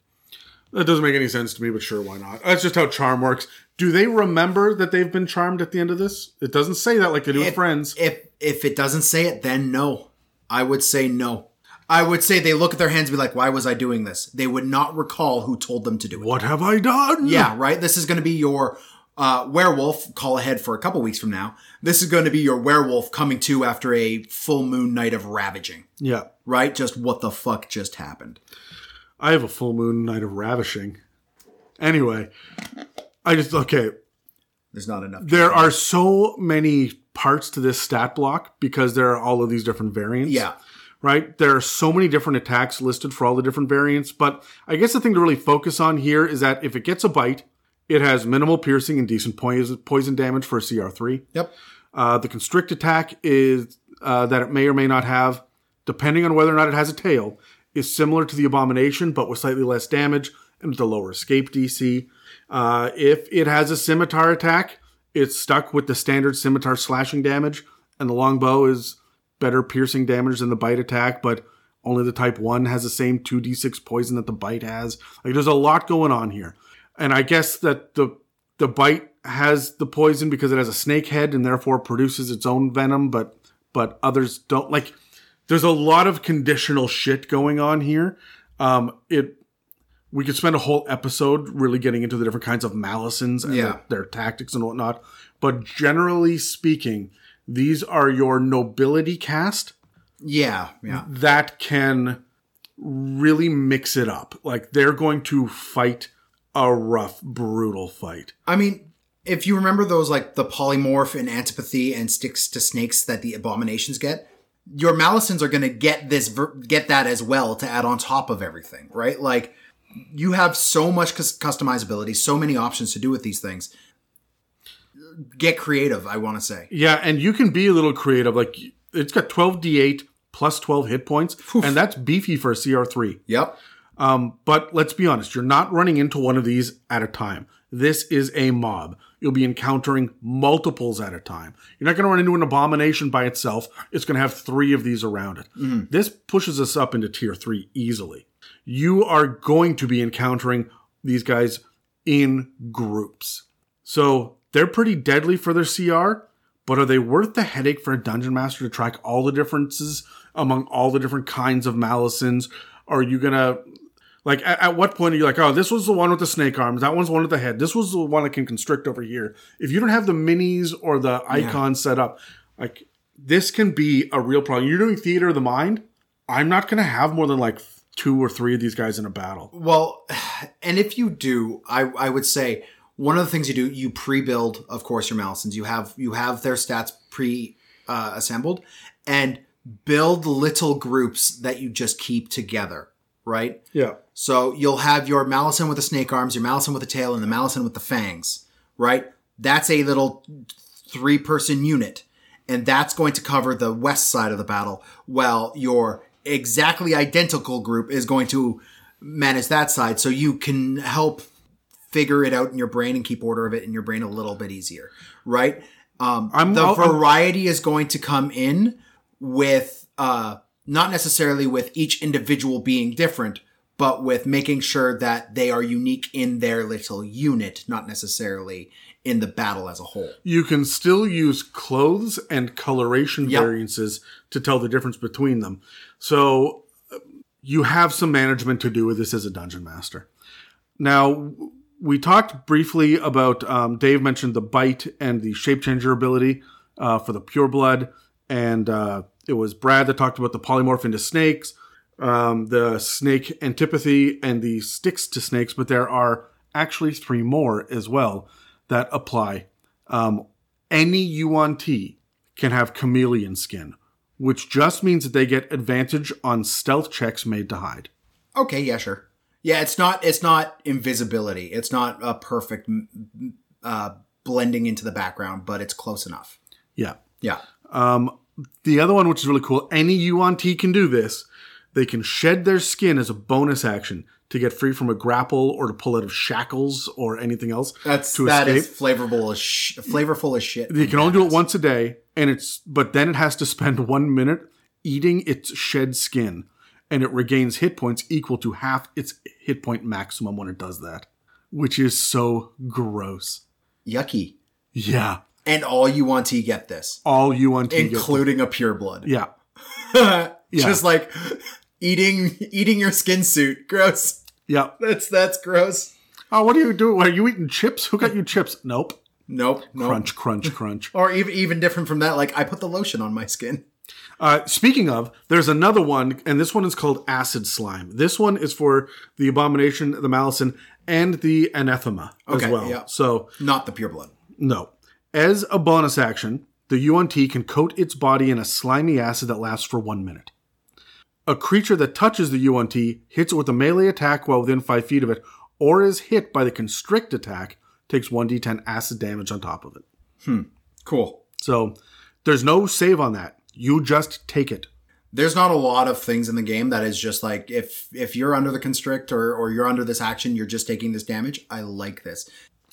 That doesn't make any sense to me, but sure, why not? That's just how charm works. Do they remember that they've been charmed at the end of this? It doesn't say that like they do with friends. if if it doesn't say it, then no. I would say no. I would say they look at their hands and be like, "Why was I doing this?" They would not recall who told them to do it. what have I done? Yeah, right. This is going to be your uh, werewolf. Call ahead for a couple weeks from now. This is going to be your werewolf coming to after a full moon night of ravaging. Yeah. Right? Just what the fuck just happened? I have a full moon night of ravishing. Anyway, I just, okay. There's not enough. There are so many parts to this stat block because there are all of these different variants. Yeah. Right? There are so many different attacks listed for all the different variants, but I guess the thing to really focus on here is that if it gets a bite, it has minimal piercing and decent poison, damage for a CR3. Yep. Uh, the constrict attack is uh, that it may or may not have, depending on whether or not it has a tail, is similar to the abomination, but with slightly less damage and with a lower escape DC. Uh, if it has a scimitar attack, it's stuck with the standard scimitar slashing damage, and the longbow is better piercing damage than the bite attack, but only the type 1 has the same 2d6 poison that the bite has. Like there's a lot going on here. And I guess that the the bite has the poison because it has a snake head and therefore produces its own venom, but but others don't. Like there's a lot of conditional shit going on here. Um it we could spend a whole episode really getting into the different kinds of malisons and Yeah. their, their tactics and whatnot. But generally speaking, these are your nobility cast Yeah. Yeah. that can really mix it up. Like they're going to fight a rough, brutal fight. I mean, if you remember those like the polymorph and antipathy and sticks to snakes that the abominations get, your Malisons are going to get this get that as well to add on top of everything, right? Like you have so much cus- customizability, so many options to do with these things. Get creative, I want to say. Yeah, and you can be a little creative. Like it's got 12d8 plus 12 hit points, and that's beefy for a CR3. Yep. Um, but let's be honest, you're not running into one of these at a time. This is a mob. You'll be encountering multiples at a time. You're not going to run into an abomination by itself. It's going to have three of these around it. This pushes us up into tier three easily. You are going to be encountering these guys in groups. So they're pretty deadly for their CR, but are they worth the headache for a dungeon master to track all the differences among all the different kinds of Malisons? Are you gonna like at, at what point are you like, oh, this was the one with the snake arms, that one's the one with the head, this was the one that can constrict over here. If you don't have the minis or the icons set up, like this can be a real problem. You're doing theater of the mind. I'm not gonna have more than like two or three of these guys in a battle. Well, and if you do, I I would say one of the things you do, you pre-build, of course, your Malisons. You have you have their stats pre uh, assembled, and build little groups that you just keep together, right? Yeah. So you'll have your Malison with the snake arms, your Malison with the tail, and the Malison with the fangs, right? That's a little three person unit. And that's going to cover the west side of the battle, while your exactly identical group is going to manage that side. So you can help figure it out in your brain and keep order of it in your brain a little bit easier, right? Um, I'm- the I'll- I'm- variety is going to come in with uh, not necessarily with each individual being different, but with making sure that they are unique in their little unit, not necessarily in the battle as a whole. You can still use clothes and coloration Yep. variances to tell the difference between them. So uh, you have some management to do with this as a dungeon master. Now, we talked briefly about, um, Dave mentioned the bite and the shape changer ability uh, for the pure blood. And uh, it was Brad that talked about the polymorph into snakes, um, the snake antipathy, and the sticks to snakes. But there are actually three more as well that apply. Um, any Yuan-Ti can have chameleon skin, which just means that they get advantage on stealth checks made to hide. Okay, yeah, sure. Yeah, it's not it's not invisibility. It's not a perfect uh, blending into the background, but it's close enough. Yeah. Yeah. Um, the other one, which is really cool, any Yuan-Ti can do this. They can shed their skin as a bonus action to get free from a grapple or to pull out of shackles or anything else. That's to that escape. is flavorful as sh- flavorful as shit. You can only do it once a day, and it's but then it has to spend one minute eating its shed skin, and it regains hit points equal to half its hit point maximum when it does that, which is so gross. Yucky. Yeah, And all you want to get this, all Yuan-Ti get- this. including a pure blood. yeah, Just like eating eating your skin suit. Gross. yeah. That's that's gross. Oh, what are you doing? Are you eating chips? Who got you chips? Nope. Nope. nope. Crunch, crunch, crunch. Or even even different from that, like I put the lotion on my skin. Uh, speaking of, there's another one, and this one is called Acid Slime. This one is for the Abomination, the Malison, and the Anathema as Okay, well. yeah. So, Not the pure blood. no. As a bonus action, the Yuan-Ti can coat its body in a slimy acid that lasts for one minute. A creature that touches the Yuan-Ti, hits it with a melee attack while within five feet of it, or is hit by the constrict attack, takes 1d10 acid damage on top of it. Hmm. Cool. So, there's no save on that. You just take it. There's not a lot of things in the game that is just like if if you're under the constrict or or you're under this action, you're just taking this damage. I like this.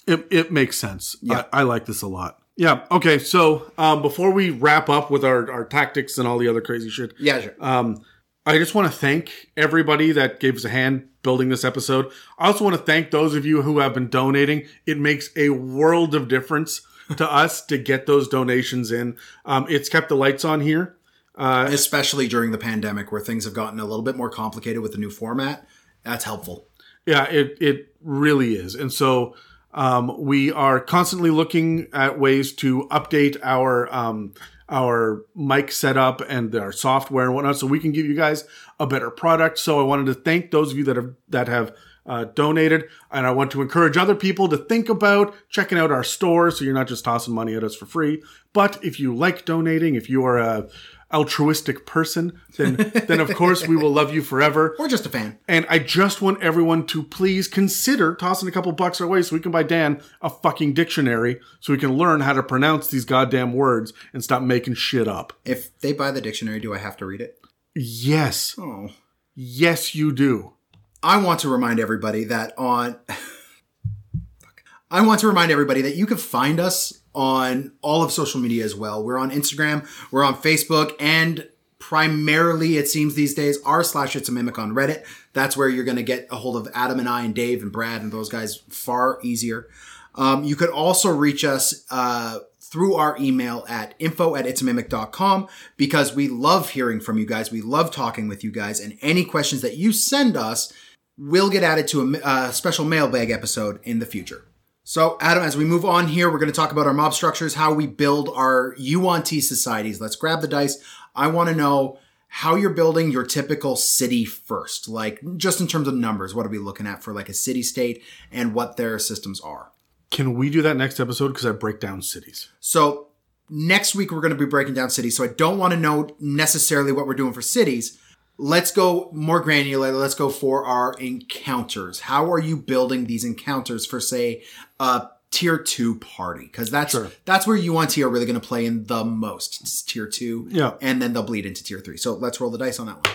It, it makes sense. Yeah. I, I like this a lot. Yeah. Okay. So um, before we wrap up with our, our tactics and all the other crazy shit, Yeah, sure. um, I just want to thank everybody that gave us a hand building this episode. I also want to thank those of you who have been donating. It makes a world of difference to us to get those donations in. Um, it's kept the lights on here. Especially during the pandemic where things have gotten a little bit more complicated with the new format. That's helpful. Yeah, it it really is. And so um, we are constantly looking at ways to update our um, our mic setup and our software and whatnot, so we can give you guys a better product. So I wanted to thank those of you that have that have uh, donated, and I want to encourage other people to think about checking out our store, so you're not just tossing money at us for free. But if you like donating, if you are a altruistic person, then then of course we will love you forever. Or just a fan. And I just want everyone to please consider tossing a couple bucks our way so we can buy Dan a fucking dictionary so we can learn how to pronounce these goddamn words and stop making shit up. If they buy the dictionary, do I have to read it? Yes. Oh. Yes, you do. I want to remind everybody that on. I want to remind everybody that you can find us on all of social media as well. We're on Instagram, we're on Facebook, and primarily, it seems these days, r slash it's a mimic on Reddit. That's where you're going to get a hold of Adam and I and Dave and Brad and those guys far easier. Um, you could also reach us uh, through our email at info at itsamimic.com because we love hearing from you guys. We love talking with you guys, and any questions that you send us will get added to a uh, special mailbag episode in the future. So, Adam, as we move on here, we're going to talk about our mob structures, how we build our Yuan-Ti societies. Let's grab the dice. I want to know how you're building your typical city first, like just in terms of numbers. What are we looking at for like a city state and what their systems are? Can we do that next episode? Because I break down cities. So next week we're going to be breaking down cities. So I don't want to know necessarily what we're doing for cities. Let's go more granular. Let's go for our encounters. How are you building these encounters for say a tier two party? Because that's Sure. that's where Yuan-Ti are really going to play in the most. It's tier two, Yeah. and then they'll bleed into tier three. So let's roll the dice on that one.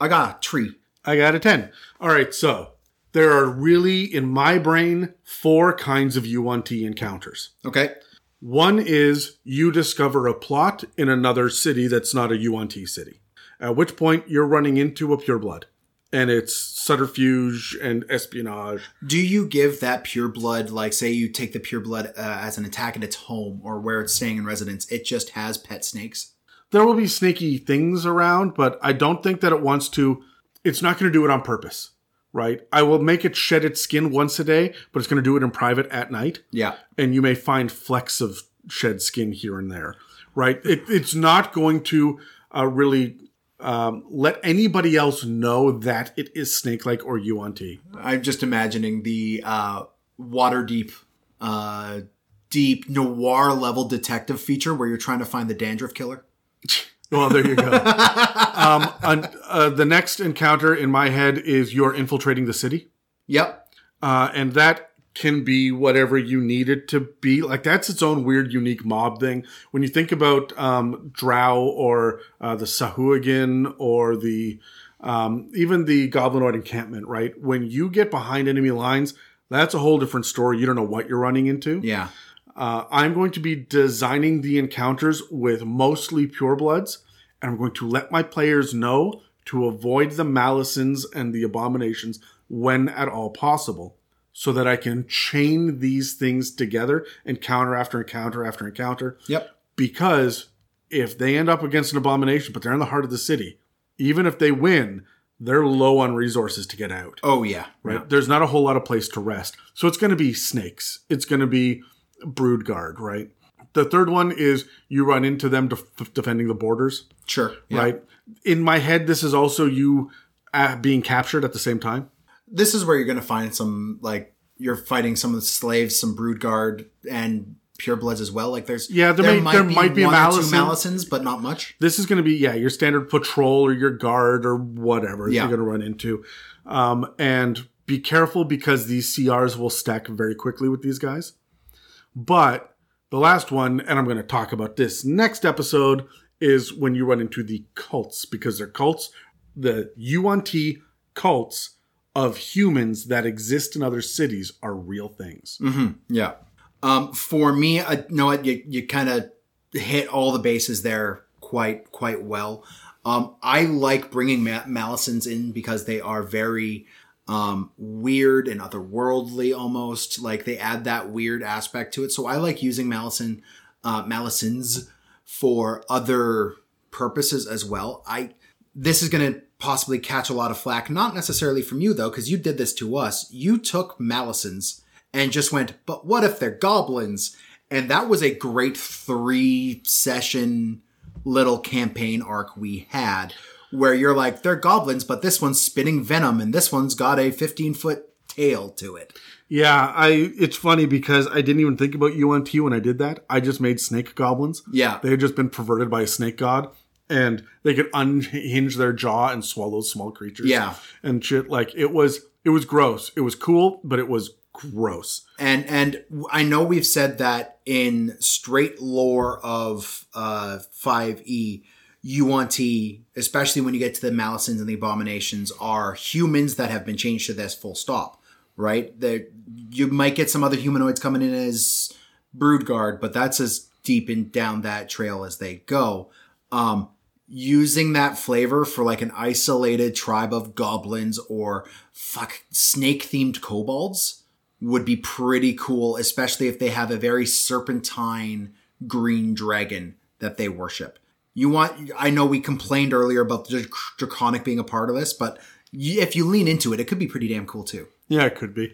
I got a tree. I got a 10. All right, so there are really, in my brain, four kinds of Yuan-Ti encounters. Okay. One is you discover a plot in another city that's not a Yuan-Ti city, at which point you're running into a pureblood. And it's subterfuge and espionage. Do you give that pure blood, like say you take the pure blood uh, as an attack at its home or where it's staying in residence, it just has pet snakes? There will be sneaky things around, but I don't think that it wants to. It's not going to do it on purpose, right? I will make it shed its skin once a day, but it's going to do it in private at night. Yeah. and you may find flecks of shed skin here and there, right? It, it's not going to uh, really um, let anybody else know that it is snake like or Yuan-Ti. I'm just imagining the uh, Waterdeep, uh, deep noir level detective feature where you're trying to find the dandruff killer. Well, there you go. um, uh, the next encounter in my head is you're infiltrating the city, Yep. uh, and that can be whatever you need it to be. Like that's its own weird, unique mob thing. When you think about um, Drow or uh, the Sahuagin or the um, even the Goblinoid encampment, right? When you get behind enemy lines, that's a whole different story. You don't know what you're running into. Yeah. Uh, I'm going to be designing the encounters with mostly purebloods, and I'm going to let my players know to avoid the Malisons and the Abominations when at all possible, so that I can chain these things together, encounter after encounter after encounter. Yep. Because if they end up against an Abomination, but they're in the heart of the city, even if they win, they're low on resources to get out Oh yeah. right? There's not a whole lot of place to rest. So it's going to be snakes. It's going to be brood guard, right? The third one is you run into them def- defending the borders, Sure. Yeah. right? In my head, this is also you uh, being captured at the same time. This is where you're going to find some like you're fighting some of the slaves, some brood guard, and purebloods as well. Like there's Yeah, there may- there might be a one or two Malison. Malisons, but not much. This is going to be yeah your standard patrol or your guard or whatever Yeah. you're going to run into, um, and be careful because these CRs will stack very quickly with these guys. But the last one, and I'm going to talk about this next episode, is when you run into the cults because they're cults, the Yuan-Ti cults of humans that exist in other cities are real things. Yeah. Um, for me, I know you you kind of hit all the bases there quite quite well. Um, I like bringing Ma- in because they are very um, weird and otherworldly almost. Like they add that weird aspect to it. So I like using Malison uh, for other purposes as well. I this is going to possibly catch a lot of flack, not necessarily from you though, because you did this to us. You took Malisons and just went, but what if they're goblins? And that was a great three session little campaign arc we had where you're like, they're goblins, but this one's spitting venom and this one's got a 15 foot tail to it. Yeah, I. It's funny because I didn't even think about Yuan-Ti when I did that. I just made snake goblins. Yeah. they had just been perverted by a snake god, and they could unhinge their jaw and swallow small creatures. Yeah. and shit. Like it was, it was gross. It was cool, but it was gross. And and I know we've said that in straight lore of uh 5e, Yuan-Ti, especially when you get to the Malisons and the Abominations, are humans that have been changed to this full stop, right? That you might get some other humanoids coming in as Broodguard, but that's as deep in down that trail as they go. Um, using that flavor for like an isolated tribe of goblins or fuck snake themed kobolds would be pretty cool, especially if they have a very serpentine green dragon that they worship. You want, I know we complained earlier about the draconic being a part of this, but if you lean into it, it could be pretty damn cool too. Yeah, it could be.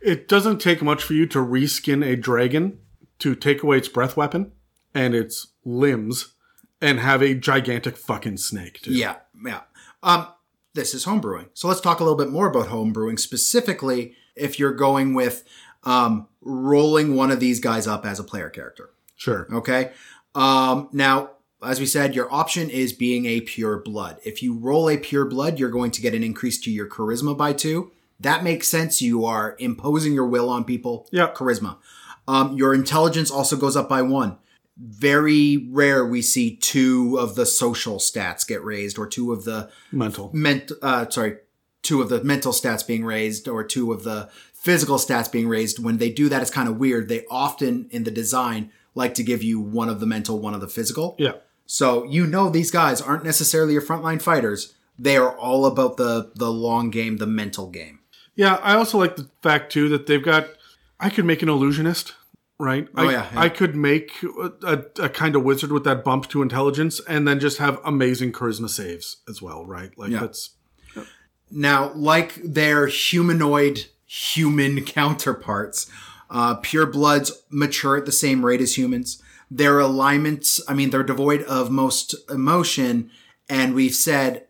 It doesn't take much for you to reskin a dragon to take away its breath weapon and its limbs and have a gigantic fucking snake too. Yeah, yeah. Um, this is homebrewing. So let's talk a little bit more about homebrewing, specifically if you're going with um, rolling one of these guys up as a player character. Sure. Okay. Um, now, as we said, your option is being a pure blood. If you roll a pure blood, you're going to get an increase to your charisma by two. That makes sense. You are imposing your will on people. Yeah. Charisma. Um, your intelligence also goes up by one. Very rare we see two of the social stats get raised or two of the Mental. ment uh sorry two of the mental stats being raised or two of the physical stats being raised when they do that it's kind of weird they often in the design like to give you one of the mental one of the physical Yeah. so you know these guys aren't necessarily your frontline fighters they are all about the the long game the mental game Yeah, I also like the fact too that they've got. I could make an illusionist, right? Oh, I, yeah, yeah. I could make a, a, kind of wizard with that bump to intelligence, and then just have amazing charisma saves as well, right? Like Yeah. that's Now, like their humanoid human counterparts, uh, pure bloods mature at the same rate as humans. Their alignments, I mean, they're devoid of most emotion, and we've said,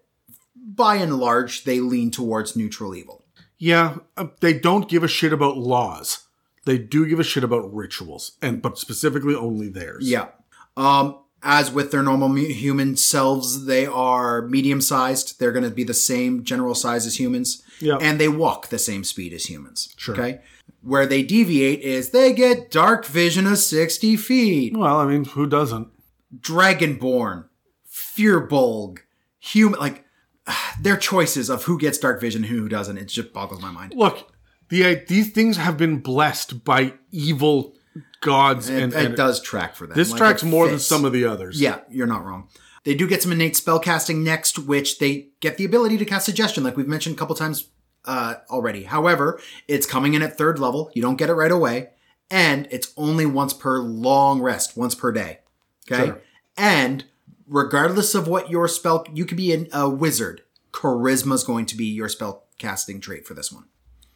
by and large, they lean towards neutral evil. yeah. uh, They don't give a shit about laws. They do give a shit about rituals, and but specifically only theirs. Yeah. Um, as with their normal human selves, they are medium sized. They're going to be the same general size as humans. Yeah. And they walk the same speed as humans. Sure. Okay. Where they deviate is they get dark vision of 60 feet. Well, I mean, who doesn't? Dragonborn, Firbolg, human, like their choices of who gets dark vision and who doesn't. It just boggles my mind. Look, the uh, these things have been blessed by evil gods, It, and, it does track for them. this Like, tracks more than some of the others. Yeah, you're not wrong. They do get some innate spellcasting next, which they get the ability to cast suggestion, like we've mentioned a couple times uh, already. However, it's coming in at third level. You don't get it right away, and it's only once per long rest, once per day. Okay, Sure. and regardless of what your spell, you could be an, a wizard. Charisma is going to be your spell casting trait for this one.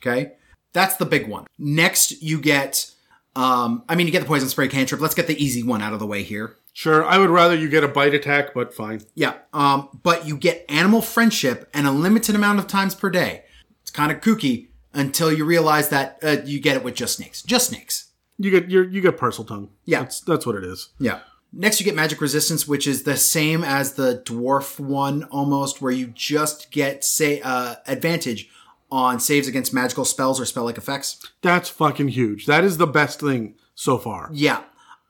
Okay, that's the big one. Next, you get. Um, I mean, you get the poison spray cantrip. Let's get the easy one out of the way here. Sure, I would rather you get a bite attack, but fine. Yeah, um, but you get animal friendship and a limited amount of times per day. It's kind of kooky until you realize that uh, you get it with just snakes. Just snakes. You get your you get Parseltongue. Yeah. that's that's what it is. Yeah. Next, you get magic resistance, which is the same as the dwarf one almost, where you just get say uh, advantage on saves against magical spells or spell like effects. That's fucking huge. That is the best thing so far. Yeah.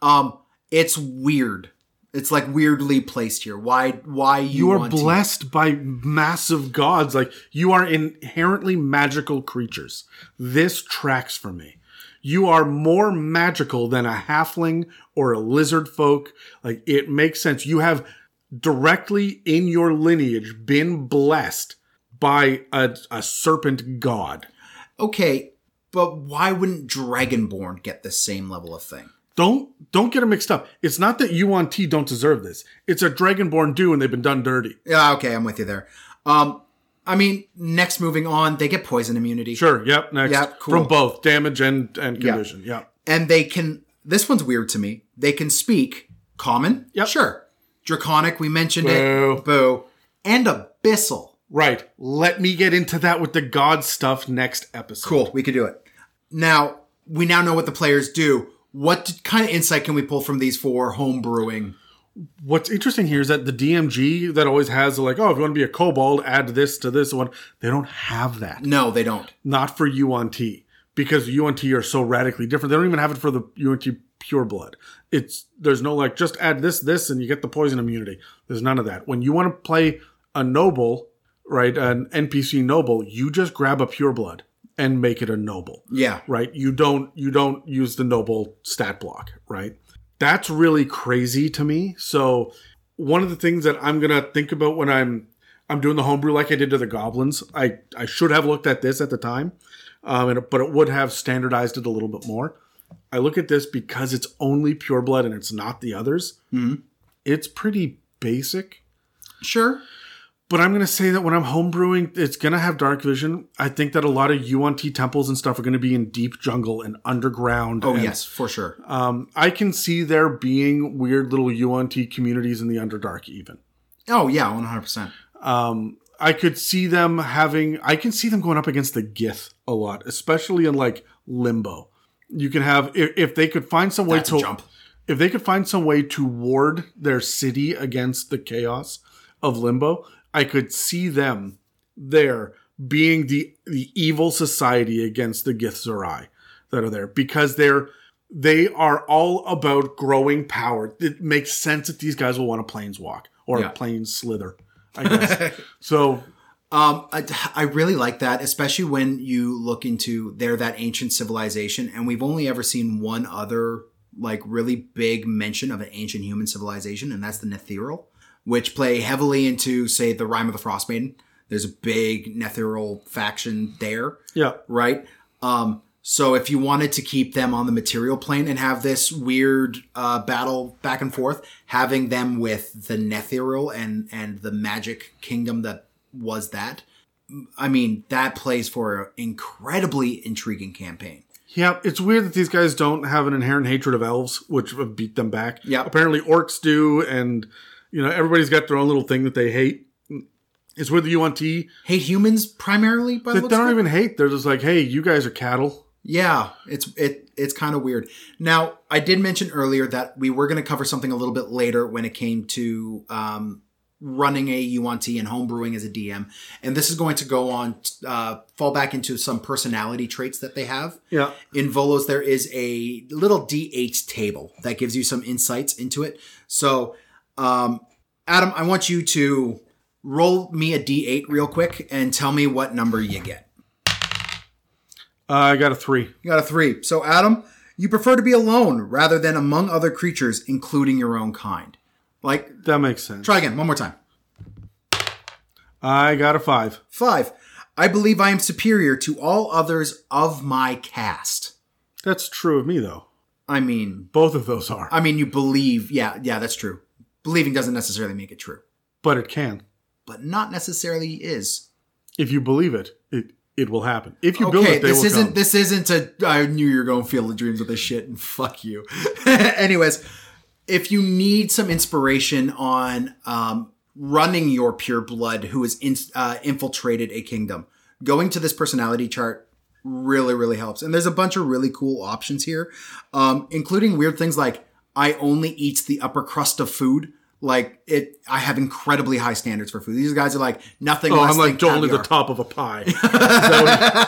Um, it's weird. It's like weirdly placed here. Why? Why you, You are want to- blessed by massive gods. Like you are inherently magical creatures. This tracks for me. You are more magical than a halfling or a lizard folk. Like it makes sense. You have directly in your lineage been blessed by a, a serpent god. Okay, but why wouldn't Dragonborn get the same level of thing? Don't don't get it mixed up. It's not that Yuan-Ti don't deserve this. It's a dragonborn do and they've been done dirty. Yeah, okay, I'm with you there. Um, I mean, next moving on, they get poison immunity. Sure. Yep. Next. Yeah, cool. From both damage and and condition. Yeah. And they can, this one's weird to me. They can speak common. Yep. Sure. Draconic, we mentioned Boo. it. Boo. And abyssal. Right. Let me get into that with the god stuff next episode. Cool, we could do it. Now, we now know what the players do. What kind of insight can we pull from these for home brewing? What's interesting here is that the DMG that always has like, oh, if you want to be a kobold, add this to this one. They don't have that. No, they don't. Not for Yuan-Ti because Yuan-Ti are so radically different. They don't even have it for the Yuan-Ti pure blood. It's there's no like just add this this and you get the poison immunity. There's none of that. When you want to play a noble, right, an NPC noble, you just grab a pure blood and make it a noble. Yeah. Right? You don't you don't use the noble stat block, right? That's really crazy to me. So one of the things that I'm gonna think about when I'm I'm doing the homebrew like I did to the goblins. I I should have looked at this at the time, um, and, but it would have standardized it a little bit more. I look at this because it's only pure blood and it's not the others. Mm-hmm. It's pretty basic, Sure. But I'm gonna say that when I'm homebrewing, it's gonna have dark vision. I think that a lot of Yuan-Ti temples and stuff are gonna be in deep jungle and underground. Oh and, yes, for sure. Um, I can see there being weird little Yuan-Ti communities in the Underdark even. Oh yeah, one hundred percent. Um, I could see them having. I can see them going up against the Gith a lot, especially in like Limbo. You can have if, if they could find some way That's to jump. if they could find some way to ward their city against the chaos of Limbo. I could see them there being the the evil society against the Githzerai that are there because they're they are all about growing power. It makes sense that these guys will want to planeswalk or Yeah. planes slither. I guess. so Um, I, I really like that, especially when you look into they're that ancient civilization, and we've only ever seen one other like really big mention of an ancient human civilization, and that's the Netheril, which play heavily into say the Rime of the Frost Maiden. There's a big Netheril faction there, yeah, right? Um, so if you wanted to keep them on the material plane and have this weird uh, battle back and forth, having them with the Netheril and and the magic kingdom that was that, I mean, that plays for an incredibly intriguing campaign. yeah. It's weird that these guys don't have an inherent hatred of elves, which have beat them back. Yeah. apparently orcs do, and you know everybody's got their own little thing that they hate. It's with the Yuan-Ti. Hate humans primarily, by the they don't even hate. They're just like, hey, you guys are cattle. Yeah, it's it it's kind of weird. Now, I did mention earlier that we were going to cover something a little bit later when it came to um, running a Yuan-Ti and homebrewing as a DM, and this is going to go on uh, fall back into some personality traits that they have. Yeah. In Volo's, there is a little D8 table that gives you some insights into it. So, um, Adam, I want you to roll me a D8 real quick and tell me what number you get. Uh, I got a three. You got a three. So, Adam, you prefer to be alone rather than among other creatures, including your own kind. Like, That makes sense. try again, one more time. I got a five. Five. I believe I am superior to all others of my caste. That's true of me though. I mean, Both of those are, I mean, you believe. Yeah, yeah, that's true. Believing doesn't necessarily make it true, but it can. but not necessarily is. If you believe it, it it will happen. If you build it, they this will isn't come. this isn't a. I knew you were going to feel the dreams of this shit, and fuck you. Anyways, if you need some inspiration on um, running your pure blood who has in, uh, infiltrated a kingdom, going to this personality chart really really helps. And there's a bunch of really cool options here, um, including weird things like I only eat the upper crust of food. Like it, I have incredibly high standards for food. These guys are like nothing. oh, less I'm like only the top of a pie. That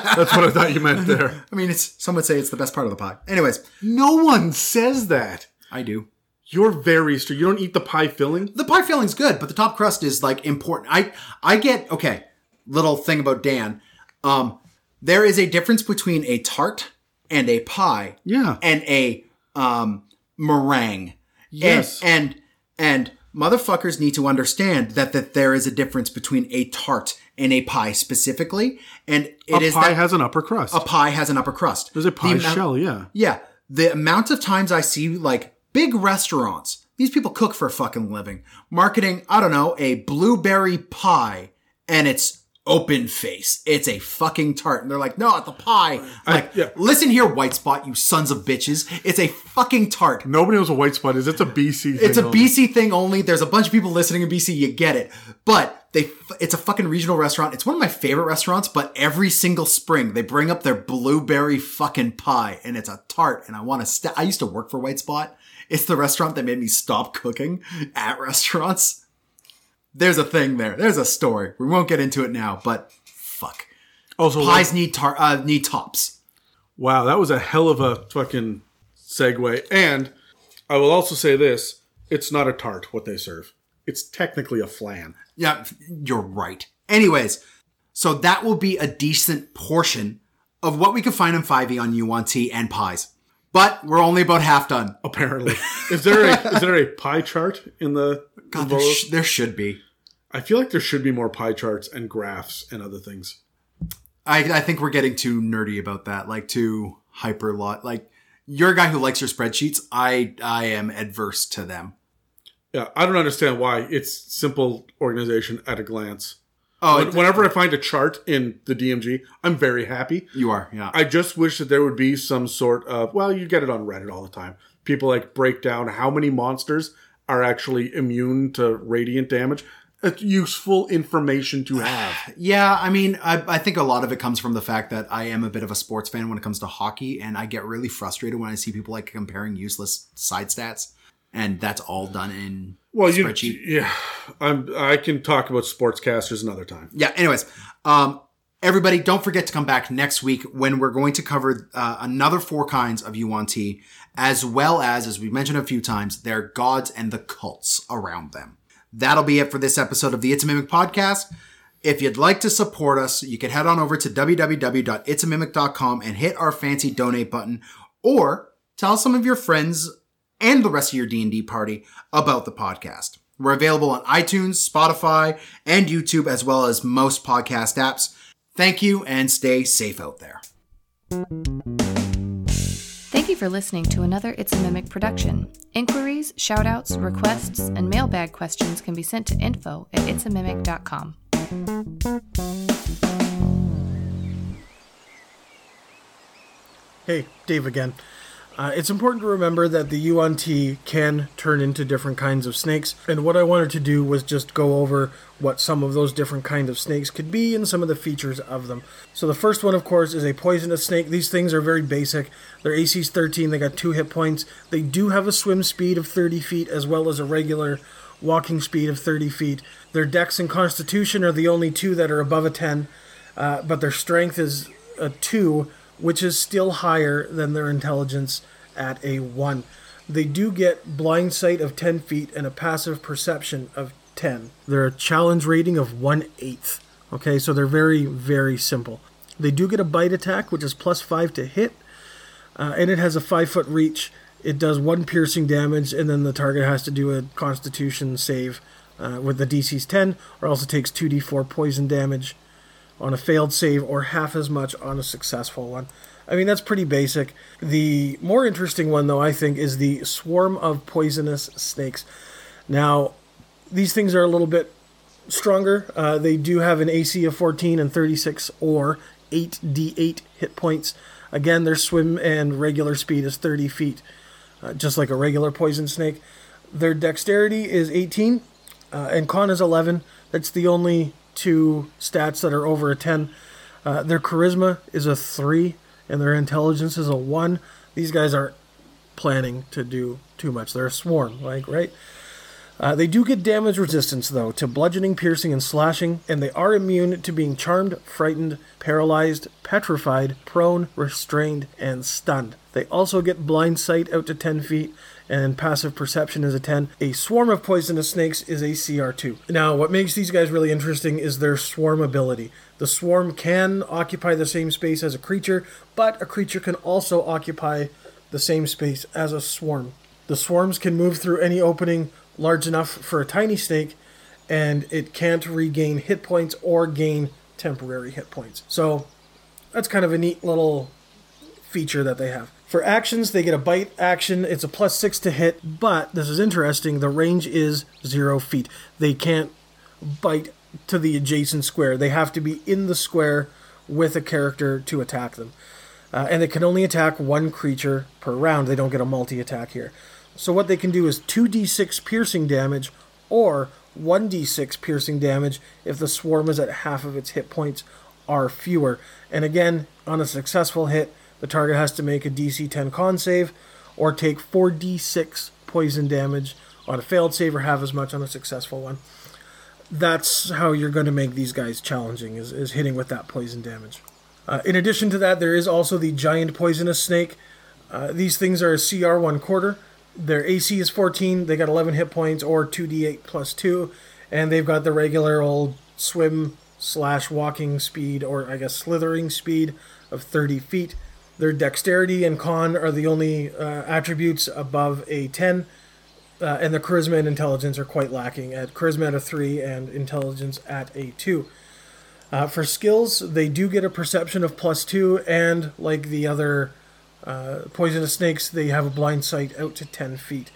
what- that's what I thought you meant there. I mean, it's some would say it's the best part of the pie. Anyways, No one says that. I do. You're very strict. You don't eat the pie filling. The pie filling's good, but the top crust is like important. I I get okay. Little thing about Dan. Um, there is a difference between a tart and a pie. Yeah. And a um meringue. Yes. And and, and motherfuckers need to understand that that there is a difference between a tart and a pie specifically, and it a is pie has an upper crust. a pie has an upper crust. There's a pie The amount- shell. Yeah. Yeah. The amount of times I see like big restaurants, these people cook for a fucking living, marketing, I don't know, a blueberry pie and it's open face. It's a fucking tart. And they're like, no, it's a pie. I'm like, yeah. listen here, white spot, you sons of bitches. It's a fucking tart. Nobody knows what white spot is. It's a BC. Thing It's a only. BC thing only. There's a bunch of people listening in BC. You get it. But they, it's a fucking regional restaurant. It's one of my favorite restaurants. But every single spring, they bring up their blueberry fucking pie, and it's a tart. And I want to. St- I used to work for White Spot. It's the restaurant that made me stop cooking at restaurants. There's a thing there. There's a story. We won't get into it now. But fuck, Also, pies need tar- uh, need tops. wow, that was a hell of a fucking segue. And I will also say this it's not a tart what they serve, it's technically a flan. Yeah, you're right. Anyways, so that will be a decent portion of what we can find in 5e on Yuan-Ti and pies. But we're only about half done. Apparently, is there a is there a pie chart in the? God, there, sh- there should be. I feel like there should be more pie charts and graphs and other things. I, I think we're getting too nerdy about that, like too hyper lot. Like you're a guy who likes your spreadsheets. I I am adverse to them. Yeah, I don't understand why. It's simple organization at a glance. Oh, When- Whenever I find a chart in the DMG, I'm very happy. you are, yeah. I just wish that there would be some sort of well, you get it on Reddit all the time. People like break down how many monsters are actually immune to radiant damage. It's useful information to have. Yeah, I mean, I, I think a lot of it comes from the fact that I am a bit of a sports fan when it comes to hockey, and I get really frustrated when I see people like comparing useless side stats, and that's all done in Well, you yeah, I'm I can talk about sportscasters another time. Yeah. Anyways, um, everybody, don't forget to come back next week when we're going to cover uh, another four kinds of Yuan-Ti, as well as, as we've mentioned a few times, their gods and the cults around them. That'll be it for this episode of the It's a Mimic podcast. If you'd like to support us, you can head on over to www.itsamimic.com and hit our fancy donate button, or tell some of your friends and the rest of your D&D party about the podcast. We're available on iTunes, Spotify, and YouTube, as well as most podcast apps. Thank you and stay safe out there. Thank you for listening to another It's a Mimic production. Inquiries, shoutouts, requests, and mailbag questions can be sent to info at itsamimic.com. Hey, Dave again. Uh, it's important to remember that the Yuan-Ti can turn into different kinds of snakes, and what I wanted to do was just go over what some of those different kinds of snakes could be and some of the features of them. So the first one, of course, is a poisonous snake. These things are very basic. Their AC's 13. They got two hit points. They do have a swim speed of 30 feet as well as a regular walking speed of 30 feet. Their dex and constitution are the only two that are above a 10, uh, but their strength is a 2, which is still higher than their intelligence at a 1. They do get blind sight of 10 feet and a passive perception of 10. They're a challenge rating of 1 8. Okay, so they're very, very simple. They do get a bite attack, which is plus 5 to hit, uh, and it has a 5 foot reach. It does 1 piercing damage, and then the target has to do a constitution save uh, with the DC's 10, or else it takes 2d4 poison damage on a failed save or half as much on a successful one. I mean, that's pretty basic. The more interesting one, though, I think, is the swarm of poisonous snakes. Now, these things are a little bit stronger. Uh, they do have an AC of 14 and 36 or 8d8 hit points. Again, their swim and regular speed is 30 feet, uh, just like a regular poison snake. Their dexterity is 18 uh, and con is 11. That's the only two stats that are over a 10. Uh, their charisma is a 3 and their intelligence is a 1. These guys aren't planning to do too much. They're a swarm, like, right? Uh, they do get damage resistance, though, to bludgeoning, piercing, and slashing, and they are immune to being charmed, frightened, paralyzed, petrified, prone, restrained, and stunned. They also get blind sight out to 10 feet, and passive perception is a 10. A swarm of poisonous snakes is a CR2. Now, what makes these guys really interesting is their swarm ability. The swarm can occupy the same space as a creature, but a creature can also occupy the same space as a swarm. The swarms can move through any opening large enough for a tiny snake, and it can't regain hit points or gain temporary hit points. So that's kind of a neat little feature that they have. For actions, they get a bite action. It's a plus six to hit, but this is interesting. The range is zero feet. They can't bite to the adjacent square. They have to be in the square with a character to attack them. Uh, and they can only attack one creature per round. They don't get a multi attack here. So what they can do is 2d6 piercing damage or 1d6 piercing damage if the swarm is at half of its hit points are fewer. And again, on a successful hit, the target has to make a DC 10 con save or take 4d6 poison damage on a failed save or half as much on a successful one. That's how you're going to make these guys challenging, is, is hitting with that poison damage. Uh, in addition to that, there is also the giant poisonous snake. Uh, these things are a CR one quarter. Their AC is 14. They got 11 hit points or 2d8 plus 2. And they've got the regular old swim slash walking speed, or I guess slithering speed of 30 feet. Their dexterity and con are the only uh, attributes above a 10. Uh, and the charisma and intelligence are quite lacking at charisma at a 3 and intelligence at a 2. Uh, for skills, they do get a perception of plus 2, and like the other uh, poisonous snakes, they have a blind sight out to 10 feet.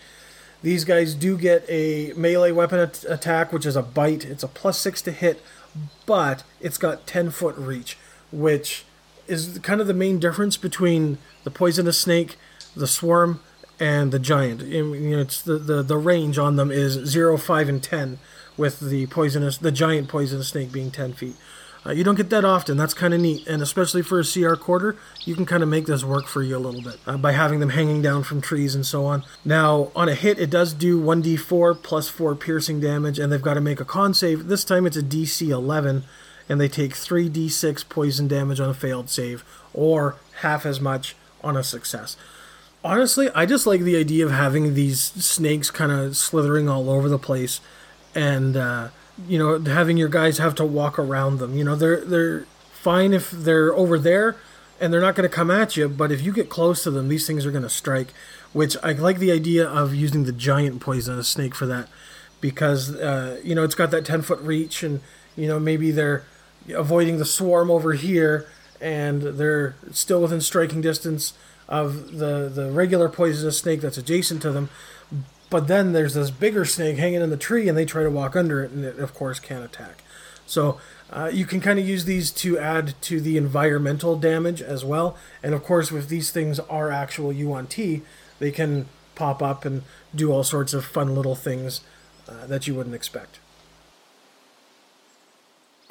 These guys do get a melee weapon at- attack, which is a bite. It's a plus 6 to hit, but it's got 10 foot reach, which is kind of the main difference between the poisonous snake, the swarm, and the giant. You know, it's the, the, the range on them is 0, 5, and 10, with the poisonous, the giant poisonous snake being 10 feet. Uh, you don't get that often. That's kind of neat, and especially for a CR quarter, you can kind of make this work for you a little bit uh, by having them hanging down from trees and so on. Now, on a hit, it does do 1d4 plus 4 piercing damage, and they've got to make a con save. This time it's a DC 11, and they take 3d6 poison damage on a failed save, or half as much on a success. Honestly, I just like the idea of having these snakes kind of slithering all over the place, and uh, you know having your guys have to walk around them. You know they're they're fine if they're over there, and they're not going to come at you. But if you get close to them, these things are going to strike. Which I like the idea of using the giant poisonous snake for that, because uh, you know it's got that ten foot reach, and you know maybe they're avoiding the swarm over here, and they're still within striking distance of the the regular poisonous snake that's adjacent to them. But then there's this bigger snake hanging in the tree, and they try to walk under it, and it of course can't attack. So uh, you can kind of use these to add to the environmental damage as well. And of course, if these things are actual Yuan-Ti, they can pop up and do all sorts of fun little things uh, that you wouldn't expect.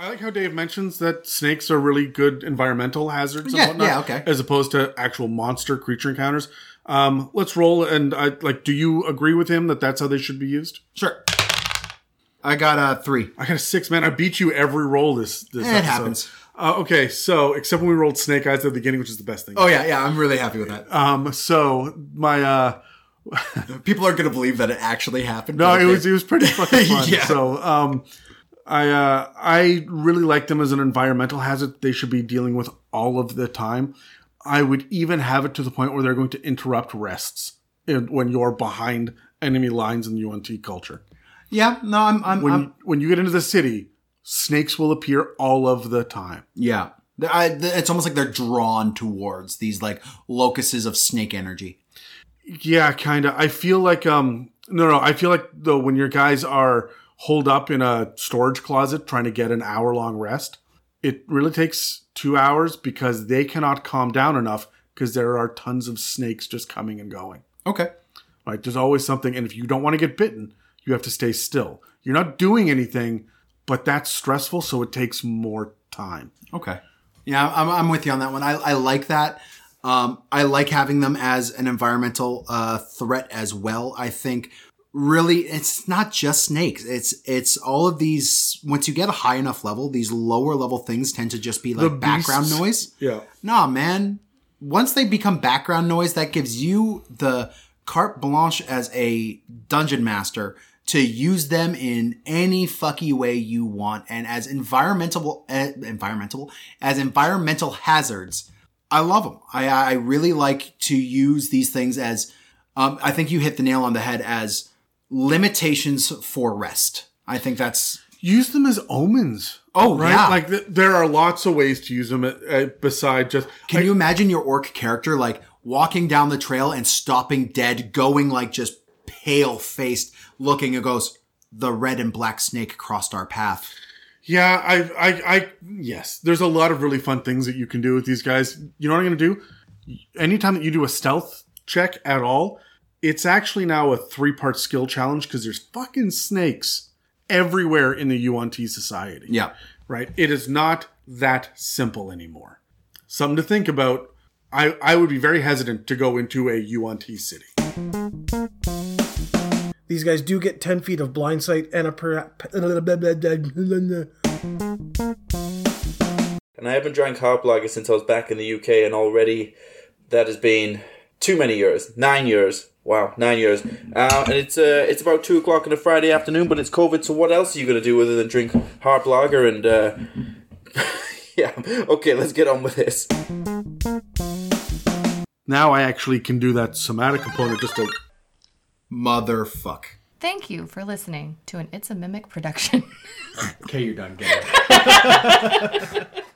I like how Dave mentions that snakes are really good environmental hazards Yeah, and whatnot, yeah, okay. as opposed to actual monster creature encounters. Um, let's roll. And I like. Do you agree with him that that's how they should be used? Sure. I got a three. I got a six, man. I beat you every roll this. this It episode. happens. Uh, okay, so except when we rolled snake eyes at the beginning, which is the best thing. Oh yeah, yeah. I'm really happy with that. Um. So my uh. People are gonna believe that it actually happened. No, it was it was pretty fucking fun. Yeah. So um, I uh, I really like them as an environmental hazard. They should be dealing with all of the time. I would even have it to the point where they're going to interrupt rests in, when you're behind enemy lines in Yuan-Ti culture. Yeah. No, I'm. I'm. When I'm you, when you get into the city, snakes will appear all of the time. yeah. I, it's almost like they're drawn towards these like locuses of snake energy. Yeah, kind of. I feel like um no no, I feel like though when your guys are holed up in a storage closet trying to get an hour long rest, it really takes 2 hours because they cannot calm down enough because there are tons of snakes just coming and going. Okay. Right? There's always something and if you don't want to get bitten, you have to stay still. You're not doing anything, but that's stressful so it takes more time. Okay. Yeah, I'm, I'm with you on that one. I, I like that. Um, I like having them as an environmental uh, threat as well. I think really it's not just snakes. It's it's all of these. Once you get a high enough level, these lower level things tend to just be like background noise. Yeah. Nah, man. Once they become background noise, that gives you the carte blanche as a dungeon master to use them in any fucky way you want, and as environmental, uh, environmental, as environmental hazards. I love them. I I really like to use these things as. Um, I think you hit the nail on the head as limitations for rest. I think that's use them as omens. Oh, right. yeah. Like th- there are lots of ways to use them uh, uh, beside just. Can you imagine your orc character like walking down the trail and stopping dead, going like just pale faced, looking and goes, "The red and black snake crossed our path." Yeah, I, I, I, yes. There's a lot of really fun things that you can do with these guys. You know what I'm going to do? Anytime that you do a stealth check at all, it's actually now a three part skill challenge because there's fucking snakes everywhere in the Yuan-Ti society. Yeah. Right? It is not that simple anymore. Something to think about. I, I would be very hesitant to go into a Yuan-Ti city. These guys do get 10 feet of blindsight and a per- And I haven't drank Harp Lager since I was back in the UK, and already that has been too many years. Nine years. Wow, nine years. Uh, and it's uh, it's about two o'clock on a Friday afternoon, but it's COVID. So what else are you gonna do other than drink Harp lager and? Uh, yeah. Okay, let's get on with this. Now I actually can do that somatic component just to. Motherfuck. Thank you for listening to an It's a Mimic production. Okay, you're done. Get it.